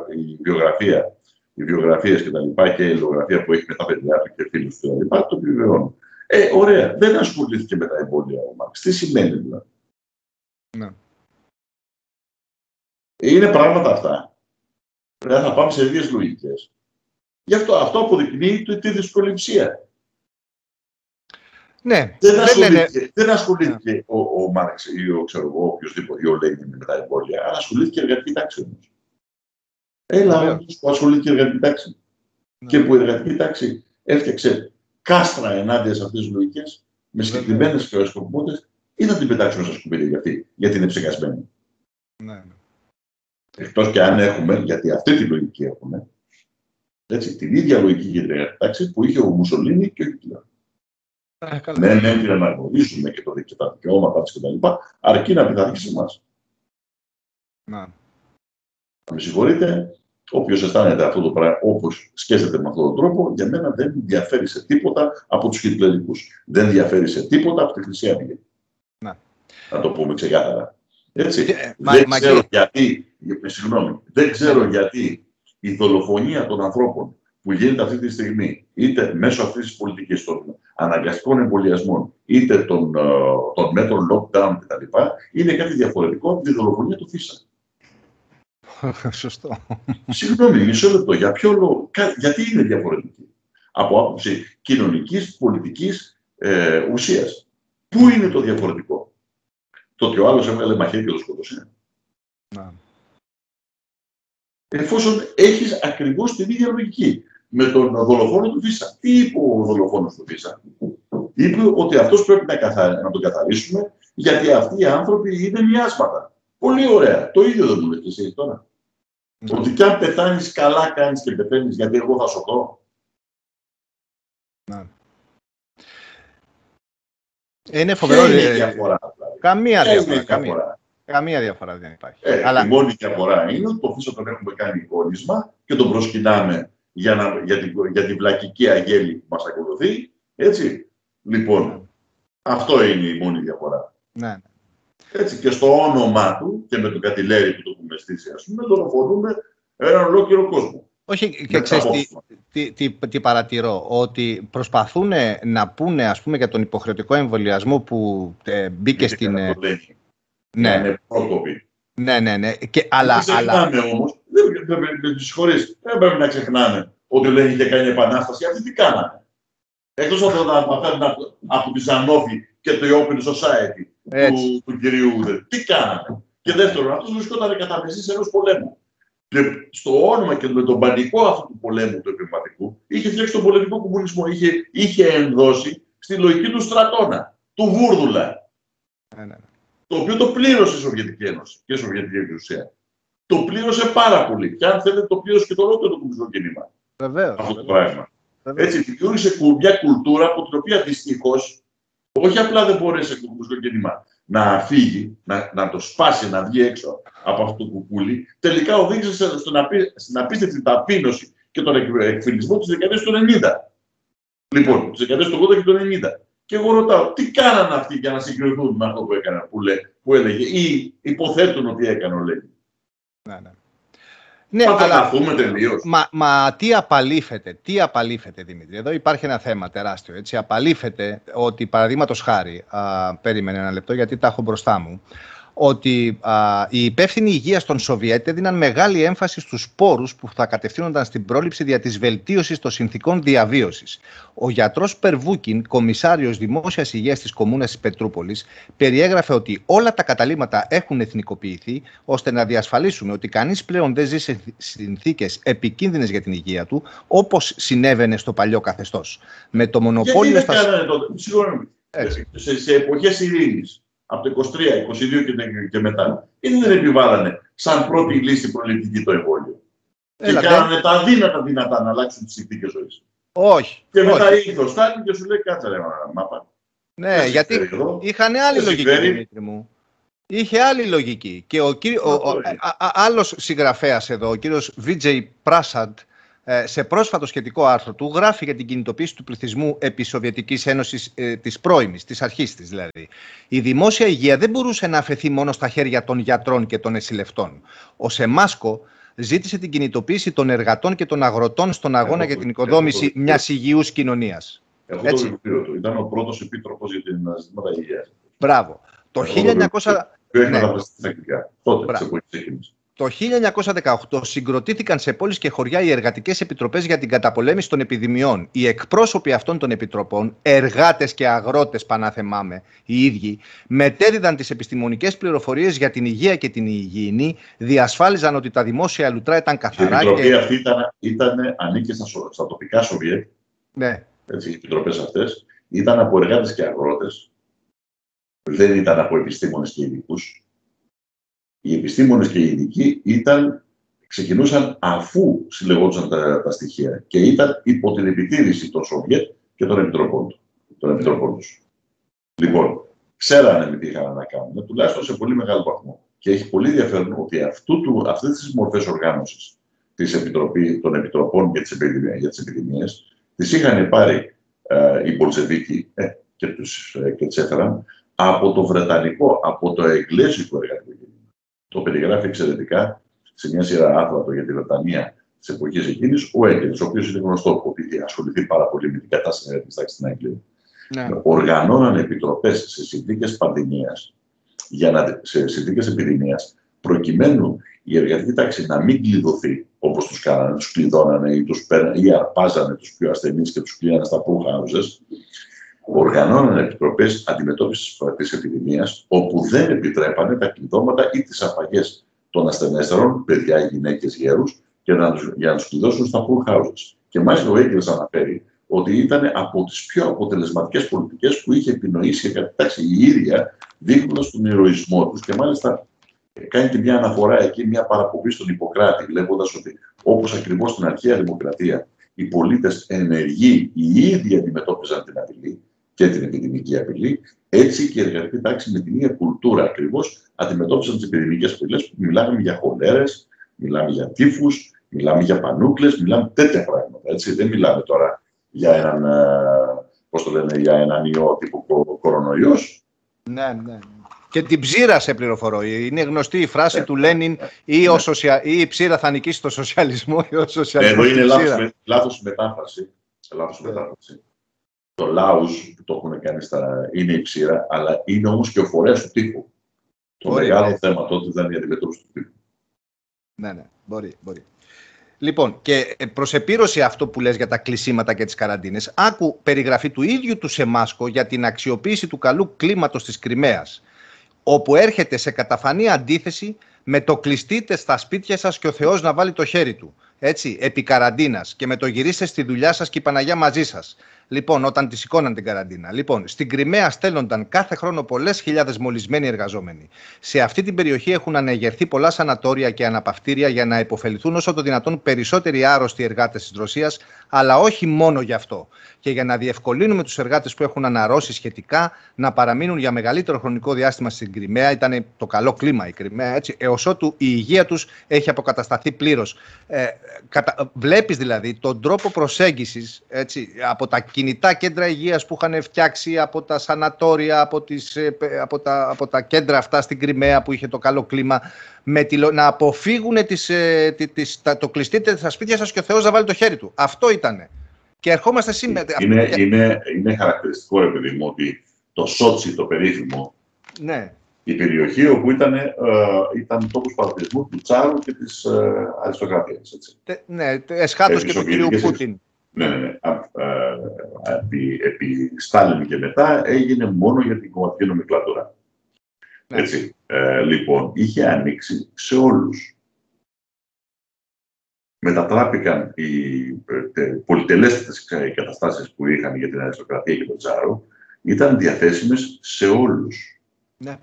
Speaker 2: η βιογραφία, οι βιογραφίες και τα λοιπά και η λογογραφία που έχει με τα παιδιά του και φίλους του τα λοιπά, το επιβεβαιώνουν. Ε, ωραία, δεν ασχολήθηκε με τα εμβόλια ο Μάρξ. Τι σημαίνει δηλαδή; Ναι. Είναι πράγματα αυτά. Πρέπει θα πάμε σε ίδιες λογικές. Γι' αυτό αυτό αποδεικνύει τη δυσκολεψία.
Speaker 1: Ναι.
Speaker 2: Δεν ασχολήθηκε, δεν ασχολήθηκε ναι. ο, ο Μάρξ ή ο, ξέρω εγώ, οποιοδήποτε, ή ο Λέγκιν με τα εμβόλια, αλλά ασχολήθηκε η εργατική τάξη όμως. Έλα όμως που ασχολήθηκε η εργατική τάξη. Ναι. Και που η εργατική τάξη έφτιαξε κάστρα ενάντια σε αυτές τις λογικές, με συγκεκριμένες σκοπιμότητε, ή να την πετάξουμε στα σκουπίδια για αυτή, γιατί είναι ψεκασμένη. Ναι. ναι. Εκτός και αν έχουμε, γιατί αυτή τη λογική έχουμε, έτσι, την ίδια λογική για την εργατική τάξη που είχε ο Μουσολίνη και ο Χιτλέρ. Ναι, ναι, ναι, να γνωρίσουμε και, το, και τα δικαιώματα της κτλ. Αρκεί να πειθαρχεί σε εμά. Να. Με συγχωρείτε, όποιος αισθάνεται αυτό το πράγμα, όπως σκέφτεται με αυτόν τον τρόπο, για μένα δεν διαφέρει σε τίποτα από τους χιτλερικούς. Δεν διαφέρει σε τίποτα από τη Χρυσή Αυγή. Να. να το πούμε ξεκάθαρα. Έτσι. Ε, δεν ξέρω γιατί, συγγνώμη, δεν ξέρω γιατί η δολοφονία των ανθρώπων που γίνεται αυτή τη στιγμή, είτε μέσω αυτής της πολιτικής των αναγκαστικών εμβολιασμών, είτε των, ε, των μέτρων lockdown κτλ., είναι κάτι διαφορετικό από τη δολοφονία του Φίσα.
Speaker 1: Σωστό.
Speaker 2: Συγγνώμη, μισό λεπτό. Για ποιο λόγο, γιατί είναι διαφορετική από άποψη κοινωνικής, πολιτικής ε, ουσίας; Πού είναι το διαφορετικό, Το ότι ο άλλος έβγαλε μαχαίρι και το σκότωσε. Να. Εφόσον έχεις ακριβώς την ίδια λογική με τον δολοφόνο του Βίσα. Τι είπε ο δολοφόνος του Βίσα. Είπε ότι αυτός πρέπει να, καθα... να τον καθαρίσουμε γιατί αυτοί οι άνθρωποι είναι μοιάσματα. Πολύ ωραία. Το ίδιο δεν μου λέτε εσύ τώρα. Mm. Ότι κι αν πεθάνεις, καλά κάνεις και πεθαίνεις γιατί εγώ θα σωθώ. Ναι.
Speaker 1: Είναι φοβερό.
Speaker 2: Είναι η διαφορά.
Speaker 1: Δηλαδή; Καμία διαφορά; Καμία. Καμία διαφορά δεν υπάρχει.
Speaker 2: Ε, Αλλά... Η μόνη διαφορά είναι ότι το φύσο τον έχουμε κάνει εικόνισμα και τον προσκυνάμε για, να, για, την, για την πλακική αγέλη που μας ακολουθεί. Έτσι. Λοιπόν, ναι. αυτό είναι η μόνη διαφορά. Ναι. Έτσι, και στο όνομά του και με το κατηλέρι που το έχουμε στήσει, ας πούμε, δολοφονούμε έναν ολόκληρο κόσμο.
Speaker 1: Όχι, και ξέρεις τι, τι, τι, παρατηρώ, ότι προσπαθούν να πούνε, ας πούμε, για τον υποχρεωτικό εμβολιασμό που ε, μπήκε στην...
Speaker 2: Ε, ναι. Είναι
Speaker 1: Ναι, ναι, ναι. Και, αλλά,
Speaker 2: δεν ξεχνάμε αλλά... όμως, δεν, δεν πρέπει να ξεχνάμε ότι λέει είχε κάνει επανάσταση. Αυτοί τι κάνανε; Εκτός από το να μαθαίνουν από τη Ζανόφη και το Open Society του, του κυρίου Ούδε. Τι κάνανε; Και δεύτερον, αυτός βρισκόταν κατά μεσή ενός πολέμου. Και στο όνομα και με τον πανικό αυτού του πολέμου του επιβατικού, είχε φτιάξει τον πολιτικό κομμουνισμό. Είχε, είχε ενδώσει στη λογική του στρατόνα, του Βούρδουλα. Ναι, ναι, ναι. Το οποίο το πλήρωσε η Σοβιετική Ένωση και η Σοβιετική Εξουσία. Το πλήρωσε πάρα πολύ. Και αν θέλετε, το πλήρωσε και το ολόκληρο το κομμουνιστικό κίνημα.
Speaker 1: Βεβαίως.
Speaker 2: Αυτό το πράγμα. Έτσι, δημιούργησε μια κουλτούρα από την οποία δυστυχώς όχι απλά δεν μπορέσει το κομμουνιστικό κίνημα να φύγει, να, να το σπάσει, να βγει έξω από αυτό το κουκούλι, τελικά οδήγησε στον απί, στην απίστευτη ταπείνωση και τον εκφυλισμό της δεκαετίας του 90. Λοιπόν, της δεκαετίας του 80 και του 90. Και εγώ ρωτάω, τι κάνανε αυτοί για να συγκριθούν με αυτό που έκαναν, που, λέ, που έλεγε, ή υποθέτουν ότι έκανε ο Λένιν; Ναι, ναι.
Speaker 1: Ναι, θα αλλά, Μα, μα τι απαλήφεται, τι απαλήφεται Δημήτρη; Εδώ υπάρχει ένα θέμα τεράστιο. Έτσι. Απαλήφεται ότι παραδείγματος χάρη, α, περίμενε ένα λεπτό γιατί τα έχω μπροστά μου, ότι α, οι υπεύθυνοι υγείας των Σοβιέτ έδιναν μεγάλη έμφαση στους πόρους που θα κατευθύνονταν στην πρόληψη δια της βελτίωσης των συνθήκων διαβίωσης. Ο γιατρός Περβούκιν, κομισάριος δημόσιας υγείας της κομμούνας της Πετρούπολης, περιέγραφε ότι όλα τα καταλήμματα έχουν εθνικοποιηθεί ώστε να διασφαλίσουν ότι κανείς πλέον δεν ζει σε συνθήκες επικίνδυνες για την υγεία του, όπως συνέβαινε στο παλιό καθεστώς. Με το μονοπόλιο. Γιατί
Speaker 2: στα... Συγγνώμη. Σε, σε εποχές ειρήνης από το 23, 22 και, μετά. Ή δεν επιβάλλανε σαν πρώτη λύση προληπτική το εμβόλιο; και κάνανε τα αδύνατα δυνατά να αλλάξουν τις συνθήκες ζωής.
Speaker 1: Όχι.
Speaker 2: Και μετά ήρθε ο Στάλιν και σου λέει κάτσε ρε μάπα.
Speaker 1: Ναι, γιατί εδώ, είχαν άλλη λογική, Δημήτρη μου. Είχε άλλη λογική. Και ο, κύριο, ο, ο, άλλος συγγραφέας εδώ, ο κύριος Βίτζεϊ Πράσαντ, ε, σε πρόσφατο σχετικό άρθρο του γράφει για την κινητοποίηση του πληθυσμού επί Σοβιετικής Ένωσης ε, της πρώιμης, της αρχής της δηλαδή. Η δημόσια υγεία δεν μπορούσε να αφαιθεί μόνο στα χέρια των γιατρών και των εσυλευτών. Ο Σεμάσκο ζήτησε την κινητοποίηση των εργατών και των αγροτών στον αγώνα για την οικοδόμηση μιας υγιούς κοινωνίας.
Speaker 2: Έχω Έτσι. το βιβλίο του. Ήταν ο πρώτος επίτροπος για την ζητήματα υγείας.
Speaker 1: Μπράβο. Το 1900.
Speaker 2: Ναι. Τότε, ξεκίνησε.
Speaker 1: Το 1918 συγκροτήθηκαν σε πόλεις και χωριά οι εργατικές επιτροπές για την καταπολέμηση των επιδημιών. Οι εκπρόσωποι αυτών των επιτροπών, εργάτες και αγρότες πανάθεμάμε, οι ίδιοι, μετέδιδαν τις επιστημονικές πληροφορίες για την υγεία και την υγιεινή, διασφάλιζαν ότι τα δημόσια λουτρά ήταν καθαρά.
Speaker 2: Η επιτροπή και... αυτή ήταν, ήταν, ανήκε στα, στα τοπικά Σοβιέτ.
Speaker 1: Ναι.
Speaker 2: Έτσι, οι επιτροπές αυτές ήταν από εργάτες και αγρότες, δεν ήταν από επιστήμονες και ειδικούς οι επιστήμονες και οι ειδικοί ήταν, ξεκινούσαν αφού συλλεγόντουσαν τα, τα στοιχεία και ήταν υπό την επιτήρηση των Σοβιέτ και των επιτροπών, των επιτροπών τους. Λοιπόν, ξέρανε με τι είχαν να κάνουν, τουλάχιστον σε πολύ μεγάλο βαθμό. Και έχει πολύ ενδιαφέρον ότι αυτού του, αυτές τις μορφές οργάνωσης της Επιτροπή, των Επιτροπών για τις, επιδημίες, για τις επιδημίες, τις είχαν πάρει ε, οι Μπολσεβίκοι ε, και, τους, ε, και τις έφεραν από το Βρετανικό, από το Εγγλέζικο εργατικό το περιγράφει εξαιρετικά σε μια σειρά άρθρα για τη Βρετανία της εποχής εκείνης, ο Έγκελ, ο οποίος είναι γνωστό που είχε ασχοληθεί πάρα πολύ με την κατάσταση της τάξη στην Αγγλία. Ναι. Οργανώναν επιτροπές σε συνθήκες πανδημίας, σε συνθήκες επιδημίας, προκειμένου η εργατική τάξη να μην κλειδωθεί όπως τους κάνανε, τους κλειδώνανε ή, τους ή αρπάζανε τους πιο ασθενείς και τους κλείνανε στα pool houses, οργανώναν επιτροπέ αντιμετώπισης της επιδημίας, όπου δεν επιτρέπανε τα κλειδώματα ή τις απαγές των ασθενέστερων, παιδιά, γυναίκες, γέρους, για να, για να τους κλειδώσουν στα pool houses. Και μάλιστα ο Έγκελς αναφέρει ότι ήταν από τις πιο αποτελεσματικές πολιτικές που είχε επινοήσει η κατάταξη η ίδια, δείχνοντας τον ηρωισμό τους και μάλιστα κάνει και μια αναφορά εκεί, μια παραπομπή στον Ιπποκράτη, λέγοντας ότι όπως ακριβώς στην αρχαία δημοκρατία οι πολίτες ενεργοί οι ίδιοι αντιμετώπιζαν την απειλή, και την επιδημική απειλή. Έτσι και η εργατική τάξη με την ίδια κουλτούρα ακριβώς αντιμετώπισαν τις επιδημικές απειλές που μιλάμε για χολέρες, μιλάμε για τύφους, μιλάμε για πανούκλες, μιλάμε τέτοια πράγματα. Έτσι. Δεν μιλάμε τώρα για έναν, ε, πώς το λένε, για έναν ιό τύπου κορονοϊός.
Speaker 1: Ναι, ναι. Και την ψήρα σε πληροφορώ. Είναι γνωστή η φράση ε, του Λένιν ή, ναι. σοσια... ή η ψήρα θα νικήσει το σοσιαλισμό ή ο σοσιαλισμός.
Speaker 2: Εδώ είναι λάθος, λάθος μετάφραση. Λάθος ναι. μετάφραση το λάους που το έχουν κάνει στα, είναι η ψήρα, αλλά είναι όμως και ο φορέας του τύπου. Το μπορεί, μεγάλο θέμα τότε ήταν η αντιμετώπιση του τύπου.
Speaker 1: Ναι, ναι, μπορεί, μπορεί. Λοιπόν, και προς επίρρωση αυτό που λες για τα κλεισίματα και τις καραντίνες, άκου περιγραφή του ίδιου του Σεμάσκο για την αξιοποίηση του καλού κλίματος της Κρυμαίας, όπου έρχεται σε καταφανή αντίθεση Με το κλειστείτε στα σπίτια σας και ο Θεός να βάλει το χέρι του. Έτσι, επί καραντίνας και με το γυρίστε στη δουλειά σας και η Παναγιά μαζί σας. Λοιπόν, όταν τη σηκώναν την καραντίνα. Λοιπόν, στην Κρυμαία στέλνονταν κάθε χρόνο πολλές χιλιάδες μολυσμένοι εργαζόμενοι. Σε αυτή την περιοχή έχουν ανεγερθεί πολλά σανατόρια και αναπαυτήρια για να υποφεληθούν όσο το δυνατόν περισσότεροι άρρωστοι εργάτες της Ρωσίας, αλλά όχι μόνο γι' αυτό. Και για να διευκολύνουμε τους εργάτες που έχουν αναρρώσει σχετικά να παραμείνουν για μεγαλύτερο χρονικό διάστημα στην Κρυμαία. Ήταν το καλό κλίμα η Κρυμαία, έτσι, έως ότου η υγεία τους έχει αποκατασταθεί πλήρως. Ε, Βλέπεις δηλαδή τον τρόπο προσέγγισης από τα κινητά κέντρα υγείας που είχαν φτιάξει από τα σανατόρια, από, τις, ε, από, τα, από τα κέντρα αυτά στην Κρυμαία που είχε το καλό κλίμα, με τη, να αποφύγουν τις, ε, τις, τα, το κλειστείτε στα σπίτια σας και ο Θεός να βάλει το χέρι του. Αυτό ήτανε. Και ερχόμαστε σήμερα.
Speaker 2: Είναι, είναι, είναι χαρακτηριστικό, επειδή μου, ότι το Σότσι, το περίφημο,
Speaker 1: ναι.
Speaker 2: η περιοχή όπου ήταν, ε, ήταν τόπος παρατηρισμού του Τσάρου και της ε, αριστοκρατίας.
Speaker 1: Ναι, εσχάτως και του κυρίου Πούτιν.
Speaker 2: Ναι, ναι, ναι. Επί, επί Στάλιν και μετά έγινε μόνο για την κομματική νομικλατούρα. Ναι. Έτσι. Ε, λοιπόν, είχε ανοίξει σε όλους. Μετατράπηκαν οι ε, πολυτελέστατες καταστάσεις που είχαν για την αριστοκρατία και τον Τσάρο, ήταν διαθέσιμες σε όλους.
Speaker 1: Ναι.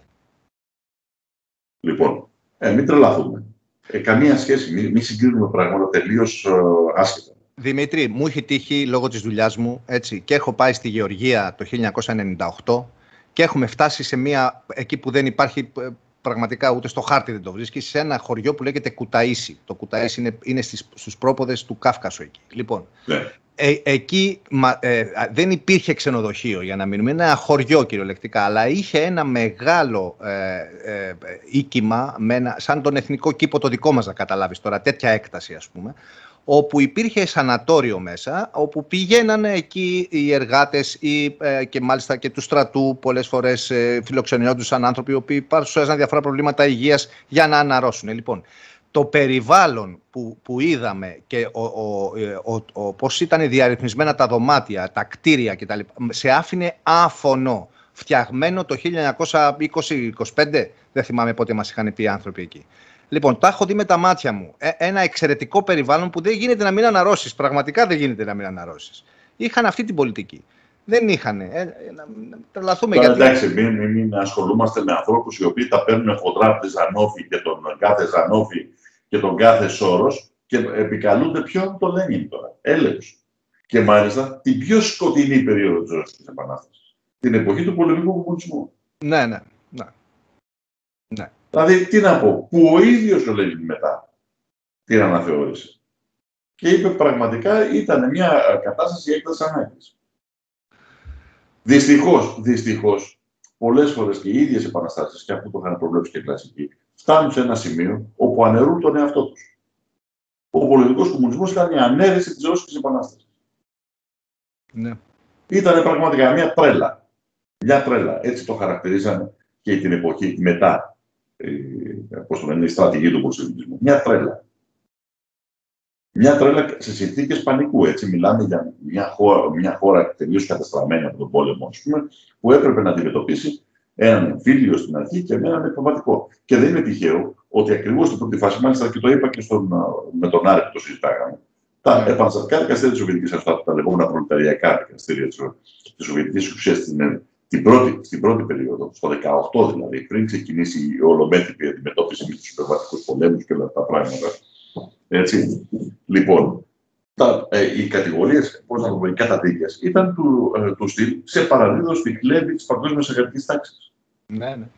Speaker 2: Λοιπόν, ε, μην τρελαθούμε. Ε, καμία σχέση, μην, μην συγκρίνουμε πράγματα τελείως ε, άσχετα.
Speaker 1: Δημήτρη, μου έχει τύχει λόγω της δουλειάς μου έτσι, και έχω πάει στη Γεωργία το 1998 και έχουμε φτάσει σε μια, εκεί που δεν υπάρχει ε, πραγματικά ούτε στο χάρτη δεν το βρίσκει, σε ένα χωριό που λέγεται Κουταΐσι. Το Κουταΐσι είναι, είναι στις, στους πρόποδες του Κάφκασο εκεί. Λοιπόν,
Speaker 2: ναι.
Speaker 1: ε, εκεί ε, δεν υπήρχε ξενοδοχείο για να μείνουμε, είναι ένα χωριό κυριολεκτικά, αλλά είχε ένα μεγάλο ε, ε, οίκημα, με ένα, σαν τον εθνικό κήπο το δικό μας να καταλάβεις τώρα, τέτοια έκταση ας πούμε, όπου υπήρχε σανατόριο μέσα, όπου πηγαίνανε εκεί οι εργάτες ή, ε, και μάλιστα και του στρατού πολλές φορές ε, φιλοξενιόντουσαν άνθρωποι οι οποίοι παρουσιάζαν διάφορα προβλήματα υγείας για να αναρρώσουν. Λοιπόν, το περιβάλλον που, που είδαμε και ο, ο, ε, ο, ο, πώς ήταν διαρρυθμισμένα τα δωμάτια, τα κτίρια κτλ. σε άφηνε άφωνο, φτιαγμένο το 1920-25, δεν θυμάμαι πότε μας είχαν πει οι άνθρωποι εκεί. Λοιπόν, τα έχω δει με τα μάτια μου. Ε, ένα εξαιρετικό περιβάλλον που δεν γίνεται να μην αναρρώσεις. Πραγματικά δεν γίνεται να μην αναρρώσεις. Είχαν αυτή την πολιτική. Δεν είχαν. Ε, να, τρελαθούμε
Speaker 2: γιατί. Εντάξει, μην, μην, μην ασχολούμαστε με ανθρώπους οι οποίοι τα παίρνουν χοντρά από τη Ζανόφη και τον κάθε Ζανόφη και τον κάθε Σόρος και επικαλούνται ποιον το Λένιν τώρα. Έλεγχο. Και μάλιστα την πιο σκοτεινή περίοδο της Ρωσική Επανάστασης. Την εποχή του πολεμικού κομμουνισμού.
Speaker 1: Ναι, ναι. ναι. ναι.
Speaker 2: Δηλαδή, τι να πω, που ο ίδιος ο Λένιν μετά την αναθεώρησε. Και είπε πραγματικά ήταν μια κατάσταση έκταση ανάγκης. Δυστυχώς, δυστυχώς, πολλές φορές και οι ίδιες επαναστάσεις, και αυτό το είχαν προβλέψει και οι κλασικοί, φτάνουν σε ένα σημείο όπου αναιρούν τον εαυτό τους. Ο πολιτικός κομμουνισμός ήταν η ανέρεση της Ρώσικης Επανάστασης.
Speaker 1: Ναι.
Speaker 2: Ήταν πραγματικά μια τρέλα. Μια τρέλα. Έτσι το χαρακτηρίζανε και την εποχή μετά ε, πώς το λένε, η στρατηγική του πολιτισμού. Μια τρέλα. Μια τρέλα σε συνθήκες πανικού. Έτσι, μιλάμε για μια χώρα, μια χώρα τελείως καταστραμμένη από τον πόλεμο, ας πούμε, που έπρεπε να αντιμετωπίσει έναν εμφύλιο στην αρχή και έναν εκπαιδευτικό. Και δεν είναι τυχαίο ότι ακριβώς στην πρώτη φάση, μάλιστα και το είπα και στον, με τον Άρη που το συζητάγαμε, τα επαναστατικά δικαστήρια της Σοβιετικής Ένωσης, τα λεγόμενα προλεταριακά δικαστήρια της Σοβιετικής ουσίας στην την πρώτη, στην πρώτη περίοδο, στο 18 δηλαδή, πριν ξεκινήσει η ολομέτρικη αντιμετώπιση με τους υπερβατικούς πολέμους και όλα αυτά τα πράγματα. Έτσι. Λοιπόν, τα, ε, οι κατηγορίες, πώς να το πω, οι καταδίκες ήταν του, ε, του στυλ σε παραδείγμα στη κλέβη της παγκόσμιας εργατική τάξης.
Speaker 1: Ναι, ναι.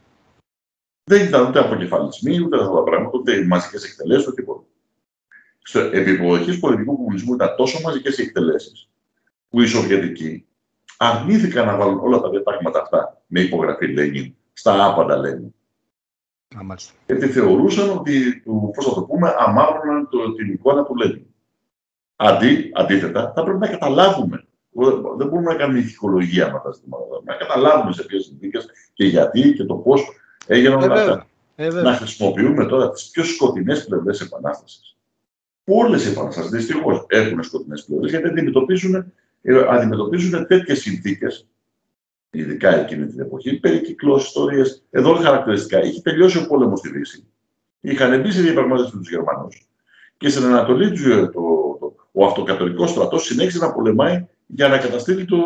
Speaker 2: Δεν ήταν ούτε αποκεφαλισμοί, ούτε αυτά τα πράγματα, ούτε μαζικές εκτελέσεις, ούτε τίποτα. Στο επί πολιτικού κομμουνισμού ήταν τόσο μαζικές οι εκτελέσεις, που οι Σοβιετικοί αρνήθηκαν να βάλουν όλα τα διατάγματα αυτά με υπογραφή Λένιν στα άπαντα Λένιν. Γιατί θεωρούσαν ότι, πώς θα το πούμε, αμάρωναν το, την εικόνα του Λένιν. Αντί, αντίθετα, θα πρέπει να καταλάβουμε. Δεν μπορούμε να κάνουμε ηθικολογία με τα ζητήματα. Να καταλάβουμε σε ποιες συνθήκες και γιατί και το πώς έγιναν όλα αυτά.
Speaker 1: Ε,
Speaker 2: να χρησιμοποιούμε τώρα τις πιο σκοτεινές πλευρές επανάστασης. Όλες οι επαναστάσεις δυστυχώς έχουν σκοτεινές πλευρές γιατί αντιμετωπίζουν ε, αντιμετωπίζουν τέτοιες συνθήκες, ειδικά εκείνη την εποχή, περικυκλώσεις ιστορίες. Εδώ είναι χαρακτηριστικά. Είχε τελειώσει ο πόλεμος στη Δύση. είχαν μπει σε διαπραγμάτευση με τους Γερμανούς και στην Ανατολή του, το, το, ο αυτοκατορικός στρατός συνέχισε να πολεμάει για να καταστήλει το,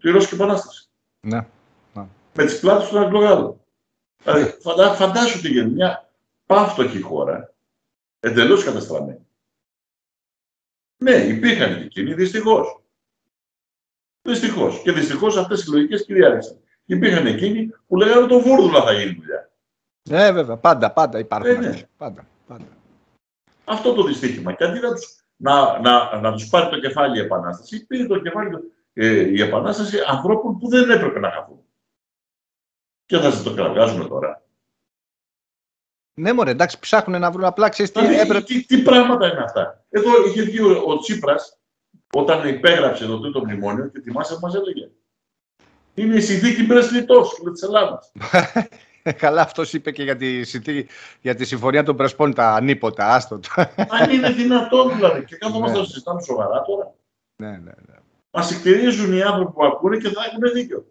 Speaker 2: τη Ρώσικη Επανάσταση.
Speaker 1: Ναι. ναι.
Speaker 2: Με τις πλάτες του Αγγλογάλου. Δηλαδή, φαντά, φαντάσου ότι για μια πάυτοχη χώρα, εντελώς καταστραμμένη. Ναι, υπήρχαν και εκείνοι, δυστυχώς. Δυστυχώς. Και δυστυχώς αυτές οι λογικές κυριάρχησαν. Υπήρχαν εκείνοι που λέγανε το βούρδουλα θα γίνει δουλειά.
Speaker 1: Ναι, βέβαια, πάντα, πάντα υπάρχουν. Ε, ναι. πάντα, πάντα.
Speaker 2: Αυτό το δυστύχημα. Και αντί να τους, να, να, να τους πάρει το κεφάλι η Επανάσταση, πήρε το κεφάλι ε, η Επανάσταση ανθρώπων που δεν έπρεπε να χαθούν. Και θα το κρατάζουμε τώρα.
Speaker 1: Ναι, μωρέ, εντάξει, ψάχνουν να βρουν απλά ξέρεις τι
Speaker 2: δηλαδή, έπρεπε. Τι, τι, πράγματα είναι αυτά. Εδώ είχε βγει ο, ο Τσίπρας όταν υπέγραψε το τρίτο μνημόνιο και θυμάσαι που μα έλεγε. Είναι η συνθήκη Μπρεσλιτόφσκ τη Ελλάδα.
Speaker 1: Καλά, αυτός είπε και για τη, για τη συμφωνία των Πρεσπών τα ανίποτα, άστο.
Speaker 2: Αν είναι δυνατόν δηλαδή. Και κάθομαστε να συζητάμε σοβαρά τώρα.
Speaker 1: Ναι, ναι, ναι.
Speaker 2: Μας εκτηρίζουν οι άνθρωποι που ακούνε και θα έχουν δίκιο.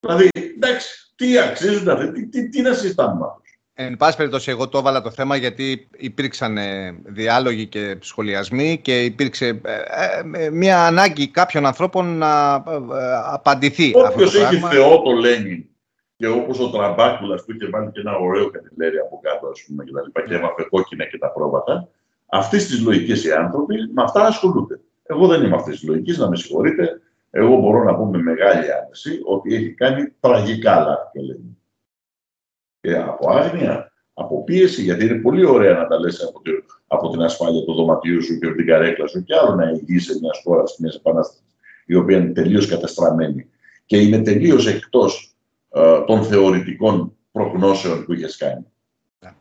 Speaker 2: Δηλαδή, εντάξει, τι αξίζουν αυτοί, τι, τι, τι να συζητάμε
Speaker 1: Εν πάση περιπτώσει, εγώ το έβαλα το θέμα γιατί υπήρξαν ε, διάλογοι και σχολιασμοί και υπήρξε ε, ε, μια ανάγκη κάποιων ανθρώπων να απαντηθεί.
Speaker 2: Όποιος έχει Θεό το Λένιν και όπως ο Τραμπάκουλας που είχε βάλει και ένα ωραίο κατηλέρι από κάτω, ας πούμε, και τα λοιπά, και έμαθε κόκκινα και τα πρόβατα, αυτής της λογικής οι άνθρωποι με αυτά ασχολούνται. Εγώ δεν είμαι αυτής της λογικής, να με συγχωρείτε. Εγώ μπορώ να πω με μεγάλη άνεση ότι έχει κάνει τραγικά λάθη και από άγνοια, από πίεση, γιατί είναι πολύ ωραία να τα λες από, από την ασφάλεια του δωματίου σου και από την καρέκλα σου και άλλο να ηγείσαι μιας χώρας μιας επανάστασης, η οποία είναι τελείως καταστραμμένη και είναι τελείως εκτός ε, των θεωρητικών προγνώσεων που είχες κάνει. Ναι.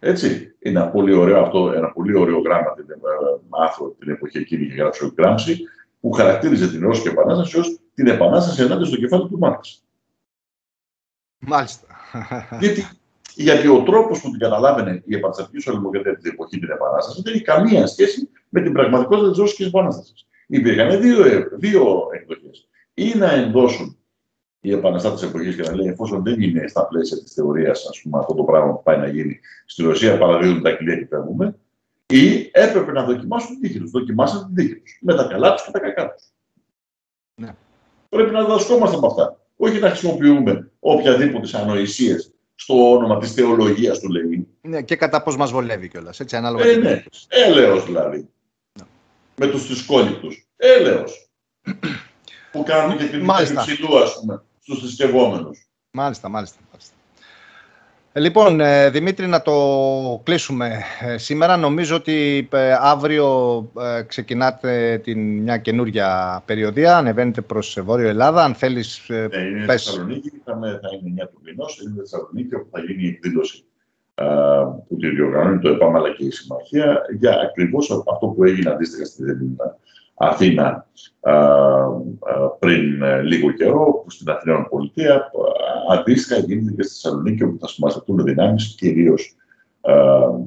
Speaker 2: Έτσι. Είναι ένα πολύ ωραίο, αυτό, ένα πολύ ωραίο γράμμα την, ε, την εποχή εκείνη και γράψει ο Γκράμψη, που χαρακτήριζε την Ρώσικη Επανάσταση ως την Επανάσταση ενάντια στο κεφάλι του Μάρξ.
Speaker 1: Μάλιστα.
Speaker 2: Γιατί, γιατί ο τρόπος που την καταλάβαινε η επαναστατική σοσιαλδημοκρατία την εποχή την Επανάσταση δεν έχει καμία σχέση με την πραγματικότητα της Ρώσικης Επανάστασης. Υπήρχαν δύο, δύο εκδοχές. Ή να ενδώσουν οι επαναστάτες τη εποχής και να λέει εφόσον δεν είναι στα πλαίσια της θεωρίας αυτό το πράγμα που πάει να γίνει στη Ρωσία, παραδίδουν τα κλειδιά και φεύγουμε, ή έπρεπε να δοκιμάσουν την τύχη τους. Δοκιμάσαν την τύχη τους. Με τα καλά τους και τα κακά τους. Ναι. Πρέπει να διδασκόμαστε από αυτά. Όχι να χρησιμοποιούμε οποιαδήποτε ανοησίε στο όνομα της θεολογίας του Λεϊν.
Speaker 1: Ναι, και κατά πώς μας βολεύει κιόλας. Έτσι, ανάλογα.
Speaker 2: Ε, ναι. Έλεος δηλαδή. Ναι. Με τους θρησκόληπτους. Έλεος. που κάνουν και την ψηλού, ας πούμε, στους θρησκευόμενους.
Speaker 1: Μάλιστα, μάλιστα. μάλιστα. Ε, λοιπόν, ε, Δημήτρη, να το κλείσουμε ε, σήμερα. Νομίζω ότι αύριο ξεκινάτε την, μια καινούρια περιοδία, ανεβαίνετε προς Βόρειο Ελλάδα. Αν θέλεις...
Speaker 2: Ναι, είναι πες... Θεσσαλονίκη, θα, θα είναι 9 του μηνός, είναι Θεσσαλονίκη, όπου θα γίνει η εκδήλωση που τη διοργανώνει το ΕΠΑΜ αλλά και η Συμμαχία. Για ακριβώς αυτό που έγινε αντίστοιχα στη Αθήνα πριν ε, λίγο καιρό, που στην Αθηναίων Πολιτεία αντίστοιχα γίνεται και στη Θεσσαλονίκη, όπου θα συμμαζευτούν δυνάμεις κυρίως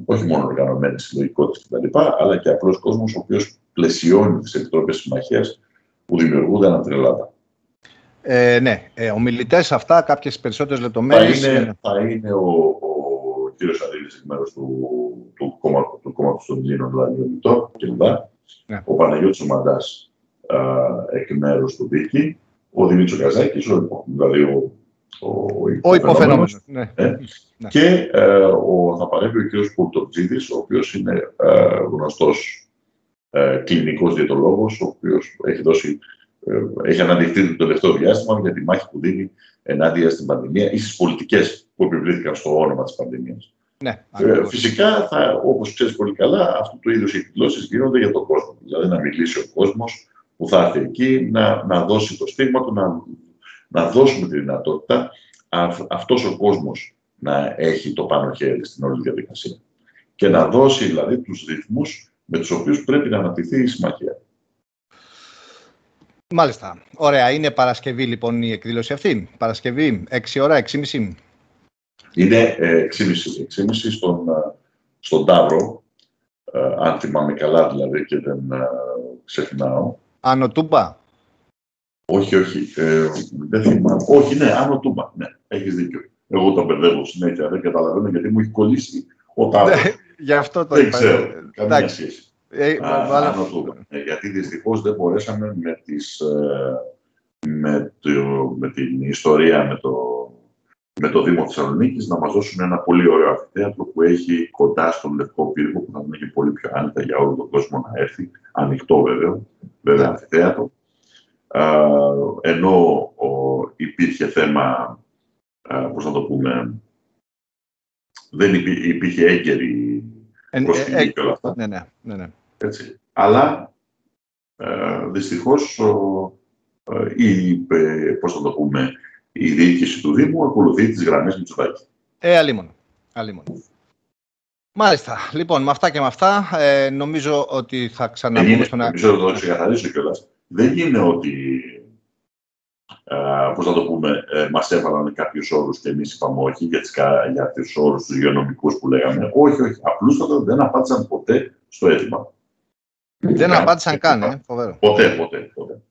Speaker 2: όχι μόνο οργανωμένες συλλογικότητε κτλ., αλλά και απλός κόσμος ο οποίος πλαισιώνει τις επιτροπές συμμαχίας που δημιουργούνται ανά την Ελλάδα.
Speaker 1: Ε, ναι, ε, ομιλητές αυτά, κάποιες περισσότερες λεπτομέρειες.
Speaker 2: Θα είναι, θα είναι ο, ο κύριος Αδίλη εκ μέρους του, του, του κόμματος των Ελλήνων, δηλαδή ο κλπ. Ναι. Ο Παναγιώτης Μαντάς εκ μέρους του Δίκη, ο Δημήτρης Καζάκης, ο, δηλαδή ο,
Speaker 1: ο, ο υποφαινόμενος. Ναι.
Speaker 2: Ε, ναι. Και ε, ο, θα παρέμβει ο κ. Κουρτοτζίδης, ο οποίος είναι ε, γνωστός ε, κλινικός διαιτολόγος, ο οποίος έχει δώσει ε, έχει αναδειχθεί το τελευταίο διάστημα για τη μάχη που δίνει ενάντια στην πανδημία ή στις πολιτικές που επιβλήθηκαν στο όνομα της πανδημίας.
Speaker 1: Ναι,
Speaker 2: ε, φυσικά, όπως ξέρεις πολύ καλά, αυτού του είδους οι εκδηλώσεις γίνονται για τον κόσμο. Δηλαδή, να μιλήσει ο κόσμος που θα έρθει εκεί, να, να δώσει το στίγμα του, να, να δώσουμε τη δυνατότητα αυτός ο κόσμος να έχει το πάνω χέρι στην όλη διαδικασία. Και να δώσει δηλαδή τους ρυθμούς με τους οποίους πρέπει να αναπτυχθεί η συμμαχία.
Speaker 1: Μάλιστα. Ωραία. Είναι Παρασκευή λοιπόν η εκδήλωση αυτή. Παρασκευή, 6 ώρα, 6.30.
Speaker 2: Είναι 6,5 6,5 στον, ε, στον Ταύρο, ε, αν θυμάμαι καλά δηλαδή και δεν ε, ξεχνάω.
Speaker 1: Άνω
Speaker 2: Όχι, όχι. Ε, δεν θυμάμαι. Όχι, ναι, Άνω Τούμπα. Ναι, έχεις δίκιο. Εγώ τον μπερδεύω συνέχεια, δεν καταλαβαίνω γιατί μου έχει κολλήσει ο Τάδε.
Speaker 1: Ναι, γι' αυτό το
Speaker 2: δεν
Speaker 1: είπα.
Speaker 2: ξέρω, καμία
Speaker 1: Εντάξει.
Speaker 2: σχέση.
Speaker 1: Ε,
Speaker 2: Α,
Speaker 1: αλλά-
Speaker 2: άνω του. Ε, γιατί δυστυχώς δεν μπορέσαμε με, τις, ε, με, το, με την ιστορία με το, με το Δήμο Θεσσαλονίκης να μας δώσουν ένα πολύ ωραίο αμφιθέατρο που έχει κοντά στον Λευκό Πύργο που θα είναι και πολύ πιο άνετα για όλο τον κόσμο να έρθει. Ανοιχτό βέβαια, βέβαια
Speaker 1: Ναι.
Speaker 2: αμφιθέατρο. Α, ενώ ο, υπήρχε θέμα, α, πώς να το πούμε, δεν υπή- υπήρχε έγκαιρη
Speaker 1: ε, ε,
Speaker 2: προσφυγή
Speaker 1: ε,
Speaker 2: και όλα αυτά.
Speaker 1: ναι, ναι, ναι, ναι.
Speaker 2: Έτσι. Αλλά ε, δυστυχώς ο, ε, η, ε, πώς θα το πούμε, η διοίκηση του Δήμου ακολουθεί τις γραμμές Μητσοτάκη.
Speaker 1: Ε, αλίμονο. αλίμονο. Μάλιστα. Λοιπόν, με αυτά και με αυτά, ε, νομίζω ότι θα
Speaker 2: Δεν
Speaker 1: ξαναπούμε
Speaker 2: είναι,
Speaker 1: στον...
Speaker 2: νομίζω να το ξεκαθαρίσω κιόλας. Δεν είναι ότι, ε, πώς να το πούμε, ε, μας έβαλαν κάποιους όρους και εμείς είπαμε όχι για, τις, κα- για τους όρους τους υγειονομικούς που λέγαμε. Όχι, όχι. Απλούστατα δεν απάντησαν ποτέ στο αίτημα.
Speaker 1: Δεν
Speaker 2: Καν.
Speaker 1: απάντησαν καν, ε, φοβερό.
Speaker 2: Ποτέ, ποτέ, ποτέ.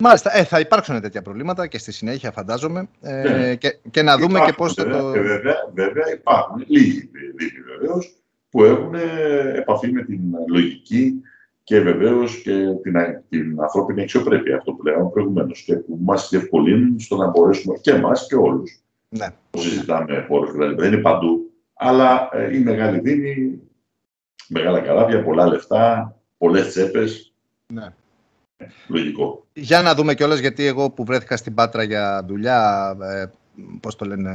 Speaker 1: Μάλιστα, ε, θα υπάρξουν τέτοια προβλήματα και στη συνέχεια φαντάζομαι ε,
Speaker 2: Ναι.
Speaker 1: και, και να δούμε και
Speaker 2: Υπάρχουν,
Speaker 1: πώς θα
Speaker 2: βέβαια,
Speaker 1: το...
Speaker 2: Και βέβαια, βέβαια υπάρχουν λίγοι δήμοι βεβαίως που έχουν ε, επαφή με την λογική και βεβαίως και την, α- την ανθρώπινη αξιοπρέπεια, αυτό που λέγαμε προηγουμένως, και που μας διευκολύνουν στο να μπορέσουμε και εμάς και όλους.
Speaker 1: Ναι.
Speaker 2: που συζητάμε χώρες, δηλαδή δεν είναι παντού, αλλά ε, η μεγάλη δήμη, μεγάλα καράβια, πολλά λεφτά, πολλές τσέπες.
Speaker 1: Ναι.
Speaker 2: Λογικό.
Speaker 1: Για να δούμε κιόλας, γιατί εγώ που βρέθηκα στην Πάτρα για δουλειά, ε, πώς το λένε,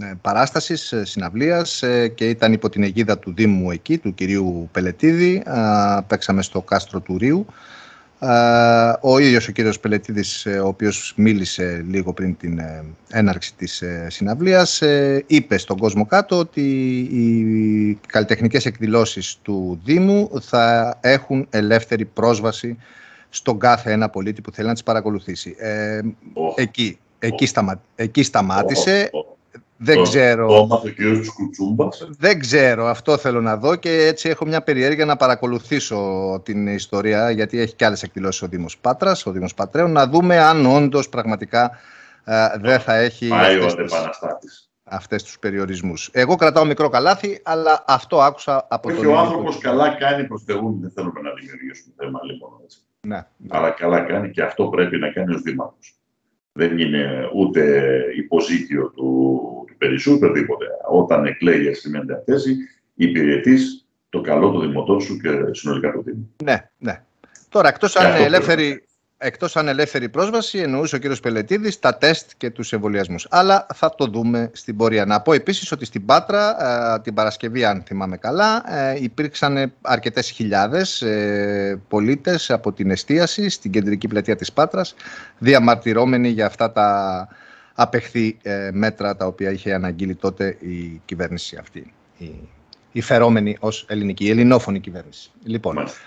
Speaker 1: ε, παράστασης, ε, συναυλίας ε, και ήταν υπό την αιγίδα του Δήμου εκεί, του κυρίου Πελετίδη, α, παίξαμε στο κάστρο του Ρίου. Α, ο ίδιος ο κύριος Πελετίδης, ε, ο οποίος μίλησε λίγο πριν την ε, έναρξη της ε, συναυλίας, ε, είπε στον κόσμο κάτω ότι οι καλλιτεχνικές εκδηλώσεις του Δήμου θα έχουν ελεύθερη πρόσβαση στον κάθε ένα πολίτη που θέλει να τις παρακολουθήσει. Ε,
Speaker 2: Ο-
Speaker 1: εκεί, εκεί, σταμα, εκεί σταμάτησε.
Speaker 2: ο- ο-
Speaker 1: Δεν
Speaker 2: το-
Speaker 1: ξέρω.
Speaker 2: Το έμαθε ο κ. Κουτσούμπας.
Speaker 1: Δεν ξέρω, αυτό θέλω να δω και έτσι έχω μια περιέργεια να παρακολουθήσω την ιστορία γιατί έχει και άλλες εκδηλώσεις ο Δήμος Πάτρας, ο Δήμος Πατρέων, να δούμε αν όντως πραγματικά ε, δεν θα έχει
Speaker 2: Πάει ο
Speaker 1: αυτές τις,
Speaker 2: αντεπαναστάτη.
Speaker 1: αυτές τους περιορισμούς. Εγώ κρατάω μικρό καλάθι, αλλά αυτό άκουσα από
Speaker 2: Όχι,
Speaker 1: τον
Speaker 2: ο
Speaker 1: ειδικό.
Speaker 2: άνθρωπος καλά κάνει προ Θεού. Δεν θέλουμε να δημιουργήσουμε θέμα λοιπόν. Έτσι.
Speaker 1: Ναι, ναι.
Speaker 2: Αλλά καλά κάνει και αυτό πρέπει να κάνει ω δήμαρχος. Δεν είναι ούτε υποζύγιο του, του Περισσού, οτιδήποτε. Όταν εκλέγει σε μια τέτοια θέση, υπηρετείς το καλό του δημοτών σου και συνολικά του Δήμου.
Speaker 1: Ναι, ναι. Τώρα, εκτός αν,
Speaker 2: αυτό
Speaker 1: είναι
Speaker 2: πρέπει
Speaker 1: ελεύθερη, εκτός αν ελεύθερη πρόσβαση, εννοούσε ο κύριος Πελετίδης τα τεστ και τους εμβολιασμούς. Αλλά θα το δούμε στην πορεία. Να πω επίσης ότι στην Πάτρα, ε, την Παρασκευή, αν θυμάμαι καλά, ε, υπήρξαν αρκετές χιλιάδες ε, πολίτες από την εστίαση στην κεντρική πλατεία της Πάτρας, διαμαρτυρώμενοι για αυτά τα απεχθή ε, μέτρα τα οποία είχε αναγγείλει τότε η κυβέρνηση αυτή. Η, η φερόμενη ως ελληνική, η ελληνόφωνη κυβέρνηση. Λοιπόν,
Speaker 2: Μάλιστα.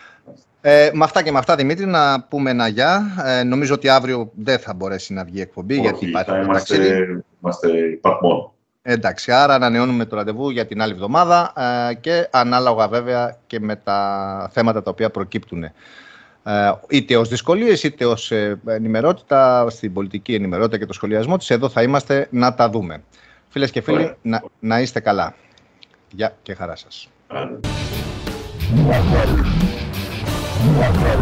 Speaker 1: Ε, με αυτά και με αυτά, Δημήτρη, να πούμε ένα γεια. Ε, νομίζω ότι αύριο δεν θα μπορέσει να βγει εκπομπή, γιατί
Speaker 2: Όχι,
Speaker 1: υπάρχει
Speaker 2: θα
Speaker 1: το
Speaker 2: είμαστε,
Speaker 1: ταξίδι.
Speaker 2: είμαστε υπαρμόν.
Speaker 1: Εντάξει, άρα ανανεώνουμε το ραντεβού για την άλλη εβδομάδα ε, και ανάλογα βέβαια και με τα θέματα τα οποία προκύπτουν. Ε, είτε ως δυσκολίες, είτε ως ε, ενημερότητα, στην πολιτική ενημερότητα και το σχολιασμό της, εδώ θα είμαστε να τα δούμε. Φίλες και φίλοι,
Speaker 2: Ωραία.
Speaker 1: να, να είστε καλά. Γεια και χαρά σας.
Speaker 2: Άντε.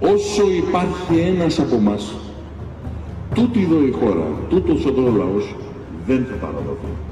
Speaker 3: Όσο υπάρχει ένας από μας, τούτη εδώ η χώρα, τούτος ο λαός δεν θα παραδοθεί.